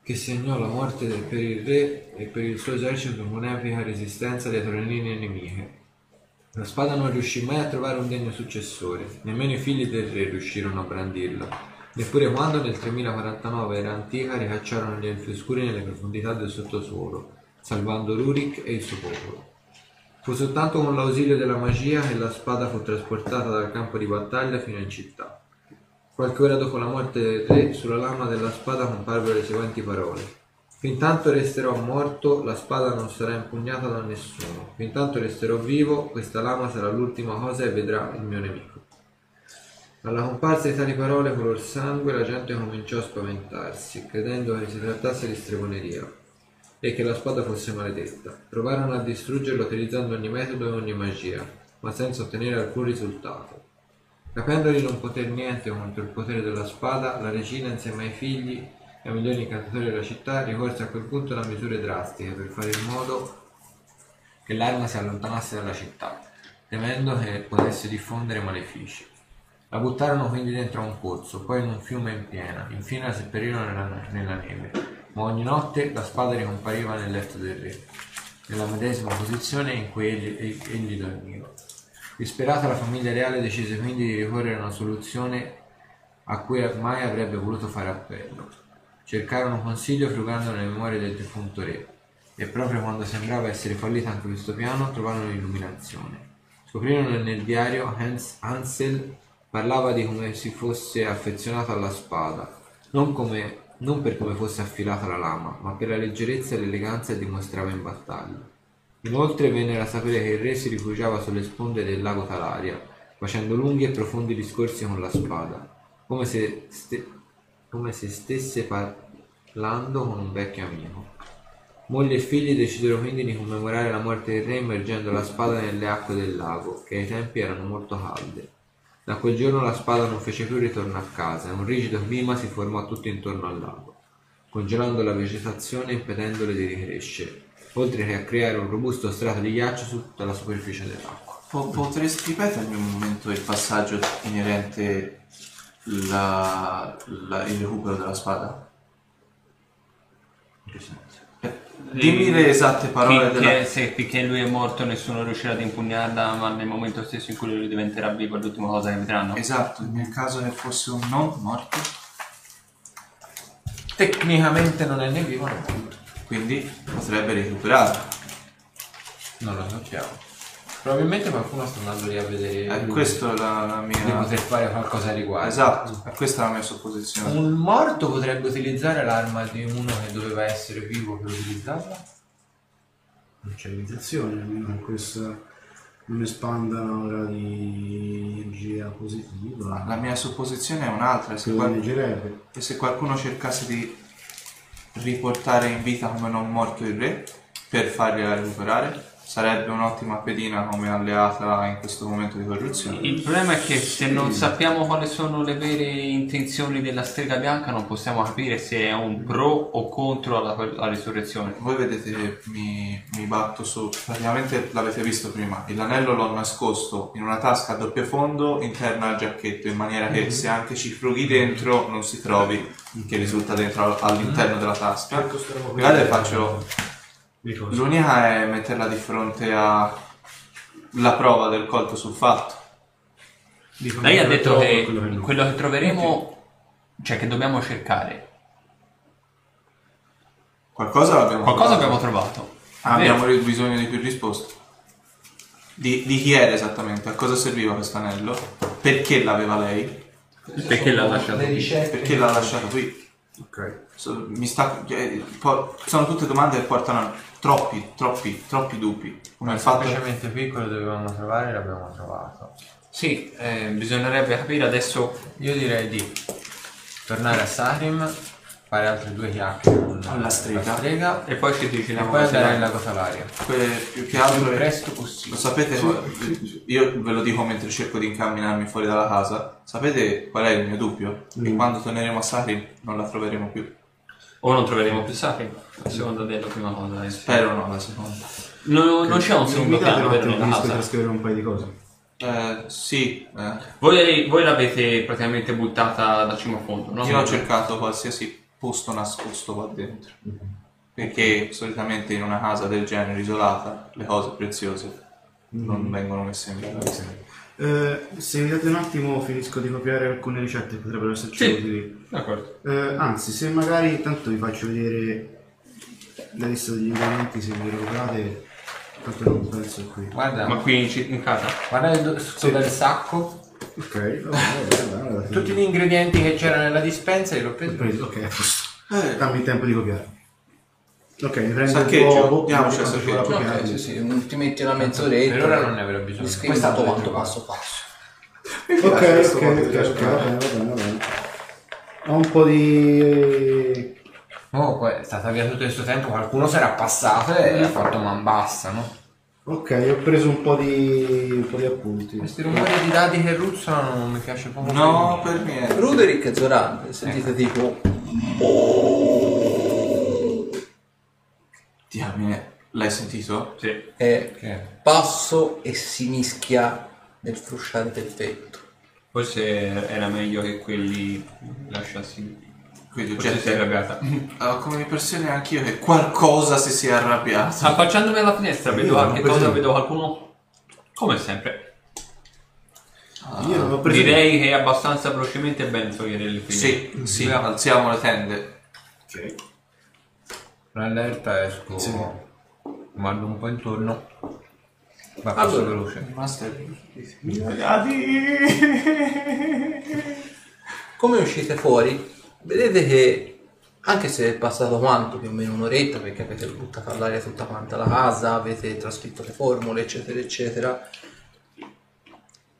che segnò la morte per il re e per il suo esercito un'epica resistenza dietro le linee nemiche. La spada non riuscì mai a trovare un degno successore, nemmeno i figli del re riuscirono a brandirla, neppure quando nel 3049 era antica ricacciarono gli elfi oscuri nelle profondità del sottosuolo, salvando Rurik e il suo popolo. Fu soltanto con l'ausilio della magia che la spada fu trasportata dal campo di battaglia fino in città. Qualche ora dopo la morte del re, sulla lama della spada comparvero le seguenti parole. Fintanto resterò morto, la spada non sarà impugnata da nessuno. Fintanto resterò vivo, questa lama sarà l'ultima cosa e vedrà il mio nemico. Alla comparsa di tali parole color sangue la gente cominciò a spaventarsi, credendo che si trattasse di stregoneria e che la spada fosse maledetta. Provarono a distruggerla utilizzando ogni metodo e ogni magia, ma senza ottenere alcun risultato. Capendo di non poter niente contro il potere della spada, la regina insieme ai figli e ai migliori incantatori della città ricorse a quel punto a misure drastiche per fare in modo che l'arma si allontanasse dalla città, temendo che potesse diffondere malefici. La buttarono quindi dentro a un pozzo, poi in un fiume in piena, infine la seppellirono nella, nella neve. Ma ogni notte la spada ricompariva nel letto del re, nella medesima posizione in cui egli, egli dormiva. Disperata la famiglia reale decise quindi di ricorrere a una soluzione a cui mai avrebbe voluto fare appello. Cercarono consiglio frugando nelle memorie del defunto re e proprio quando sembrava essere fallito anche questo piano trovarono l'illuminazione. Scoprirono che nel diario Hans Hansel parlava di come si fosse affezionato alla spada, non, come- non per come fosse affilata la lama, ma per la leggerezza e l'eleganza che dimostrava in battaglia. Inoltre vennero a sapere che il re si rifugiava sulle sponde del lago Talaria, facendo lunghi e profondi discorsi con la spada, come se, ste- come se stesse parlando con un vecchio amico. Moglie e figli decisero quindi di commemorare la morte del re immergendo la spada nelle acque del lago, che ai tempi erano molto calde. Da quel giorno la spada non fece più ritorno a casa e un rigido clima si formò tutto intorno al lago, congelando la vegetazione e impedendole di ricrescere, oltre che a creare un robusto strato di ghiaccio su tutta la superficie dell'acqua. Po- potresti ripetermi un momento il passaggio inerente la- la- il recupero della spada? In che senso? Dimmi le esatte parole Finché, della... se finché lui è morto nessuno riuscirà ad impugnarla, ma nel momento stesso in cui lui diventerà vivo è l'ultima cosa che vedranno. Esatto, nel caso che fosse un non morto, Tecnicamente non è né vivo né morto. quindi potrebbe recuperare. Non lo sappiamo. Probabilmente qualcuno sta andando lì a vedere Eh, questa è la, la di mia... poter fare qualcosa a riguardo. Esatto, questa è la mia supposizione. Un morto potrebbe utilizzare l'arma di uno che doveva essere vivo per utilizzarla? Non c'è realizzazione, almeno che questa non espanda un'aura di energia positiva. La mia supposizione è un'altra, se, qual- che se qualcuno cercasse di riportare in vita come non morto il re per fargliela recuperare, sarebbe un'ottima pedina come alleata in questo momento di corruzione. Il problema è che se non sappiamo quali sono le vere intenzioni della strega bianca non possiamo capire se è un pro o contro la, la risurrezione. Voi vedete, mi, mi batto su, praticamente l'avete visto prima, l'anello l'ho nascosto in una tasca a doppio fondo interna al giacchetto, in maniera che se anche ci frughi dentro non si trovi che risulta dentro all'interno della tasca. Guardate, faccio? L'unica è metterla di fronte alla prova del colpo sul fatto. Dico, Lei ha detto trovo, che quello che quello che troveremo, cioè che dobbiamo cercare, Qualcosa l'abbiamo qualcosa trovato. abbiamo trovato. Ah, abbiamo ri- bisogno di più risposte. Di, di chi era esattamente? A cosa serviva questo anello? Perché l'aveva lei? Perché l'ha lasciato? Ricette. Perché l'ha lasciato qui? Ok. So- mi sta- eh, po- sono tutte domande che portano a troppi, troppi, troppi dubbi. Come il fatto Semplicemente qui quello dovevamo trovare l'abbiamo trovato. Sì, eh, bisognerebbe capire adesso Io direi di tornare a Sarim, fare altre due chiacchiere con Alla strega. la strega e poi ci e decidiamo poi andare nel lago Salaria. que- più che Il altro più è- presto Lo possibile. sapete, io ve lo dico mentre cerco di incamminarmi fuori dalla casa. Sapete qual è il mio dubbio? Che quando torneremo a Sarin non la troveremo più. O non troveremo più sacri, a seconda della prima cosa. eh. Spero no, la seconda. No, non c'è un secondo piano per la finisco di casa. trascrivere un paio di cose. Eh, sì, eh. Voi, voi l'avete praticamente buttata da cima a fondo, no? io ho cercato qualsiasi posto nascosto qua dentro. Perché solitamente in una casa del genere isolata le cose preziose non vengono messe in vera. Eh, se mi date un attimo finisco di copiare alcune ricette che potrebbero esserci Sì. utili. D'accordo. Eh, anzi, se magari intanto vi faccio vedere la lista degli ingredienti, se vi recuperate, tanto non penso è qui. Guarda, Ma qui in, ci- in casa? guarda il do- del sacco. Ok, va bene, va bene, va bene. Tutti gli ingredienti che c'erano nella dispensa li ho Ho presi. preso, ok, a posto. Eh, Dammi il tempo di copiare. Ok, mi prendo Saccheggio, un po', diamoci quanto al saccheggio. Ok, sì, sì, ti metti una mezz'oretta. Per ora non ne avrò bisogno. Mi scrivi tutto quanto passo passo. Ok, ok, ok, ok, va bene, va bene, va bene. Ho un po' di... Comunque è stata via tutto questo tempo, qualcuno si era passato e ha fatto man bassa, no? Ok, ho preso un po' di, un po' di appunti. Questi rumori di dadi che ruzzano non mi piace proprio. no, per niente. Ruderick e Zoran, sentite tipo... Diamine, l'hai sentito? Sì. È Che? passo e si mischia nel frusciare del vento. Forse era meglio che quelli lasciassi. Quindi Forse si è oggetti. arrabbiata. Ah, come impressione anch'io che qualcosa si sia arrabbiato. Affacciandomi alla finestra, vedo Io non ho preso- cosa, vedo qualcuno. Come sempre. Io non ho preso... Direi che è abbastanza velocemente ben togliere le figlie. Sì, sì, alziamo le tende. Ok. L'allerta esco, Sì. guardo un po' intorno, ma passo Allora. veloce. Master. Come uscite fuori, vedete che anche se è passato quanto più o meno un'oretta, perché avete buttato all'aria tutta quanta la casa, avete trascritto le formule, eccetera, eccetera,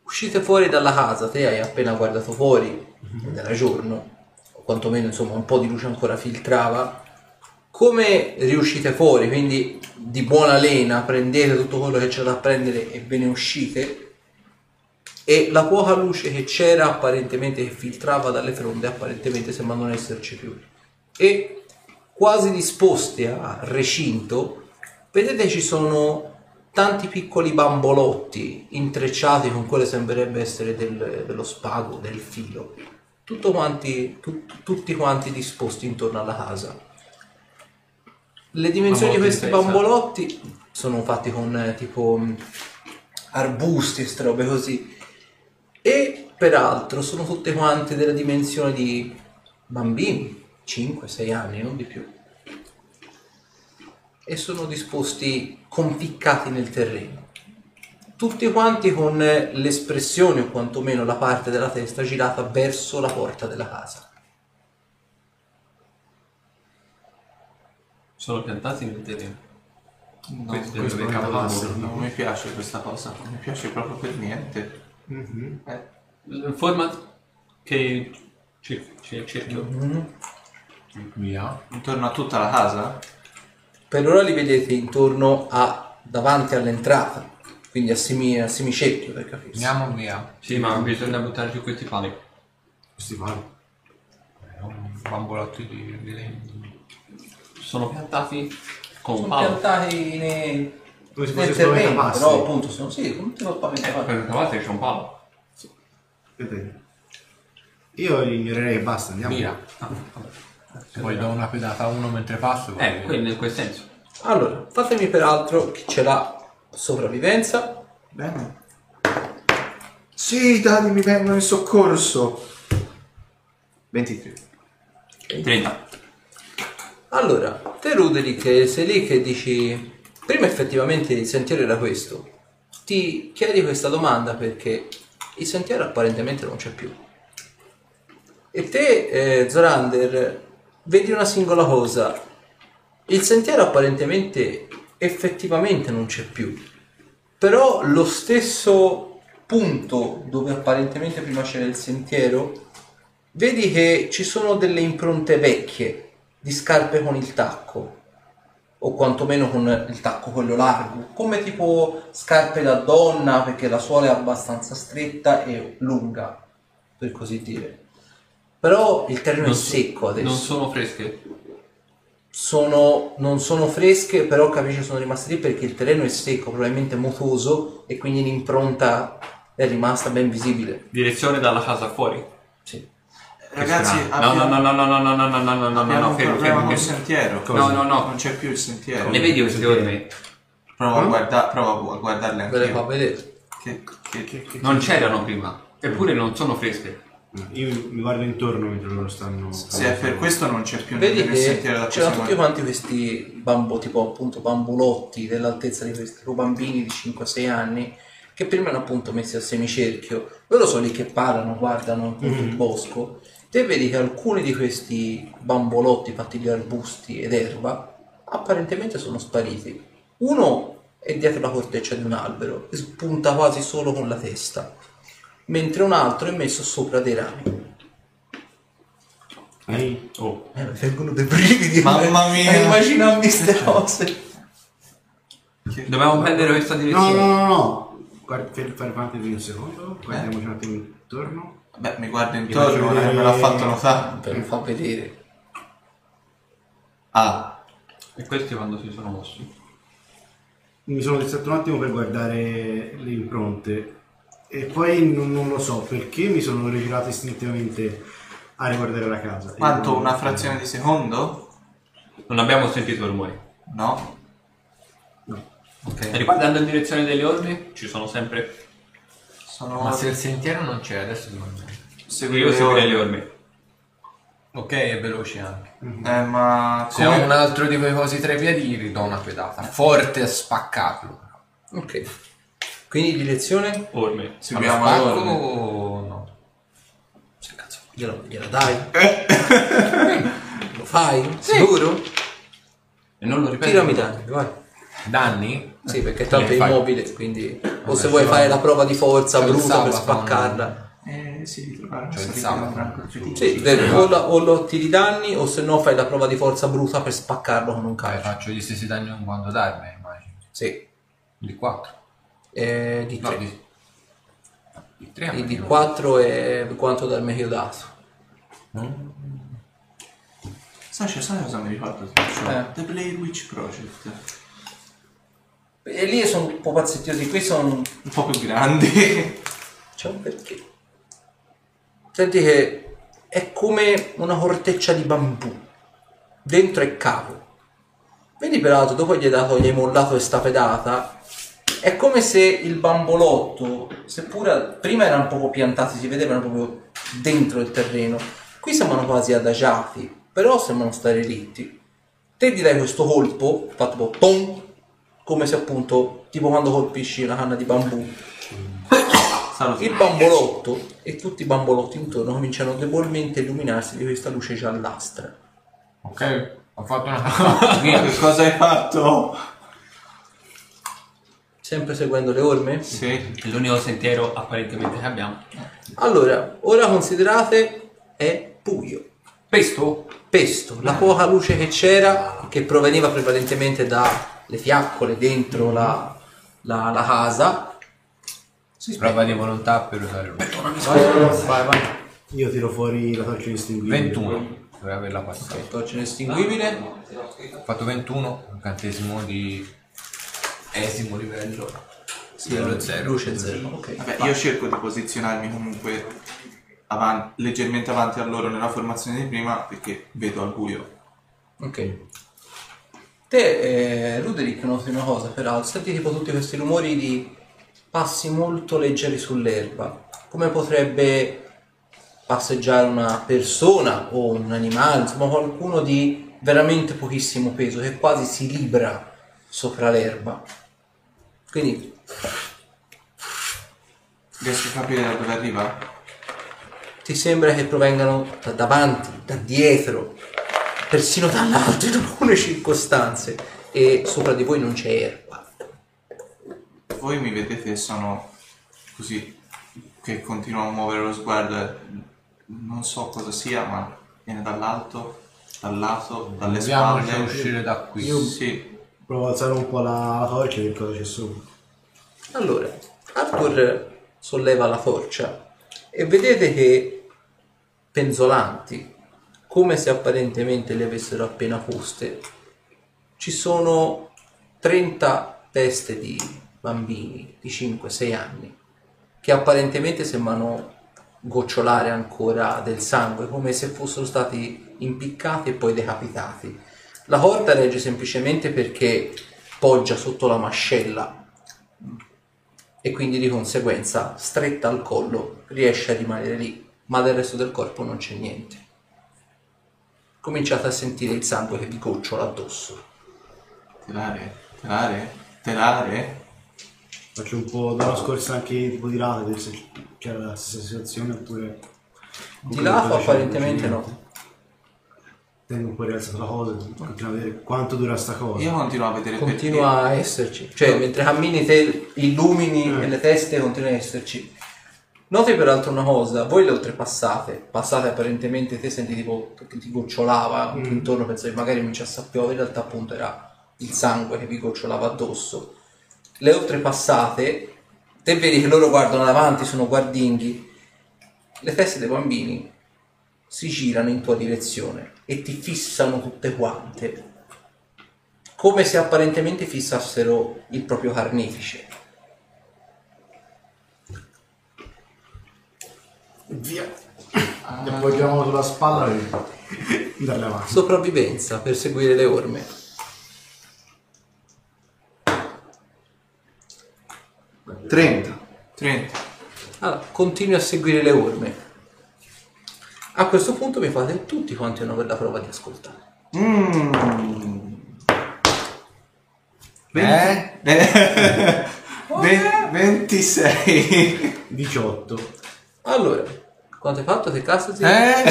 uscite fuori dalla casa, te hai appena guardato fuori, ed era giorno, o quantomeno insomma un po' di luce ancora filtrava, come riuscite fuori, quindi di buona lena prendete tutto quello che c'è da prendere e ve ne uscite, e la poca luce che c'era apparentemente che filtrava dalle fronde apparentemente sembra non esserci più. E quasi disposti a recinto vedete ci sono tanti piccoli bambolotti intrecciati con quello che sembrerebbe essere del- dello spago del filo. Tutto quanti, tut- tutti quanti disposti intorno alla casa le dimensioni di questi bambolotti sono fatti con eh, tipo mh, arbusti, queste robe così e peraltro sono tutte quante della dimensione di bambini, 5-6 anni, non di più. E sono disposti conficcati nel terreno. tutti quanti con l'espressione o quantomeno la parte della testa girata verso la porta della casa. Sono piantati nel terreno. No, Questo è questo non cavolo. Non mi piace questa cosa, non mi piace proprio per niente. Eh, Il format che cer- cer- cerchio. Via. intorno a tutta la casa? Per ora li vedete intorno a davanti all'entrata, quindi a, semi, a semicerchio per capirsi. Andiamo via. Sì, ma bisogna buttare giù questi pali. Questi pali. È un bambolotto di, di legno. Sono piantati con un Sono palo. piantati nei, Come se nel fosse terreno, però appunto sono sì, come tipo spaventapassi. Per cavallo c'è un palo. Vedete? Io ignorerei e basta, andiamo. Via. Poi do una pedata a uno mentre passo. Eh, quindi in quel senso. Allora, fatemi peraltro chi ce l'ha sopravvivenza. Bene. Sì, dadi, mi vengono in soccorso. 23. 30. Allora, te Ruderi che sei lì che dici... Prima effettivamente il sentiero era questo. Ti chiedi questa domanda perché il sentiero apparentemente non c'è più. E te, eh, Zorander, vedi una singola cosa. Il sentiero apparentemente effettivamente non c'è più. Però lo stesso punto dove apparentemente prima c'era il sentiero, vedi che ci sono delle impronte vecchie di scarpe con il tacco o quantomeno con il tacco quello largo, come tipo scarpe da donna perché la suola è abbastanza stretta e lunga, per così dire. Però il terreno è Non so- secco adesso. Non sono fresche. Sono- non sono fresche, però capisci sono rimaste lì perché il terreno è secco, probabilmente motoso e quindi l'impronta è rimasta ben visibile. Direzione dalla casa fuori. Ragazzi, No, abbiamo, no, no, no, no, no, no, no, no, no, no, abbiamo no, un fermo, problema fermo, col fermo. sentiero. No, no, no. Non c'è più il sentiero. Le vedi queste orme? Provo, a, guarda- provo a guardarle Ve le fa anche vedere. che, che, che, che- Non c'erano prima. Eppure non sono fresche. Io mi guardo intorno mentre loro stanno. Se è per questo non c'è più Vedi il che sentiero da cui c'erano tutti quanti questi bambo, tipo appunto bambulotti dell'altezza di questi bambini di 5-6 anni che prima erano appunto messi a semicerchio. Loro sono lì che parlano, guardano appunto il bosco. Te vedi che alcuni di questi bambolotti fatti di arbusti ed erba apparentemente sono spariti. Uno è dietro la corteccia di un albero e spunta quasi solo con la testa, mentre un altro è messo sopra dei rami. Ehi, Oh. Eh, mi vengono dei brividi Mamma mia. a immaginarmi queste cose. Dobbiamo prendere questa No, direzione. no, no, no. Guarda, fer- fermati un secondo. Guardiamoci un attimo intorno. Beh, mi guardo intorno, non vedere- me l'ha fatto notare. Per fa vedere. Ah, E questi quando si sono mossi? Mi sono distratto un attimo per guardare le impronte. E poi non, non lo so perché mi sono rigirato istintivamente a riguardare la casa. quanto? Una frazione di secondo? Non abbiamo sentito rumori. No. No. Ok. Riguardando in direzione delle orme, ci sono sempre. Sono... Ma se il sentiero non c'è, adesso dove andare? Seguire Io seguirei le orme. Ok, è veloce anche. Eh, ma Se come... ho un altro di quei cosi tre piedi, gli ridò una pedata. Forte a spaccarlo. Ok. Quindi direzione? Orme. Seguiamo Allo le spacco orme. o no? Cioè, cazzo, gliela, gliela dai? Lo fai? Sicuro? E non lo ripeto. Tirami danni, vai. Danni? Sì, perché tanto è Eh, fai. immobile, quindi... O se vuoi fare la prova di forza C'ho il bruta per sabato, spaccarla. Eh, sì, trovare Cioè, salita. Sì, vero, o, la- o lo tiri danni o se no fai la prova di forza bruta per spaccarlo con un Dai, calcio. faccio gli stessi danni un quando darmi, immagino. Sì. Di 4. Eh, di No, 3. di... Di 3 E di 4 è quanto darmi che ho dato. Sai, cioè, sai cosa mi ricordo? Eh. The Blair Witch Project. E lì sono un po' pazzettiosi, qui sono Un po' più grandi. C'è un perché. Senti che è come una corteccia di bambù. Dentro è cavo. Vedi peraltro, dopo gli hai dato, gli hai mollato questa pedata, è come se il bambolotto, seppur prima erano proprio piantati, si vedevano proprio dentro il terreno, qui sembrano quasi adagiati, però sembrano stare ritti. Te dai questo colpo, fatto proprio tom, come se appunto ti tipo quando colpisci una canna di bambù. Il bambolotto e tutti i bambolotti intorno cominciano debolmente a illuminarsi di questa luce giallastra. Ok, ho fatto una cazzata. Che cosa hai fatto? Sempre seguendo le orme? Sì. È l'unico sentiero apparentemente che abbiamo. Allora, ora considerate è buio. Pesto? Pesto, la poca luce che c'era, che proveniva prevalentemente dalle fiaccole dentro la, la- la casa, Prova di volontà per usare il vai, vai, vai. Io tiro fuori la torcia distinguibile. 21. Dovrei averla passata. Torcia inestinguibile. Ho fatto 21, incantesimo di esimo livello. Sì, livello 0. Luce zero. Ok. Vabbè, io cerco di posizionarmi comunque avan- leggermente avanti a loro nella formazione di prima perché vedo al buio. Ok. Te, eh, Ruderick, noti una cosa, peraltro, senti tipo tutti questi rumori di passi molto leggeri sull'erba. Come potrebbe passeggiare una persona o un animale, insomma qualcuno di veramente pochissimo peso che quasi si libra sopra l'erba. Quindi Riesco a capire da dove arriva? ti sembra che provengano da davanti, da dietro, persino dall'alto in alcune circostanze e sopra di voi non c'è erba. Voi mi vedete e sono così che continuo a muovere lo sguardo non so cosa sia ma viene dall'alto, dal lato, dalle Proviamoci a spalle. uscire da qui. Io- Sì, Provo ad alzare un po' la, la torcia e cosa c'è sopra. Allora, Arthur solleva la torcia e vedete che penzolanti, come se apparentemente le avessero appena poste, ci sono 30 teste di bambini di 5-6 anni che apparentemente sembrano gocciolare ancora del sangue, come se fossero stati impiccati e poi decapitati. La corda regge semplicemente perché poggia sotto la mascella e quindi di conseguenza stretta al collo riesce a rimanere lì, ma del resto del corpo non c'è niente. Cominciate a sentire il sangue che vi gocciola addosso. telare, telare, telare. Faccio un po', una scorsa anche tipo di lato, vedere se c'era la stessa situazione oppure... Di lato apparentemente no. Tengo un po' rialzato la cosa, continuo a vedere quanto dura sta cosa. Io continuo a vedere Continua a esserci, cioè mentre cammini te illumini e le teste continua a esserci. Noti peraltro una cosa, voi le oltrepassate, passate apparentemente, te senti tipo che ti gocciolava intorno, pensavi magari cominciasse a piovere, in realtà appunto era il sangue che vi gocciolava addosso. Le oltrepassate, te vedi che loro guardano davanti, sono guardinghi, le teste dei bambini si girano in tua direzione e ti fissano tutte quante come se apparentemente fissassero il proprio carnefice. Via! Li appoggiamo sulla spalla e andarle avanti. Sopravvivenza per seguire le orme. 30. 30. Allora, continui a seguire le orme. A questo punto mi fate tutti quanti una bella prova di ascoltare. Mm. Eh? Ve- 26. 18. Allora, quanto hai fatto? Che cazzo si Eh?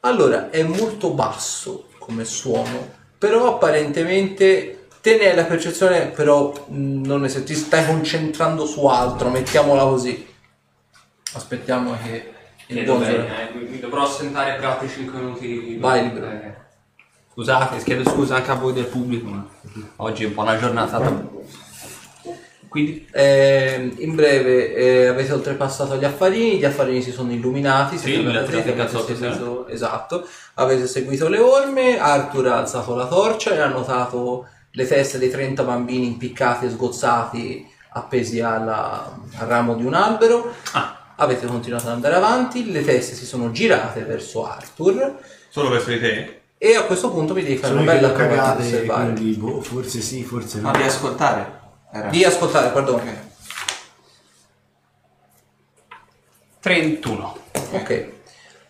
Allora, è molto basso come suono, però apparentemente te ne hai la percezione, però mh, non ne se ti stai concentrando su altro, mettiamola così. Aspettiamo che il Chiedo buon bene, eh, mi dovrò assentare per altri 5 minuti. Vai, libero. Eh, Scusate, chiedo scusa anche a voi del pubblico, ma oggi è un po' una giornata. Quindi, Eh, in breve eh, avete oltrepassato gli affarini, gli affarini si sono illuminati, Sì, siete la andati traffica avete sotto, seguito, esatto, avete seguito le orme, Arthur ha alzato la torcia e ha notato le teste dei 30 bambini impiccati e sgozzati appesi alla- al ramo di un albero. Ah. Avete continuato ad andare avanti, le teste si sono girate verso Arthur solo verso di te? e a questo punto mi devi fare Sono una bella prova di osservare. quindi boh, forse sì, forse no. Ma di ascoltare? Era. Di ascoltare, perdono. Ok. 31. Ok.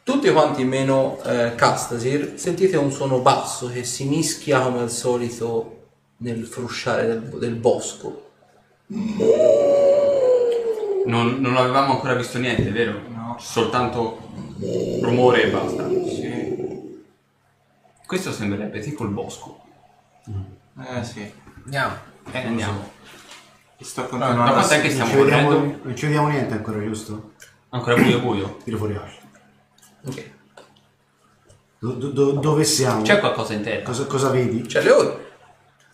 Tutti quanti meno eh, Castasir sentite un suono basso che si mischia come al solito nel frusciare del, del bosco. Non, non avevamo ancora visto niente, vero? No. Soltanto rumore e basta. Sì. Questo sembrerebbe tipo il bosco. Eh sì. Andiamo. Eh, andiamo. Sto Da continuando a quant'è che Non stiamo ci, vediamo, correndo? non ci vediamo niente ancora, giusto? Ancora buio buio. Tiro fuori Ash. Ok. Do- do- do- dove siamo? C'è qualcosa in terra? Cosa, cosa vedi? C'è le ore.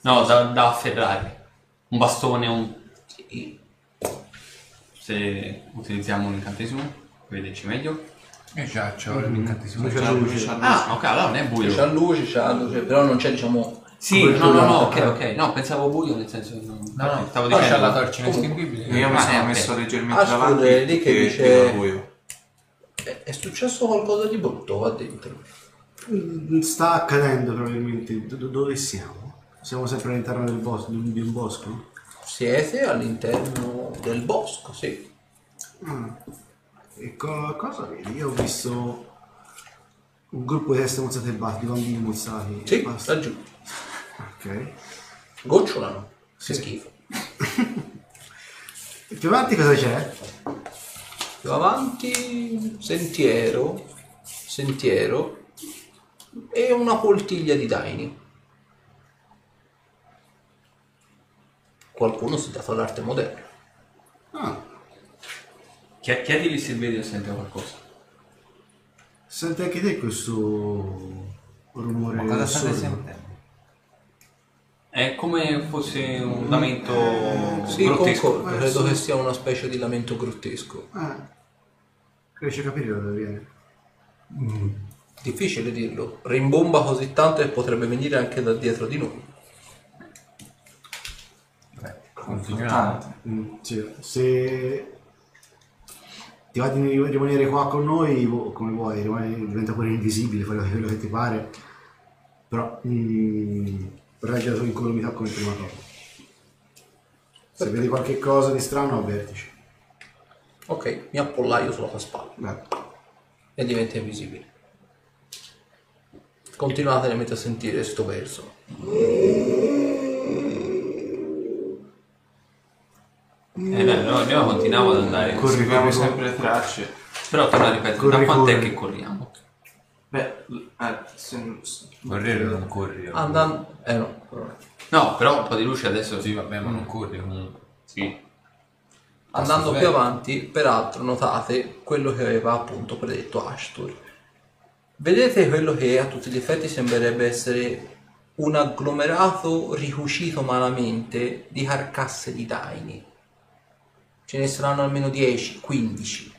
No, da, da afferrare. Un bastone, un... Se utilizziamo un incantesimo, vederci meglio. Io già ho l'incantesimo. C'è C'è luce. luce, c'è luce. Ah, ok, allora non è buio. C'è luce, c'è luce, però non c'è diciamo... Sì, no, no, no, ok, ok. No, pensavo buio nel senso che non... No, no, stavo c'è dicendo... la torcia inestinguibile. Io mi Ah, sono eh, messo leggermente Ah, davanti è lì che e dice- buio. È, è successo qualcosa di brutto qua dentro. Mm, Sta accadendo probabilmente. Do- do- dove siamo? Siamo sempre all'interno del bosco, di un- di un bosco? Siete all'interno del bosco, sì. Ah. E co- cosa vedi? Io ho visto un gruppo di teste mozzate e batti, bambini mozzati. Sì, basta. laggiù. Ok. Gocciolano. Che Sì. schifo. E più avanti cosa c'è? Più avanti, sentiero, sentiero e una poltiglia di daini. Qualcuno si è dato all'arte moderna. Ah, Chied- Chiedili se vede o sente qualcosa. senti anche te questo rumore Ma cosa state sentendo? È come fosse un lamento Sì, grottesco. concordo, credo che sia una specie di lamento grottesco. Ah, riesci a capire da dove viene? Difficile dirlo. Rimbomba così tanto che potrebbe venire anche da dietro di noi. Beh, continuiamo. Mm. Se ti va di rimanere qua con noi, come vuoi, rimani- diventa pure invisibile, fai quello che ti pare, però mm, reggi la tua incolumità come prima cosa. Se vedi qualche cosa di strano, avvertici. Ok, mi appollaio sulla tua spalla Beh, e diventa invisibile. Continuate a sentire sto verso. Eh, beh, noi, noi continuiamo ad andare. Corri, Seguiamo corri, sempre le tracce. Però torno a ripetere, Corri, da quant'è corri. che corriamo? Beh, eh, se- se- Correre non corri. oh. Andando... Eh no, però no. No, però un po' di luce adesso Sì, vabbè, ma non corri comunque. Sì. Andando più avanti, peraltro, notate quello che aveva appunto predetto Ashtur. Vedete quello che a tutti gli effetti sembrerebbe essere un agglomerato ricucito malamente di carcasse di daini. Ce ne saranno almeno 10, 15.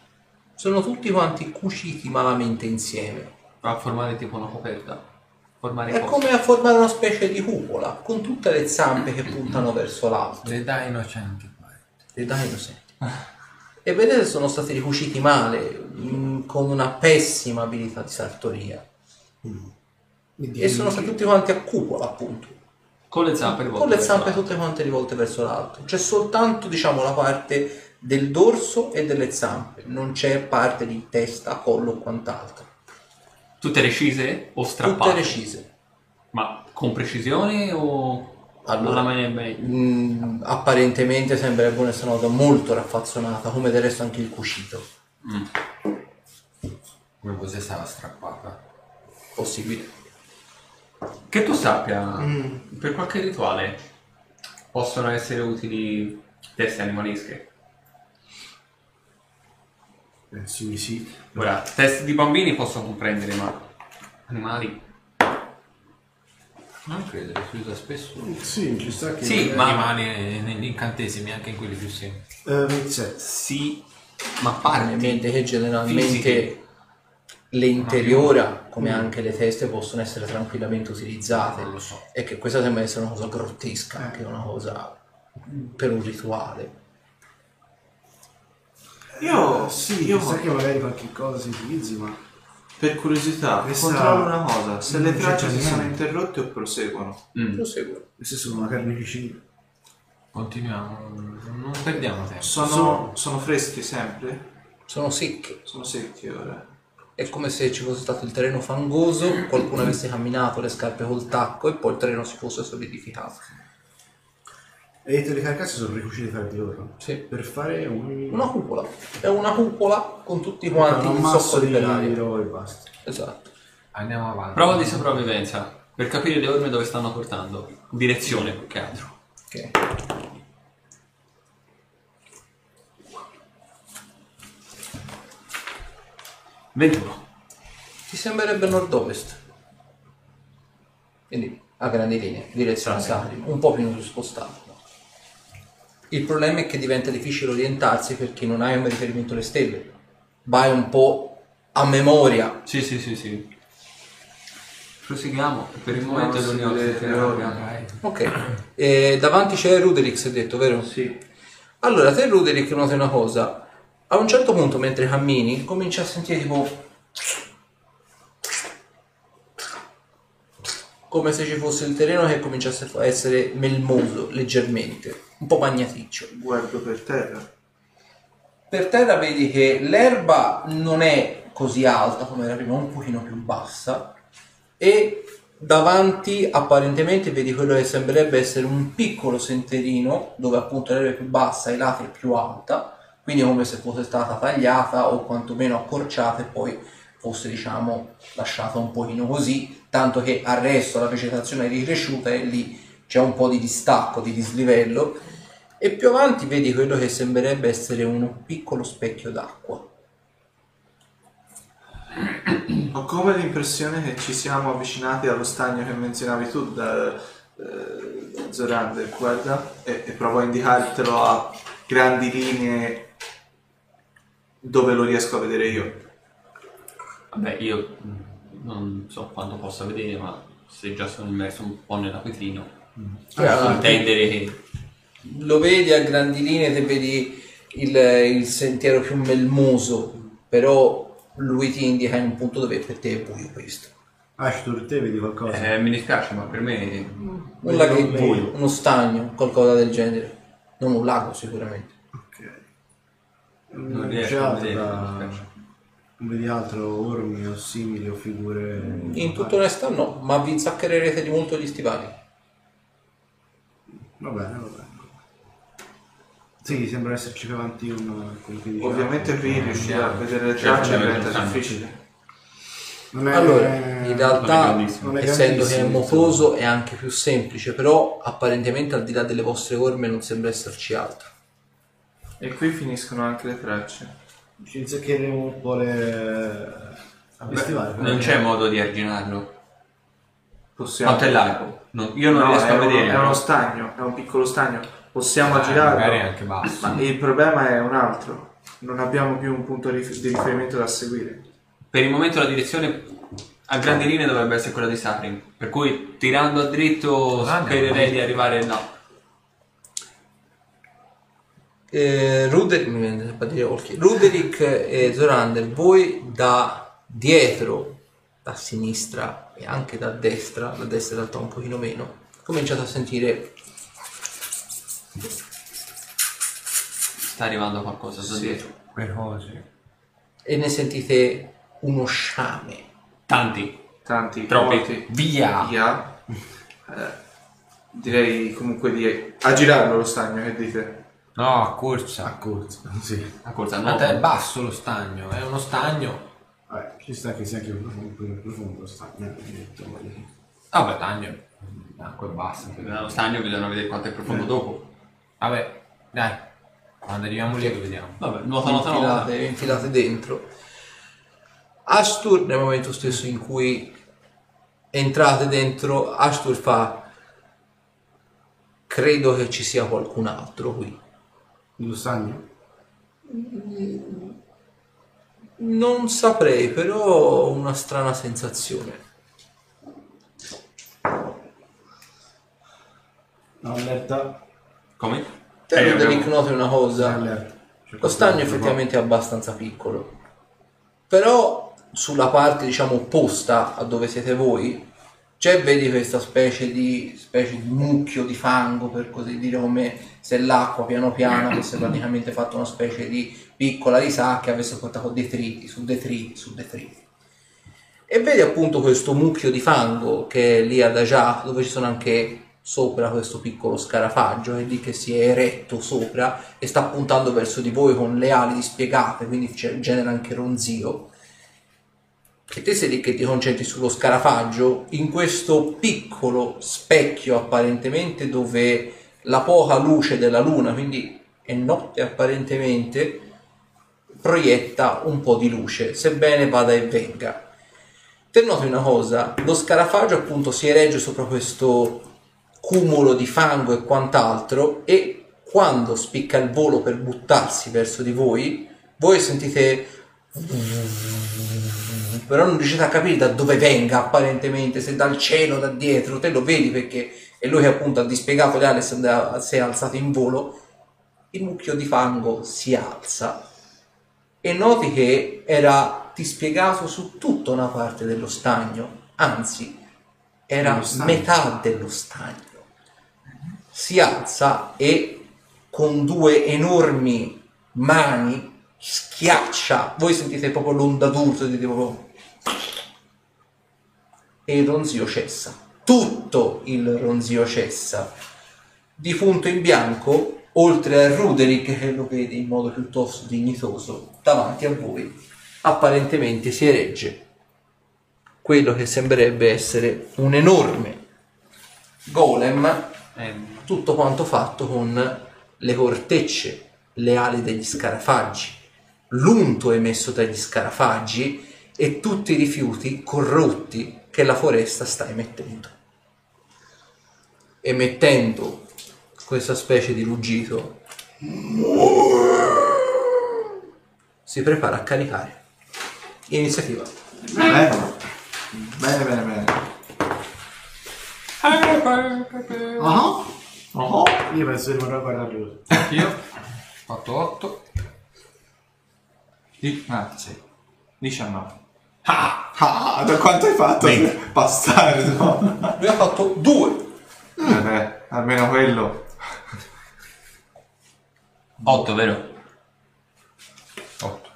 Sono tutti quanti cuciti malamente insieme. A formare tipo una coperta. Formare È cosa? come a formare una specie di cupola, con tutte le zampe che puntano verso l'alto. Le dai innocenti qua. dei dinosaur. E vedete sono stati ricuciti male, mh, con una pessima abilità di sartoria. E sono stati tutti quanti a cupola, appunto. Con le zampe rivolte Con le zampe tutte quante rivolte verso l'alto. C'è soltanto, diciamo, la parte del dorso e delle zampe. Non c'è parte di testa, collo o quant'altro. Tutte recise o strappate? Tutte recise. Ma con precisione o Allora. alla mania bene? Mm, apparentemente sembrerebbe una cosa molto raffazzonata, come del resto anche il cucito. Come fosse stata strappata. Possibile. Che tu sappia, per qualche rituale possono essere utili teste animalische. Penso di sì. Ora, teste di bambini posso comprendere, ma animali? Non credo, si usa spesso. Sì, ci sta che... Sì, Ma ma animali negli incantesimi, anche in quelli più semplici. Eh, sì, ma parti. mente che generalmente Fisiche. le interiora, come anche le teste, possono essere tranquillamente utilizzate. Non lo so. E che questa sembra essere una cosa grottesca, anche una cosa per un rituale. Io, Sì, io sa che magari qualche cosa si utilizzi, ma... per curiosità Questa- controllo una cosa, se le Non c'è tracce si niente. sono interrotte o proseguono. Mm. Proseguo. Queste sono una carneficina. Continuiamo, non perdiamo tempo. Sono, Sono- sono freschi sempre? Sono secche. Sono secchi ora. È come se ci fosse stato il terreno fangoso, qualcuno avesse camminato le scarpe col tacco e poi il terreno si fosse solidificato. E i telecarcassi sono riusciti a fare di loro? Sì. Per fare un... Una cupola. È una cupola con tutti quanti un in masso di di loro e basta. Esatto. Andiamo avanti. Prova di sopravvivenza per capire le orme dove stanno portando. Direzione più che altro. Ok. Ventuno. Ti sembrerebbe nord-ovest. Quindi a grandi linee, direzione Sarim, un po' più spostato. Il problema è che diventa difficile orientarsi perché non hai un riferimento alle stelle. Vai un po' a memoria. Sì, sì, sì, sì. Proseguiamo. Per il momento è che le abbiamo. orme. Ok. E davanti c'è Ruderix, hai detto, vero? Sì. Allora, te Ruderick noti una cosa. A un certo punto, mentre cammini, cominci a sentire tipo... Come se ci fosse il terreno che cominciasse a essere melmoso, leggermente. Un po' magnaticcio. Guardo per terra. Per terra vedi che l'erba non è così alta come era prima, un pochino più bassa. E davanti apparentemente vedi quello che sembrerebbe essere un piccolo senterino dove appunto l'erba è più bassa e i lati è più alta, quindi come se fosse stata tagliata o quantomeno accorciata e poi fosse diciamo lasciata un pochino così, tanto che al resto la vegetazione è ricresciuta e lì c'è un po' di distacco, di dislivello e più avanti vedi quello che sembrerebbe essere un piccolo specchio d'acqua. Ho come l'impressione che ci siamo avvicinati allo stagno che menzionavi tu da, eh, Zorander, guarda, e, e provo a indicartelo a grandi linee dove lo riesco a vedere io. Vabbè, io mm, non so quanto possa vedere, ma se già sono immerso un po' nella vetrino, posso intendere che lo vedi a grandi linee, te vedi il, il sentiero più melmoso, però lui ti indica in un punto dove per te è buio questo. Ashtur, te vedi qualcosa? eh, mi dispiace, ma per me Un laghetto, buio. uno stagno, qualcosa del genere. Non un lago sicuramente. Ok. non c'è riesco a vedere. da- mi dispiace. Non vedi altro ormi o simili o figure? In tutta onestà no, ma vi inzacchererete di molto gli stivali. Va bene, va bene. Sì, sembra esserci più avanti un... quello che dicevo. Ovviamente qui riuscire a vedere le tracce diventa difficile. Non è... Allora, in realtà, grandissimo. Non è essendo che è motoso, è anche più semplice, però apparentemente al di là delle vostre orme non sembra esserci altro. E qui finiscono anche le tracce. Ci inzaccheremo un po' le... le stivali. Non c'è modo di arginarlo. Possiamo... Quanto è largo? Non- io non No, riesco a vedere. È uno stagno, è un piccolo stagno. Possiamo Eh, aggirarlo. magari anche basso. Ma il problema è un altro. Non abbiamo più un punto di riferimento da seguire. Per il momento la direzione a grandi linee dovrebbe essere quella di Sarin. Per cui tirando a dritto Ah, spererei no. di arrivare là. Eh, Ruder- mi viene sempre a dire Orchi. Ruderick e Zorander, voi da dietro, da sinistra e anche da destra, da destra in realtà un pochino meno, cominciate a sentire Sta arrivando qualcosa da dietro. Quelle cose. e ne sentite uno sciame. Tanti. Tanti, Troppi. molti. Via! Via. Eh, direi comunque di aggirarlo lo stagno, che dite? No, a corsa. A corsa, sì. A corsa no. Tanto è basso lo stagno, è uno stagno. Vabbè, ci sta che sia anche più profondo, più profondo sta. niente, niente, voglio dire. Vabbè, stagno. Acqua è bassa. Nello stagno bisogna vedere quanto è profondo dopo. Vabbè, dai. Quando arriviamo lì lo vediamo. Vabbè, nuota, nuota, nuota. infilate, infilate dentro. Astur, nel momento stesso in cui entrate dentro, Astur fa: Credo che ci sia qualcun altro qui. Lo stagno? Non saprei, però ho una strana sensazione. Allerta. Come? Te Eh, Roderick abbiamo- noti una cosa. Allerta. C'è Lo stagno che effettivamente è abbastanza piccolo. Però sulla parte diciamo opposta a dove siete voi, c'è vedi questa specie di, specie di mucchio di fango, per così dire, come se l'acqua piano piano avesse praticamente fatto una specie di piccola risacca e avesse portato detriti su detriti su detriti. E vedi appunto questo mucchio di fango che è lì adagiato, dove ci sono anche sopra questo piccolo scarafaggio, è lì che si è eretto sopra e sta puntando verso di voi con le ali dispiegate, quindi genera anche ronzio. E te sei lì che ti concentri sullo scarafaggio, in questo piccolo specchio apparentemente dove la poca luce della luna, quindi è notte apparentemente, proietta un po' di luce, sebbene vada e venga. Te noti una cosa, lo scarafaggio appunto si eregge sopra questo cumulo di fango e quant'altro e quando spicca il volo per buttarsi verso di voi, voi sentite però non riuscite a capire da dove venga apparentemente, se dal cielo, da dietro, te lo vedi perché è lui che appunto ha dispiegato le ali e si è- alzato in volo, il mucchio di fango si alza e noti che era dispiegato su tutta una parte dello stagno, anzi era Dello metà dello stagno. Si alza e con due enormi mani schiaccia, voi sentite proprio l'onda d'urto, sentite proprio e il ronzio cessa. Tutto il ronzio cessa. Di punto in bianco, oltre a Ruderick che lo vede in modo piuttosto dignitoso, davanti a voi, apparentemente si eregge quello che sembrerebbe essere un enorme golem, tutto quanto fatto con le cortecce, le ali degli scarafaggi, l'unto emesso dagli scarafaggi e tutti i rifiuti corrotti che la foresta sta emettendo. Emettendo questa specie di ruggito, si prepara a caricare. Iniziativa. Bene, bene, bene. bene. Ah, Oh, Io penso di rimarrò a guardarlo. Io ho fatto 8. Di- ah, sì. 19. Ah, ah, da quanto hai fatto? Venti. Bastardo. Lui ha fatto due. Vabbè, almeno quello. 8, vero? 8.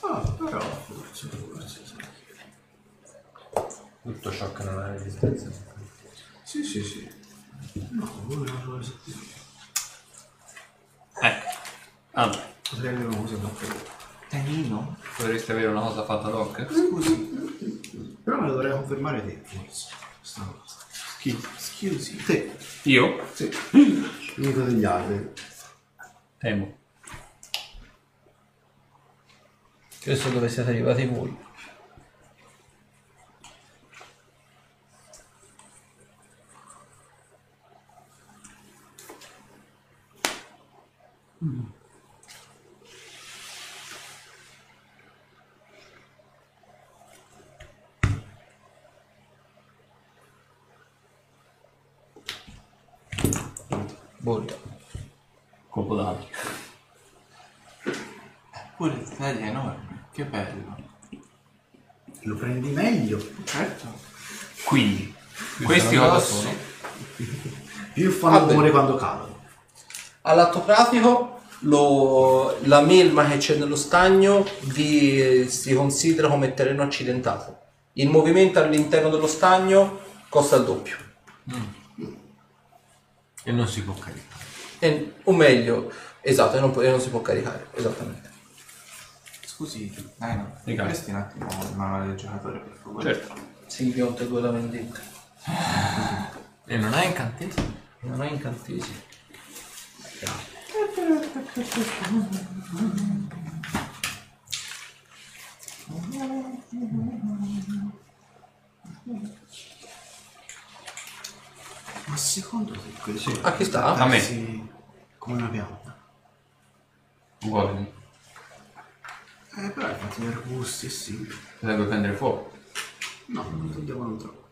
Ah, però forse, forse. sì. Tutto ciò che non ha resistenza. Sì, sì, sì. No, quello è una cosa che Ecco. Allora, potrei avere una cosa da fare. Tenino? potreste avere una cosa fatta ad hoc? Però me lo dovrei confermare te, forse. Questa cosa. Chi? Scusi. Te, Io? Sì. l'unico degli altri. Temo. Questo dove siete arrivati voi. Borda. Colpo d'ali. Pure il taglio è enorme. Che bello. Lo prendi meglio. Certo. Quindi, questi cosa sono? Più fanno rumore quando cadono. All'atto pratico lo- la melma che c'è nello stagno vi- si considera come terreno accidentato. Il movimento all'interno dello stagno costa il doppio. E non si può caricare. E- o meglio, esatto, e non, può- e non si può caricare, esattamente. Scusi, dai no. Presti un attimo il manuale del giocatore, per favore. Certo. Simbionte 2 la vendetta. E non ha incantesimo? Non ha incantesimi. Ma secondo te questo A chi sta? A me. Sì, come una pianta. Uguale. Eh, però hai fatto gli arbusti, sì. Deve prendere fuoco. No, non non troppo.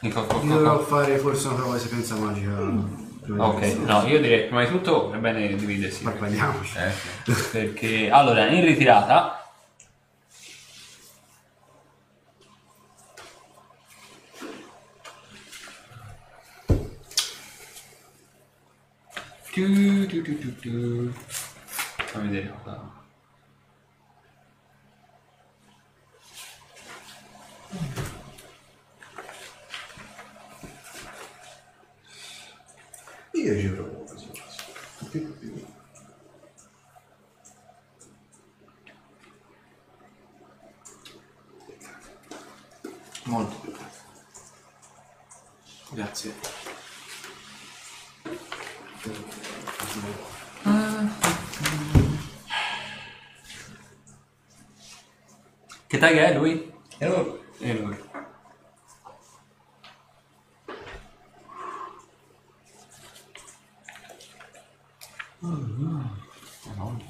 In co- co- co- dovrò fare forse una prova di sapienza magica. Ok, no, io direi prima di tutto è bene dividersi. Parliamoci. Eh, sì. perché allora in ritirata Tu, tu, tu, tu, tu. Fammi vedere qua. Io ci provo quasi quasi. Più. Molto più. Grazie. Che tag è lui? E Enorme, enorme,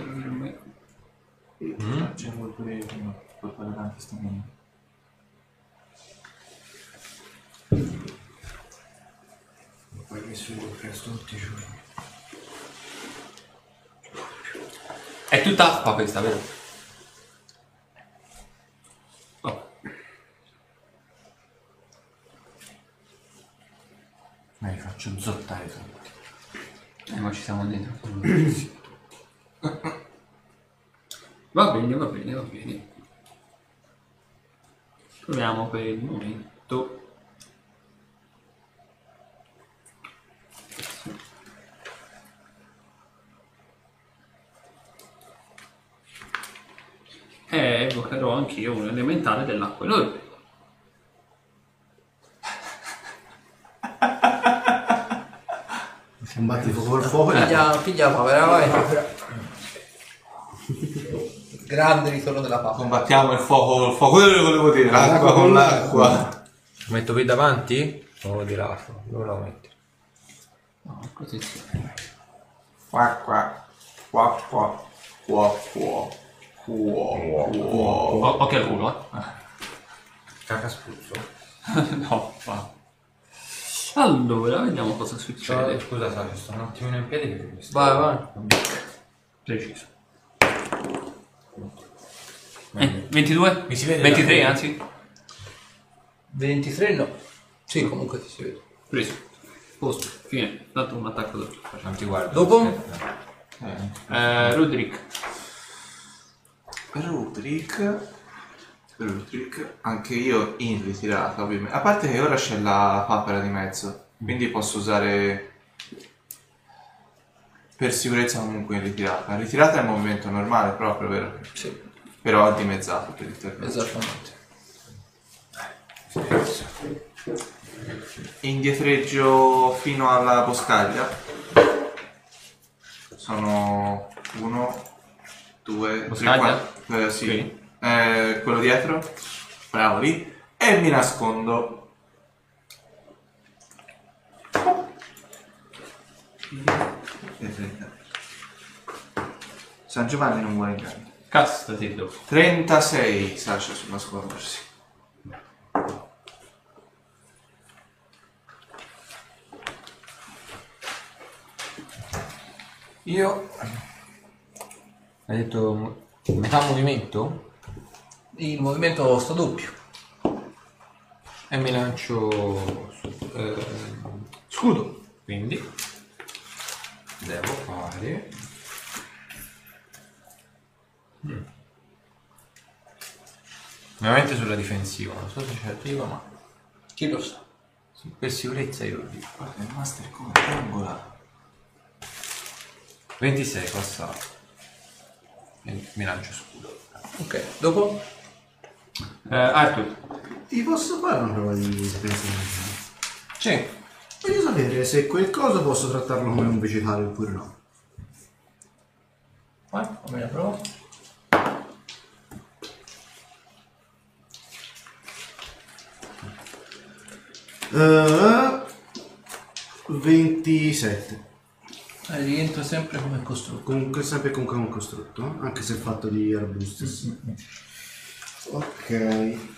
enorme. C'è pure io prima. Puoi fare tanti stamini. Poi messo io presto tutti i giorni. È tutta acqua questa, vero? Ma li faccio zottare tutti. eh, ma ci siamo dentro. Va bene, va bene, va bene. Proviamo per il momento. E evocherò anch'io un elementare dell'acqua enorme. Combatti fuoco col fuoco. piglia, piglia la papera, vai. Grande ritorno della papera. Combattiamo il fuoco col fuoco. Quello che volevo dire. L'acqua con l'acqua. Lo metto qui davanti? O di là? Dove lo metti? No, così sì. Qua qua. Qua qua. Qua qua. Qua qua. Occhio al culo, eh. Caca spruzzo. no, va. Allora, vediamo cosa succede. Scusa, sai, sto un attimino in piedi perché questo. Vai, vai. Preciso. Eh, 22? Mi si vede 23 da- anzi. 23 no. Sì, comunque ti si vede. Preso. Posto. Fine. Dato un attacco doppio. Non ti guardo. Dopo? Eh, Roderick. Rudrick. Rudrick. Anche io in ritirata, ovviamente. A parte che ora c'è la papera di mezzo. Quindi posso usare. Per sicurezza comunque in ritirata. Ritirata è il movimento normale proprio, vero? Sì, Però dimezzato per il terreno. esattamente. Indietreggio fino alla boscaglia. Sono uno, due, tre, Boscaglia? quattro. Eh, sì. Ok. Eh, quello dietro. Bravo lì. E mi nascondo. San Giovanni non vuole inganno. Castati dopo. 36 Sasha sul nascondersi. Io. Hai detto metà movimento? Il movimento sto doppio. E mi lancio su. eh, Scudo. quindi. Devo fare. Mm. Ovviamente sulla difensiva, non so se ci arriva, ma. Chi lo sa? sì, per sicurezza io lo dico. Guarda il master come angola. 26 passato. Mi lancio scudo. Ok, dopo? Eh, Arthur. Ti posso fare una prova di magica? Sì. Voglio sapere se quel coso posso trattarlo come un vegetale oppure no. Vai, fammi la prova. Eh, 27. Eh, rientra sempre come costrutto. Comunque sempre comunque un costrutto, anche se è fatto di arbustus. Ok. I.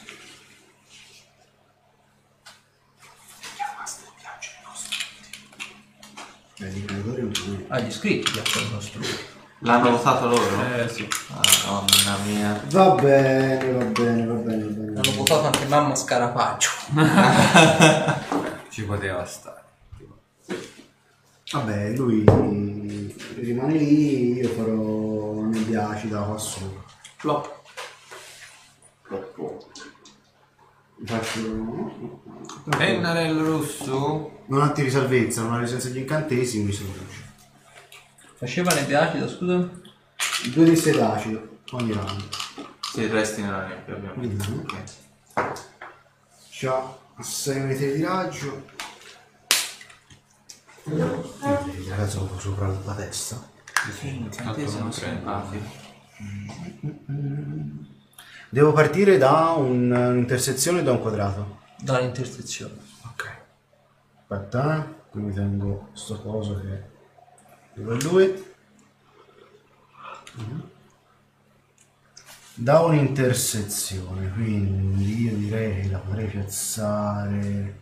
Ah, gli iscritti piacciono costruire. L'hanno votato loro? Eh sì. Madonna mia. Va bene, va bene, va bene, va bene. Hanno votato anche mamma Scarapaggio. Ci poteva stare. Vabbè, lui rimane lì, io farò nebbia acida qua sopra. Flop. Mi faccio... Pennarello rosso? Non attivi salvezza, non ha resistenza agli incantesimi, sono Faceva nebbia acida, scusa? Due di sede acido ogni round. Se resti nella nebbia ovviamente. Mhm. Ok. C'ha 6 metri di raggio. Eh, Ragazzi, un po' sopra la testa. Incantesimo simpatico. Devo partire da un- un'intersezione o da un quadrato. Dall'intersezione. Ok. Aspetta, eh. Qui mi tengo sto coso che devo a lui. Da un'intersezione, quindi io direi che la potrei piazzare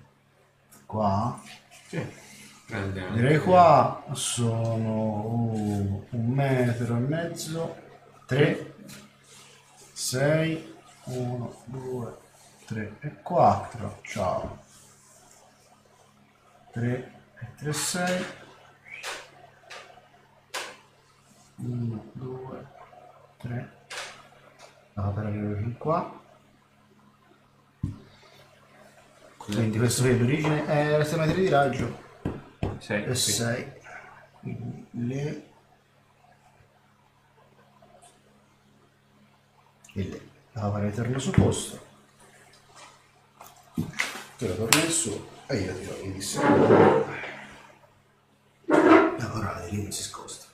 qua. Prende Direi qua sono un metro e mezzo, 3, 6, 1, 2, 3 e 4. Ciao. 3 e 3, 6. 1, 2, 3. La per arrivare fin qua. Quindi questo è l'origine è 6 metri di raggio Sei. e sì. 6 le e le la fare eterno su posto. Tu la torni su e io tiro i dissi la parola di lì non si scosta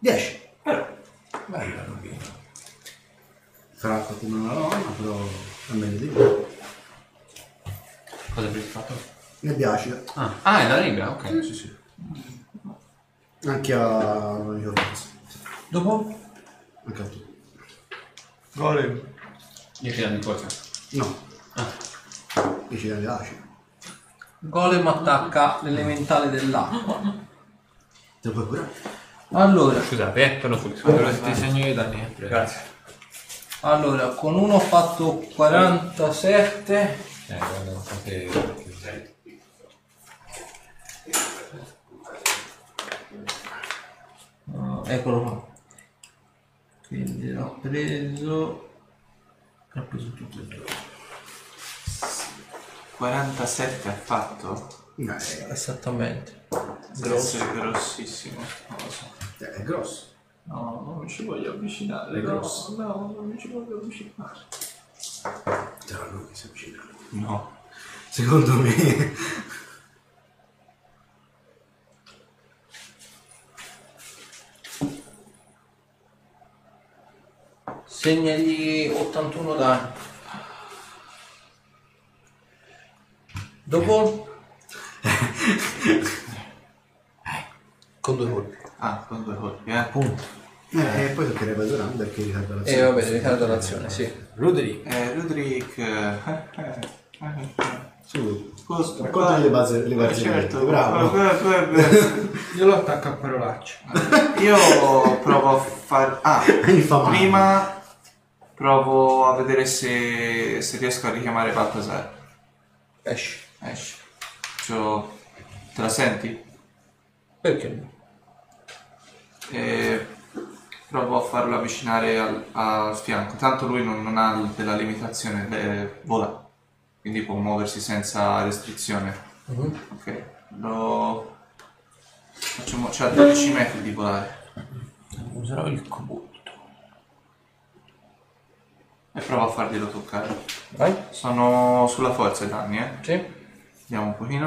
10 bella robina farà qualcuno una nonna però è meglio di me Cosa avresti fatto? mi piace. Ah, ah è la nebbia, ok. sì sì anche a ricordo Dopo? anche a tu Golem. 10 danni forza. no 10 danni acido Golem attacca l'elementale dell'acqua. te lo puoi curare Allora, Scusate, eh, torno subito. Allora ti segno io danni. eh. Grazie. allora, con uno ho fatto 47. Eh, guarda, non. Ah, eccolo qua. Quindi l'ho preso. L'ho preso tutti e due. 47 ha fatto? eh, Esattamente. Deve essere grossissimo. Non lo so. è grosso No, non mi ci voglio avvicinare. È no, grosso. no, non mi ci voglio avvicinare. sarà lui che si avvicina No. secondo me Segnagli 81 danni. Dopo? Con due colpi. Ah, con due colpi, eh. Punto. eh, e poi toccherebbe a Durand perché ritarda E l'azione Eh, vabbè, fare l'azione, sì. Ruderi. Eh, Rudrick. eh, eh, eh, su Scusa, raccontami le base le Eh, basi certo, bravo que- Io lo attacco a parolacce. Io provo a far. Ah, prima provo a vedere se, se riesco a richiamare Baltasar. Esci. Esci. C'ho- Te la senti? Perché no? E provo a farlo avvicinare al, al fianco. Tanto lui non, non ha della limitazione, eh, vola. Quindi può muoversi senza restrizione. Mhm. Ok. Lo facciamo. C'ha 12 metri di volare. Userò il cobolto. E provo a farglielo toccare. Vai? Sono sulla forza i danni, eh. Sì. Vediamo un pochino.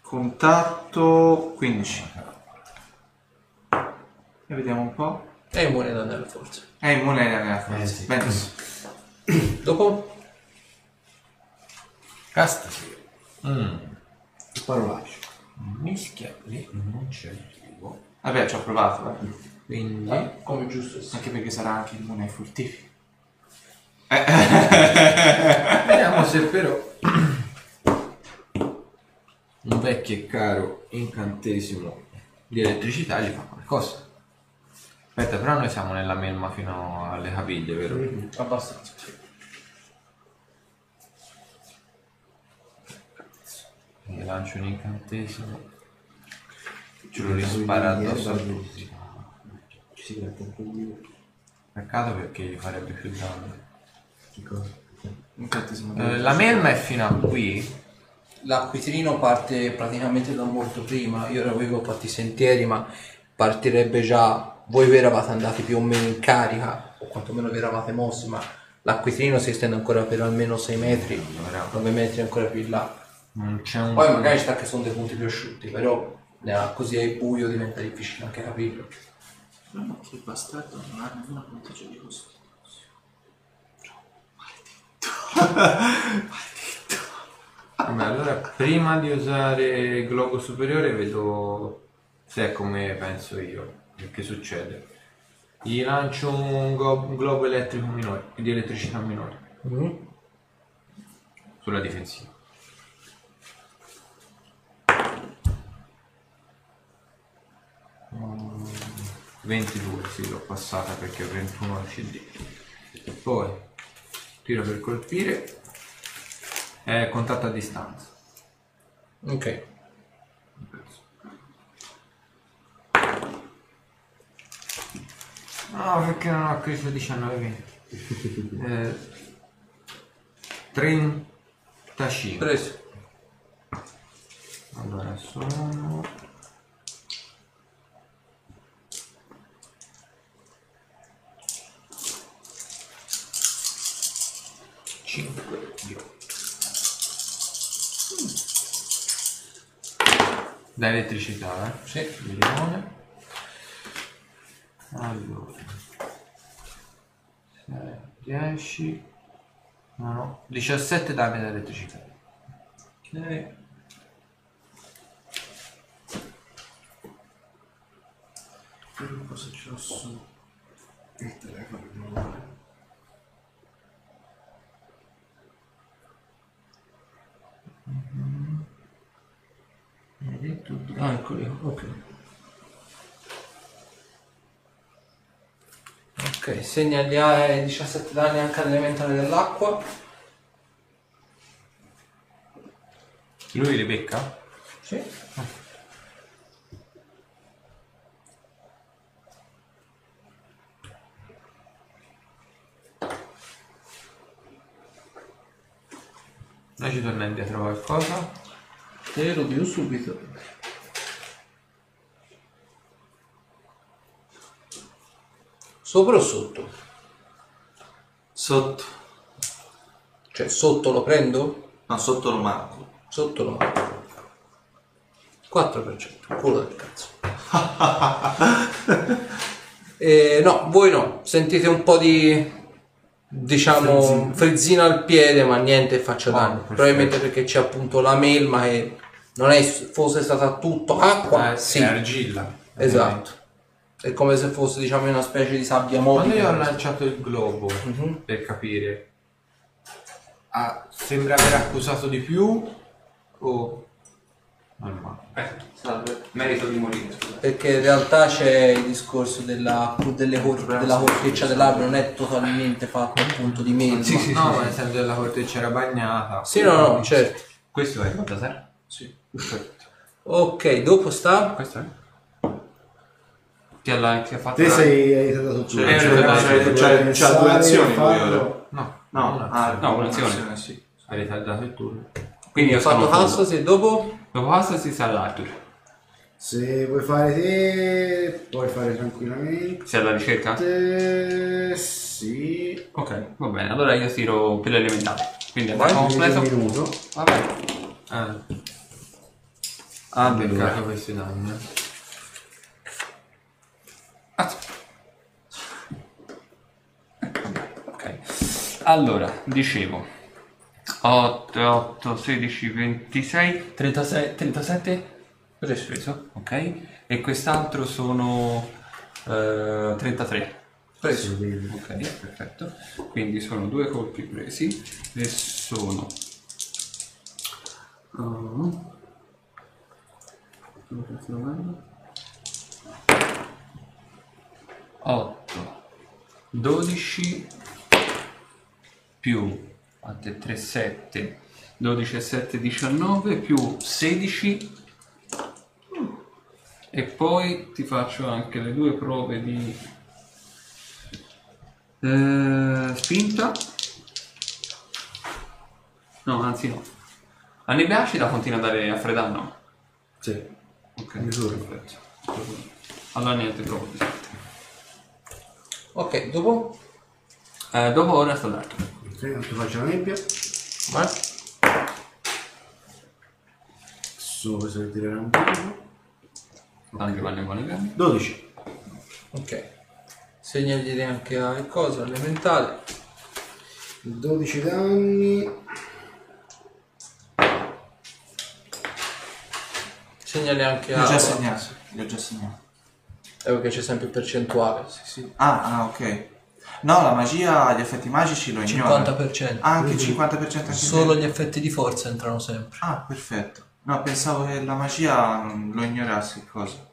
Contatto 15. E vediamo un po'. È immune da nella forza. È immune nella forza. Eh, sì. Benissimo. Dopo? Castasi. Mm. parolacce Mischia lì non c'è il vivo. Vabbè, ci ho provato, eh. Quindi... Come giusto sia. Anche perché sarà anche immune ai furtivi. Vediamo se però... un vecchio e caro incantesimo di elettricità gli fa qualcosa. Aspetta, però noi siamo nella melma fino alle caviglie, vero? Abbastanza. sì. Gli lancio un incantesimo. Ce lo rispara addosso a tutti. Ci si mette un po' di... Peccato perché gli farebbe più danno. Che cosa? Incantesimo Eh, la melma è fino a qui. L'acquitrino parte praticamente da molto prima. Io avevo fatti i sentieri, ma partirebbe già. Voi vi eravate andati più o meno in carica, o quantomeno vi eravate mossi, ma l'acquitrino si estende ancora per almeno 6 metri, 9 metri ancora più in là. Non c'è un. Poi magari sta che sono dei punti più asciutti, però eh, così è buio diventa difficile anche capirlo. Ma che bastardo non ha nemmeno punteggio di costo. Vabbè, allora prima di usare globo superiore vedo se è come penso io. Che succede? Gli lancio un, go- un globo elettrico minore, di elettricità minore. Sulla difensiva. Mm, 22, sì, l'ho passata perché ho 21 al CD. Poi tiro per colpire. È contatto a distanza. Ok. No, perché non ho preso 19 20. eh, 35. Preso. Allora sono... Cinque. Da elettricità, eh? Sì. di limone. Allora. 10. No, no. 17 danni da elettricità. Ok. Cosa ce l'ho su? Il telefono non vale. Ah, eccoli, ok. Ok, segna gli eh, 17 danni anche all'elementare dell'acqua. Lui li becca? Sì. Noi ci torna indietro qualcosa. Te lo dico subito. Sopra o sotto? Sotto. Cioè sotto lo prendo? No, sotto lo marco. Sotto lo mando. 4%, culo del cazzo. Eh, no, voi no, sentite un po' di diciamo frizzina al piede, ma niente faccia danni. perfetto. Probabilmente perché c'è appunto la melma che non è fosse stata tutto acqua, Eh, sì, È argilla. esatto. È come se fosse diciamo una specie di sabbia Quando io ho lanciato il globo Mhm. per capire, ah, sembra aver accusato di più o Salve. merito di morire, scusa. Perché in realtà c'è il discorso della, delle cor- della corteccia dell'albero, non è totalmente fatto appunto di melma. Sì, sì, no, nel senso della corteccia era bagnata. Sì, no, no, certo. Questo è il Baltasar? Sì. Perfetto. Ok, dopo sta Questo è? Ti ha, la- ti ha fatto Te la- sei aiutato tu. C'ha- c'ha- c'ha due azioni lui ora. No, No, una ah, no, un'azione. sì. ha ritardato il turno. Quindi ho fatto sono full. Hassas e dopo? Dopo Hassas si sa l'Arthur. Se vuoi fare te, puoi fare tranquillamente. Sei alla ricerca? Sì. Ok, va bene. Allora io tiro per l'elementare. Quindi Vai, attacco Un completo. minuto. Vabbè. Ah, ah beccato questi danni. Aspetta. Ok. Allora, dicevo. 8, 8, 16, 26, 36, 37. Preso. Preso, ok. E quest'altro sono eh, 33. Preso. Ok, perfetto. Quindi sono due colpi presi e sono uh, 8 12 più 4 3 7 12 e 7 19 più 16 e poi ti faccio anche le due prove di eh, spinta. No anzi no. La nebbia acida continua a dare a freddare Sì. ok. Misura. perfetto. Allora niente provo di Ok, dopo? eh, dopo ora sta l'altro Ok, tanto faccio la nebbia. Vai. Questo che tirerà un po'. anche vanno con le gambe 12. Ok. Segnagli anche a il coso, elementale. 12 danni. Segnali anche Li a... ho già segnato. Li ho già segnato. Eh, perché c'è sempre il percentuale. Sì. Ah, ah, ok. No, la magia, gli effetti magici lo ignora. 50%. Ah, anche il 50% anche Solo gli effetti di forza entrano sempre. Ah, perfetto. No, pensavo che la magia mm, lo ignorasse il coso.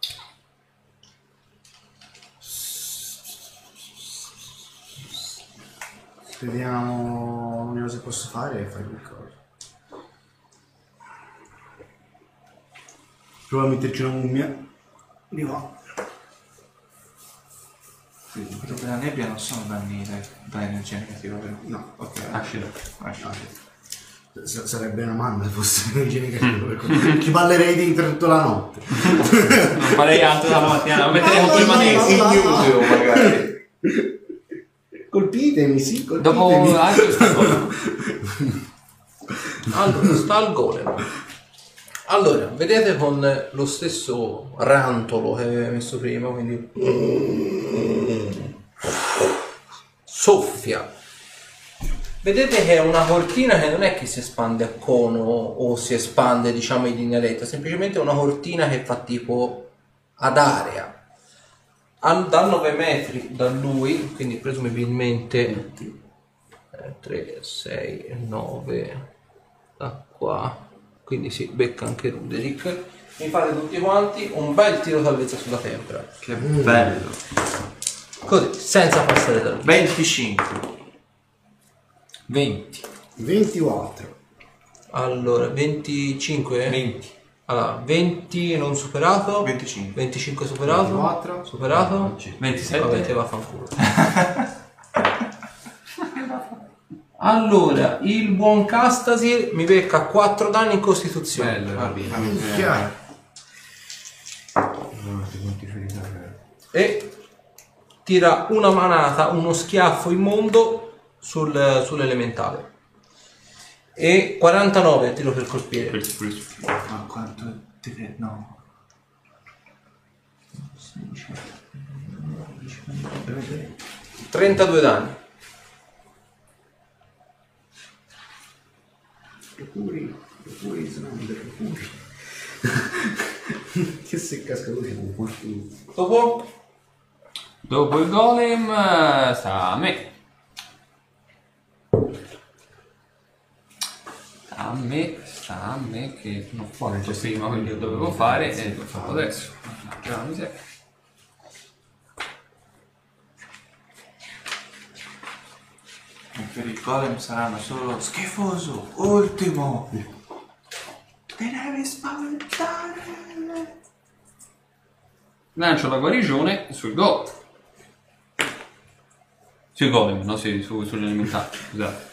Vediamo vediamo se posso fare e fare qualcosa. Prova a metterci una mummia. Di qua. Quelli della nebbia non sono danni da, da energia negativa, vero? No, ok. Ascilo. S- sarebbe una manna se fosse energia negativa. perché Ci ballerei dentro tutta la notte. non farei altro dalla mattina lo metterei un prima no, di no. Ignudo, magari. Colpitemi, sì, colpitemi. dopo altro sta cosa Allora, sta al golem. Allora, vedete con lo stesso rantolo che aveva messo prima, quindi soffia. Vedete che è una cortina che non è che si espande a cono o si espande, diciamo, in linea retta, semplicemente è una cortina che fa tipo ad area. Da 9 metri da lui, quindi presumibilmente 3, 6, 9 da qua quindi si becca anche Ruderick mi fate tutti quanti un bel tiro salvezza sulla tempra. Che bello. così senza passare da lui. 25. 20 24. allora 25 20 allora 20 non superato. 25. 25 superato. 24. superato. 27 vabbè. te vaffanculo allora il buon Castasir mi becca 4 danni in costituzione bello va bene Chiaro. e tira una manata, uno schiaffo immondo sul- sull'elementale. E 49 a tiro per colpire. Ma quanto deve... No. 32 danni. Procuri, procuri, Slander, procuri. che se casca così con quanti... Dopo? Dopo il golem eh, sta a me. Sta a me sta a me che non ho fatto prima quindi lo dovevo fare e l'ho fatto adesso. Già, miseria. Per il golem saranno solo schifoso, ultimo. Te devi spaventare. lancio la guarigione sul golem sui golem no sì, su, sugli elementari scusate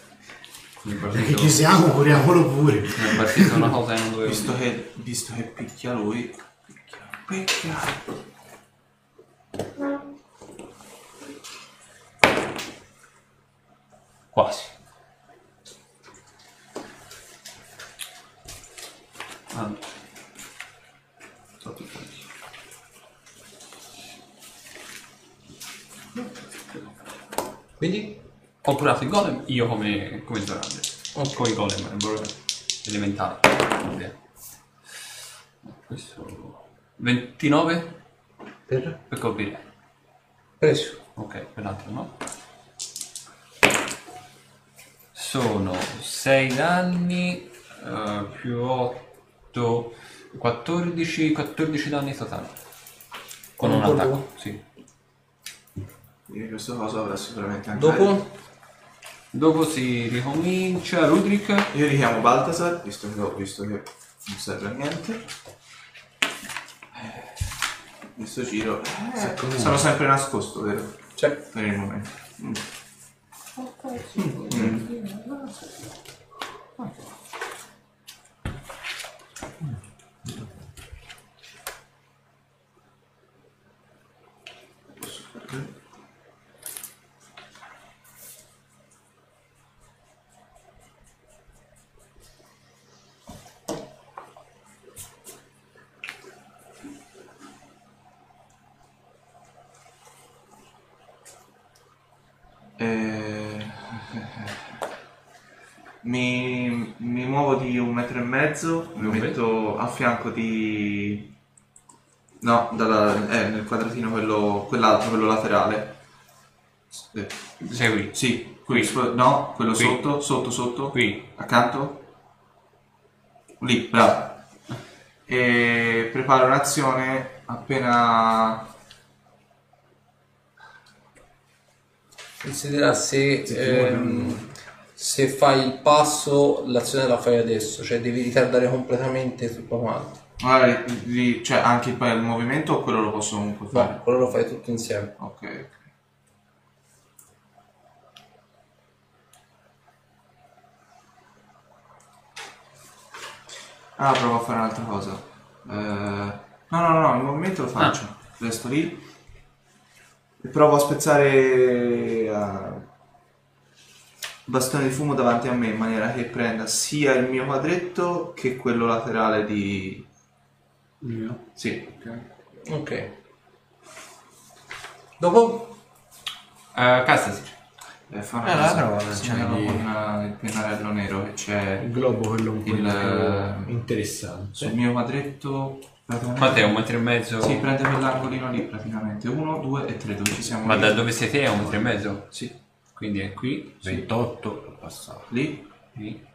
mi è Perché ci siamo, curiamolo pure. mi è partita una cosa che non dovevo Visto dire che, visto che picchia lui, picchia, picchia. Quasi allora Quindi? Ho curato il golem, io come, come Zorander. Ok. Come il golem. Vabbè. Questo... 29 Per? per colpire. Preso. Ok, per l'altro no. Sono 6 danni eh, più 8, 14, 14 danni totali. Con un colpo? attacco, sì. Quindi questo coso avrà sicuramente anche Dopo? Dopo si ricomincia. Rudrick. Io richiamo Baltasar, visto che ho visto che non serve a niente. Eh, Questo giro. eh, sono sempre nascosto, vero? Cioè, Per il momento. Mm. Eh, mi, mi muovo di un metro e mezzo, mi Dove? metto a fianco di... No, dalla, eh, nel quadratino quello, quell'altro, quello laterale. Eh, Sei qui. sì, qui, sp- no, quello Qui. sotto, sotto, sotto, Qui. accanto. Lì, bravo. E preparo un'azione appena... considera se, ehm, se fai il passo, l'azione la fai adesso, cioè devi ritardare completamente tutto quanto. Magari, di- cioè anche il, il movimento o quello lo posso comunque fare? No, quello lo fai tutto insieme. Ok, ok. Ah, provo a fare un'altra cosa. Eh, no, no, no, il movimento lo faccio. Resto lì. E provo a spezzare eh, bastone di fumo davanti a me in maniera che prenda sia il mio quadretto che quello laterale di... Mio. Sì. Ok. Dopo? Uh, Castasi. Eh, fa una Eh, la cosa, prova, segnalo cioè, con eh, il pennarello nero che c'è Il globo quello un po' Il, eh, interessante. sul mio quadretto. Quanto è? Un metro e mezzo? Sì, prende quell'angolino lì praticamente. Uno, due e tre, dove ci siamo. Ma lì. da dove siete è un metro e mezzo? Sì, Quindi è qui. 28 ho passato. lì qui.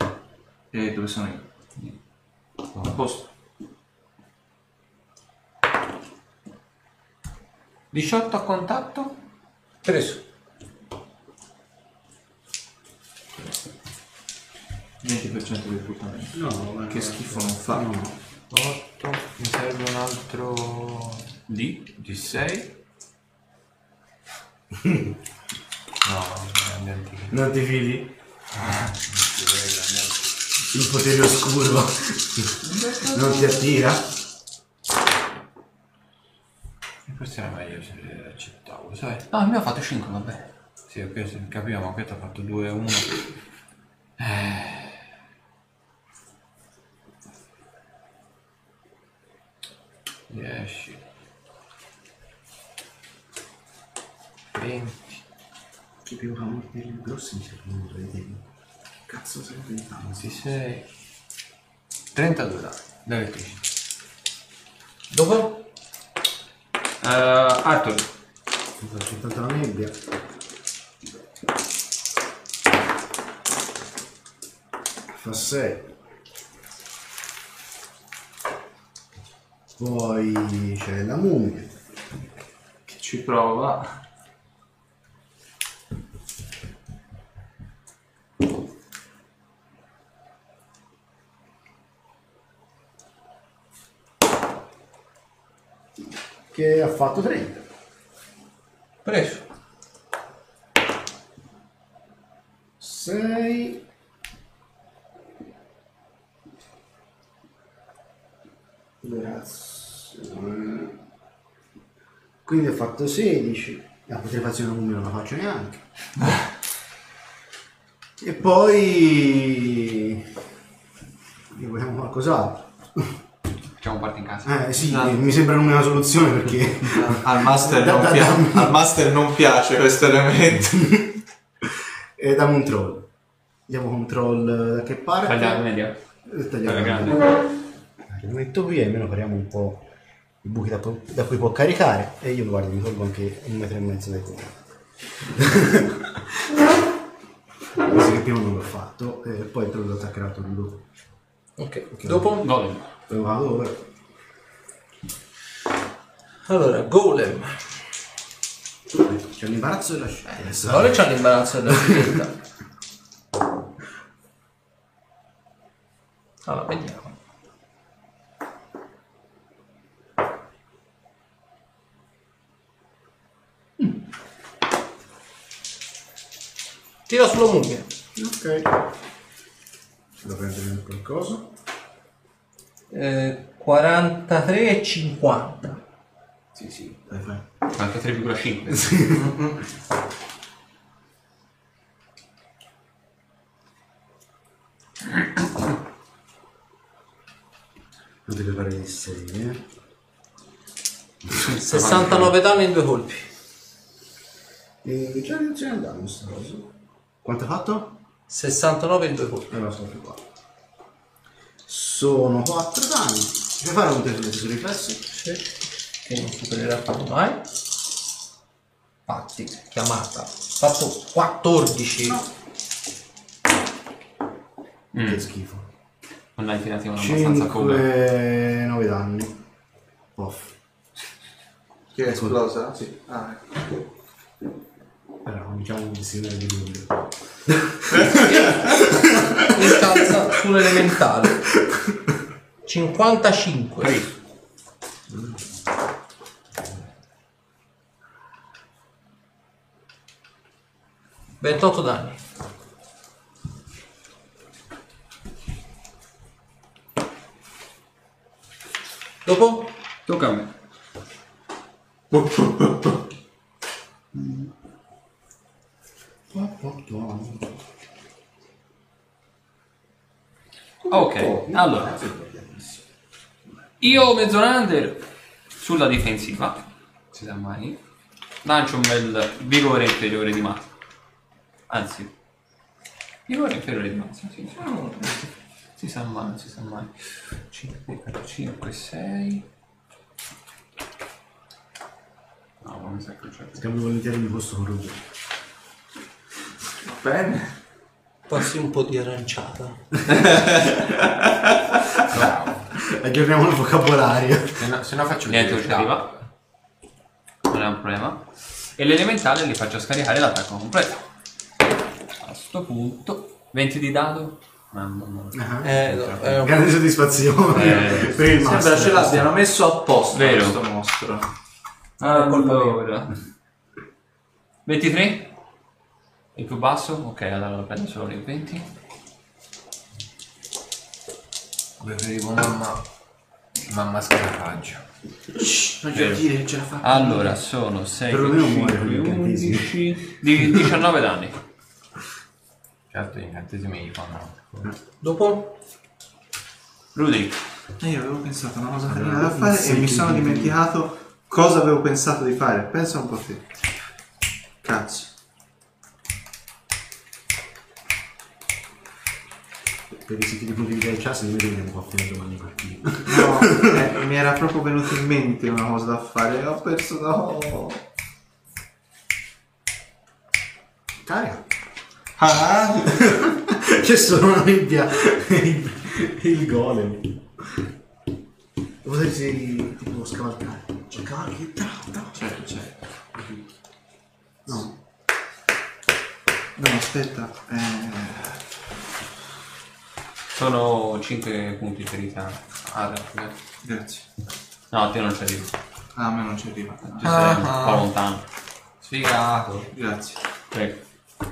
e dove sono io. A posto. 18 a contatto? Preso. 20% di reclutamento. No, ma Che schifo non fa. No. 8, mi serve un altro Di? di 6. no, antichi. Non ti fidi? Il potere oscuro non ti attira? Forse era meglio se accettavo, sai? No, il mio ha fatto 5, vabbè. Sì, ok, se capiamo, questo ha fatto 2 1. Eh. 10 20 Che più fa morire grossi mi servono due idee. Cazzo sei inventato? 26 32 danni da elettricità. Dopo? Uh, Arthur. Sto soltanto la nebbia. Fa 6. Poi c'è la mummia. Che ci prova. Che ha fatto 30. Preso. 6. Grazie. Quindi ho fatto 16. La putrefazione mummia non la faccio neanche. E poi... Ne vogliamo qualcos'altro? Facciamo parte in casa. Eh sì, No. mi sembra l'unica soluzione perché... Al master, Da- non da- pia- dammi. al master non piace questo elemento. e dammi un troll. Diamo control da che parte? Tagliare media. Eh, tagliamo. Quella grande. Lo metto qui e almeno pariamo un po' i buchi da, da cui può caricare. E io guarda, mi tolgo anche un metro e mezzo dai contro. Questo che prima non l'ho fatto, e poi te lo attaccherà tutto dopo. Ok. Dopo? Golem. Vado ora? Allora, Golem. C'è l'imbarazzo della scelta. Ora c'ha l'imbarazzo della scelta. Allora, vediamo. Mm. Tira sulla mummia. Ok. Devo prendere qualcosa. Eh, 43 e 50. Sì, sì. Dai, fai. 43,5. Non deve fare di 6, eh. 69 danni in due colpi. E già iniziamo a andare questa cosa. Quanto ha fatto? 69 in due colpi. Allora sono qua. Sono 4 danni. Devi fare un test sui riflessi? Sì. Che non supererà mai. Infatti, chiamata. Fatto 14. Che schifo. Non hai tirati una abbastanza come. 5 9 danni. Off. Che è esplosa? Sì. Ah, ecco. Però non diciamo un destino di luglio. Incalza sull'elementale. 55. Ventotto danni. Dopo? Tocca a me. Ok, allora. Io Mezzonander sulla difensiva, si sa mai, lancio un bel vigore inferiore di mazza. Anzi, vigore inferiore di mazza, sì, sì. Si sa mai, si sa mai. 5, 5, 6. No, non mi sa che c'è. Scambio volentieri di posto con Ruggero. Va bene. Passi un po' di aranciata. Aggiorniamo il vocabolario. Se no, se no faccio Niente, ci il arriva. Non è un problema. E l'elementale li faccio scaricare l'attacco completo. A sto punto, 20 di dado. Mamma mia. Eh, no, è un- Grande soddisfazione Eh, per il Sembra master. ce l'abbiano messo apposta Vero. questo mostro. Allora. 23? Il più basso? Ok, allora lo prendo solo il 20. Preferivo mamma. Mamma scarafaggio. Non glielo dire che ce la fa. Allora, sono 6, Perlomeno muore 5, con gli 11, di 19 danni. Certo, gli incantesimi gli fanno. Dopo? Rudy, E io avevo pensato a una cosa carina da fare e mi sono di- dimenticato cosa avevo pensato di fare. Pensa un po' te. Cazzo. Per i siti di punti di vedere un po' fino a domani partita. No, eh, mi era proprio venuto in mente una cosa da fare ho perso no. Carica. Ah, C'è solo una nebbia. il, il golem. Potresti tipo scavalcare. C'è cavalchi. Tra, tra. certo, certo. No. No, aspetta. Eh, sono 5 punti ferita. Ah, dai, grazie. No, a te non ci arrivo. Ah, a me non ci arriva. Ti sei un po' lontano. Sfigato. Grazie. Prego,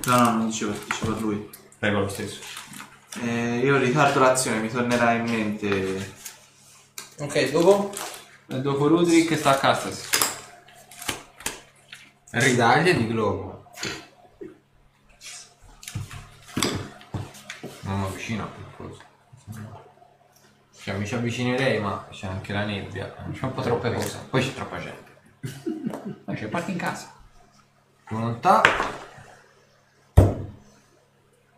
No, no, non dicevo, dicevo a lui. prego lo stesso. Eh, io ritardo l'azione, mi tornerà in mente. Ok, dopo? E dopo che sta a Castas. Ridaglia di globo. Non mi avvicino. Cioè mi ci avvicinerei ma c'è anche la nebbia. C'è un po' troppe cose. Poi c'è troppa gente. Ma c'è parti in casa. Volontà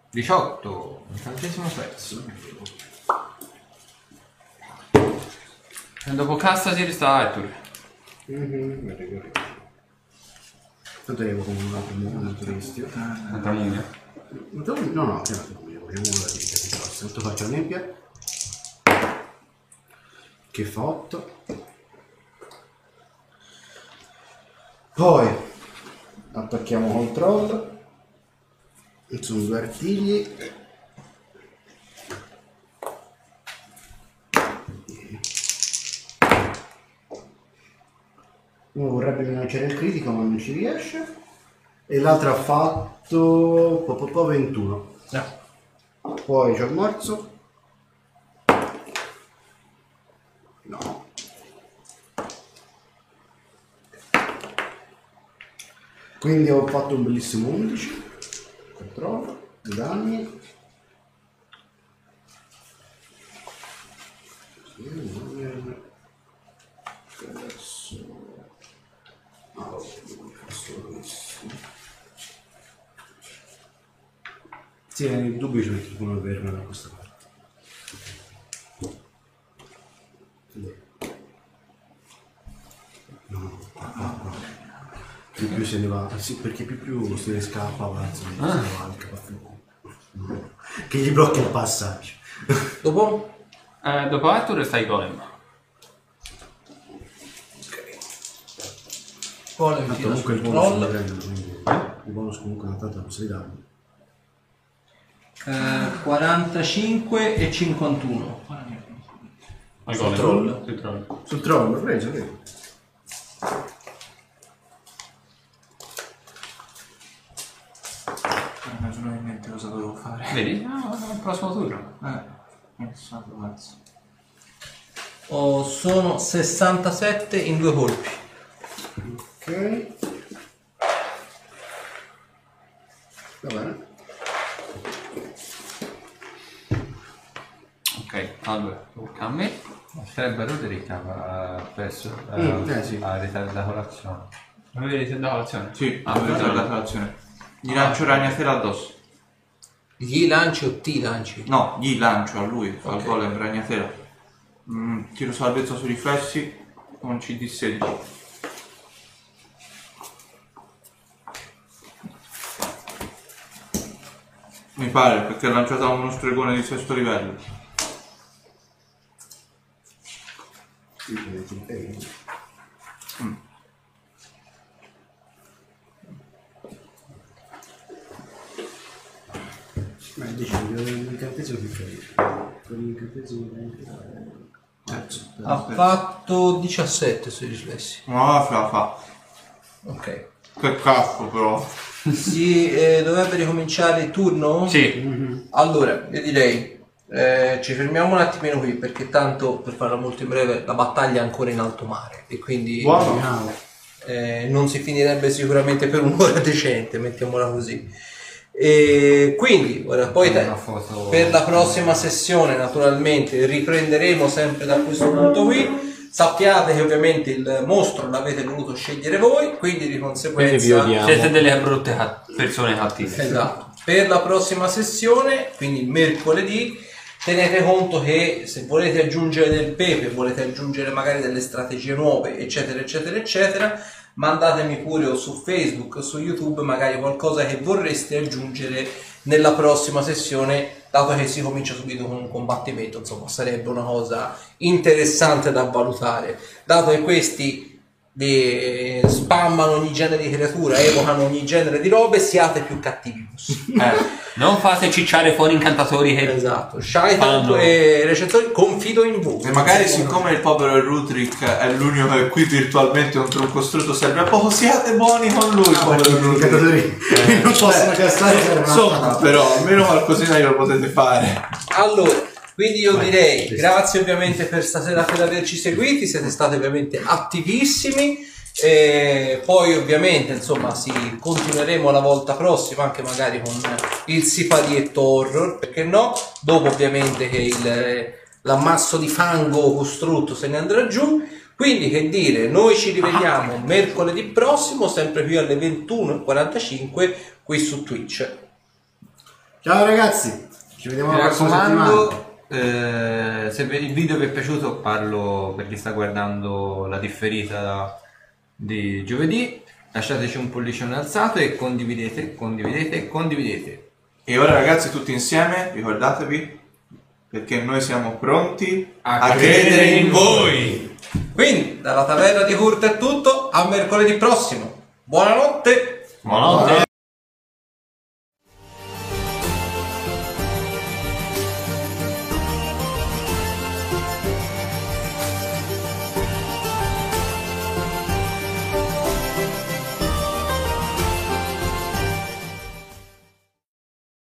18 incantesimo pezzo E dopo Castasir sta Arthur. Tanto arrivo con un altro un altro rischio. Un'altra mummia. No, no, no, chiamato come vogliamo la vita di prossimo. Tanto faccio la nebbia. Che fa 8. Poi attacchiamo control. Sono due artigli. Uno vorrebbe lanciare il critico ma non ci riesce. E l'altro ha fatto po, po, po 21. Poi c'ho il morso. No. Quindi ho fatto un bellissimo 11. Controllo. Danni. Adesso... Ah. Sì, nel dubbio ci metto uno per da questa parte. Sì. No, no, no, no. Più più se ne va, sì, perché più più se ne scappa, avanza, se ne va anche no. Che gli blocca il passaggio. Dopo? Eh, dopo Arthur stai golem. Golem Tanto tira comunque il sul bonus lo roll. prendono, quindi il bonus comunque non tanto non si danno. Eh, 45 e 51. Al Sul golem. troll. Sul troll. Sul troll, l'ho preso, vedi? Non mi viene in mente cosa dovevo fare. Vedi? Ah, il prossimo turno. Eh, so, cazzo. Oh, sono 67 in due colpi. Ok. Va bene. Ok, allora, tocca a me. Sarebbe Roderick ha perso eh, Mm, eh, sì. ha ritardato colazione. Avete dato l'azione? Sì, Ah, ho preso la colazione. Gli lancio ragnatela addosso. Gli lanci o ti lanci? No, gli lancio a lui, al Ok. golem ragnatela. Mm, tiro salvezza sui riflessi con CD16. Mi pare perché ha lanciato a uno stregone di sesto livello. Sì. Ma dici, l'incantesimo che fai? Con l'incantesimo Cazzo. Ha fatto 17 sui riflessi. No, fa, fa. Ok. Che cazzo però. Si eh, dovrebbe ricominciare il turno? Sì. Allora, io direi, eh, ci fermiamo un attimino qui perché tanto, per farla molto in breve, la battaglia è ancora in alto mare e quindi Buono. eh, non si finirebbe sicuramente per un'ora decente, mettiamola così. E quindi, ora, poi foto- per la prossima sessione naturalmente riprenderemo sempre da questo punto qui. Sappiate che ovviamente il mostro l'avete voluto scegliere voi, quindi di Quindi conseguenza... odiamo. Siete delle brutte persone cattive. Esatto. Per la prossima sessione, quindi mercoledì, tenete conto che se volete aggiungere del pepe, volete aggiungere magari delle strategie nuove, eccetera, eccetera, eccetera, mandatemi pure su Facebook o su YouTube magari qualcosa che vorreste aggiungere nella prossima sessione, dato che si comincia subito con un combattimento, insomma, sarebbe una cosa interessante da valutare, dato che questi vi spammano ogni genere di creatura, evocano ogni genere di robe, siate più cattivi. Eh, non fate cicciare fuori incantatori che Esatto, Shaitan Fanno- e recensori, confido in voi. E magari siccome il povero Rutrick è l'unico che qui virtualmente contro un costrutto serve a poco, siate buoni con lui, Ah, povero Rutrick. giocatori non possono castare serve una Insomma, però almeno qualcosina glielo potete fare. Allora, quindi io direi grazie ovviamente per stasera per averci seguiti, siete stati ovviamente attivissimi. E poi ovviamente insomma si continueremo la volta prossima anche magari con il siparietto horror perché no? Dopo ovviamente che il, l'ammasso di fango costrutto se ne andrà giù. Quindi che dire noi ci rivediamo mercoledì prossimo sempre qui alle 21.45 qui su Twitch. Ciao ragazzi, ci vediamo la prossima settimana. Eh, se il video vi è piaciuto, parlo per chi sta guardando la differita di giovedì. Lasciateci un pollicione alzato e condividete, condividete, condividete. E ora ragazzi tutti insieme, ricordatevi, perché noi siamo pronti A credere in voi. Quindi, dalla taverna di Hurt è tutto, a mercoledì prossimo. Buonanotte! Buonanotte.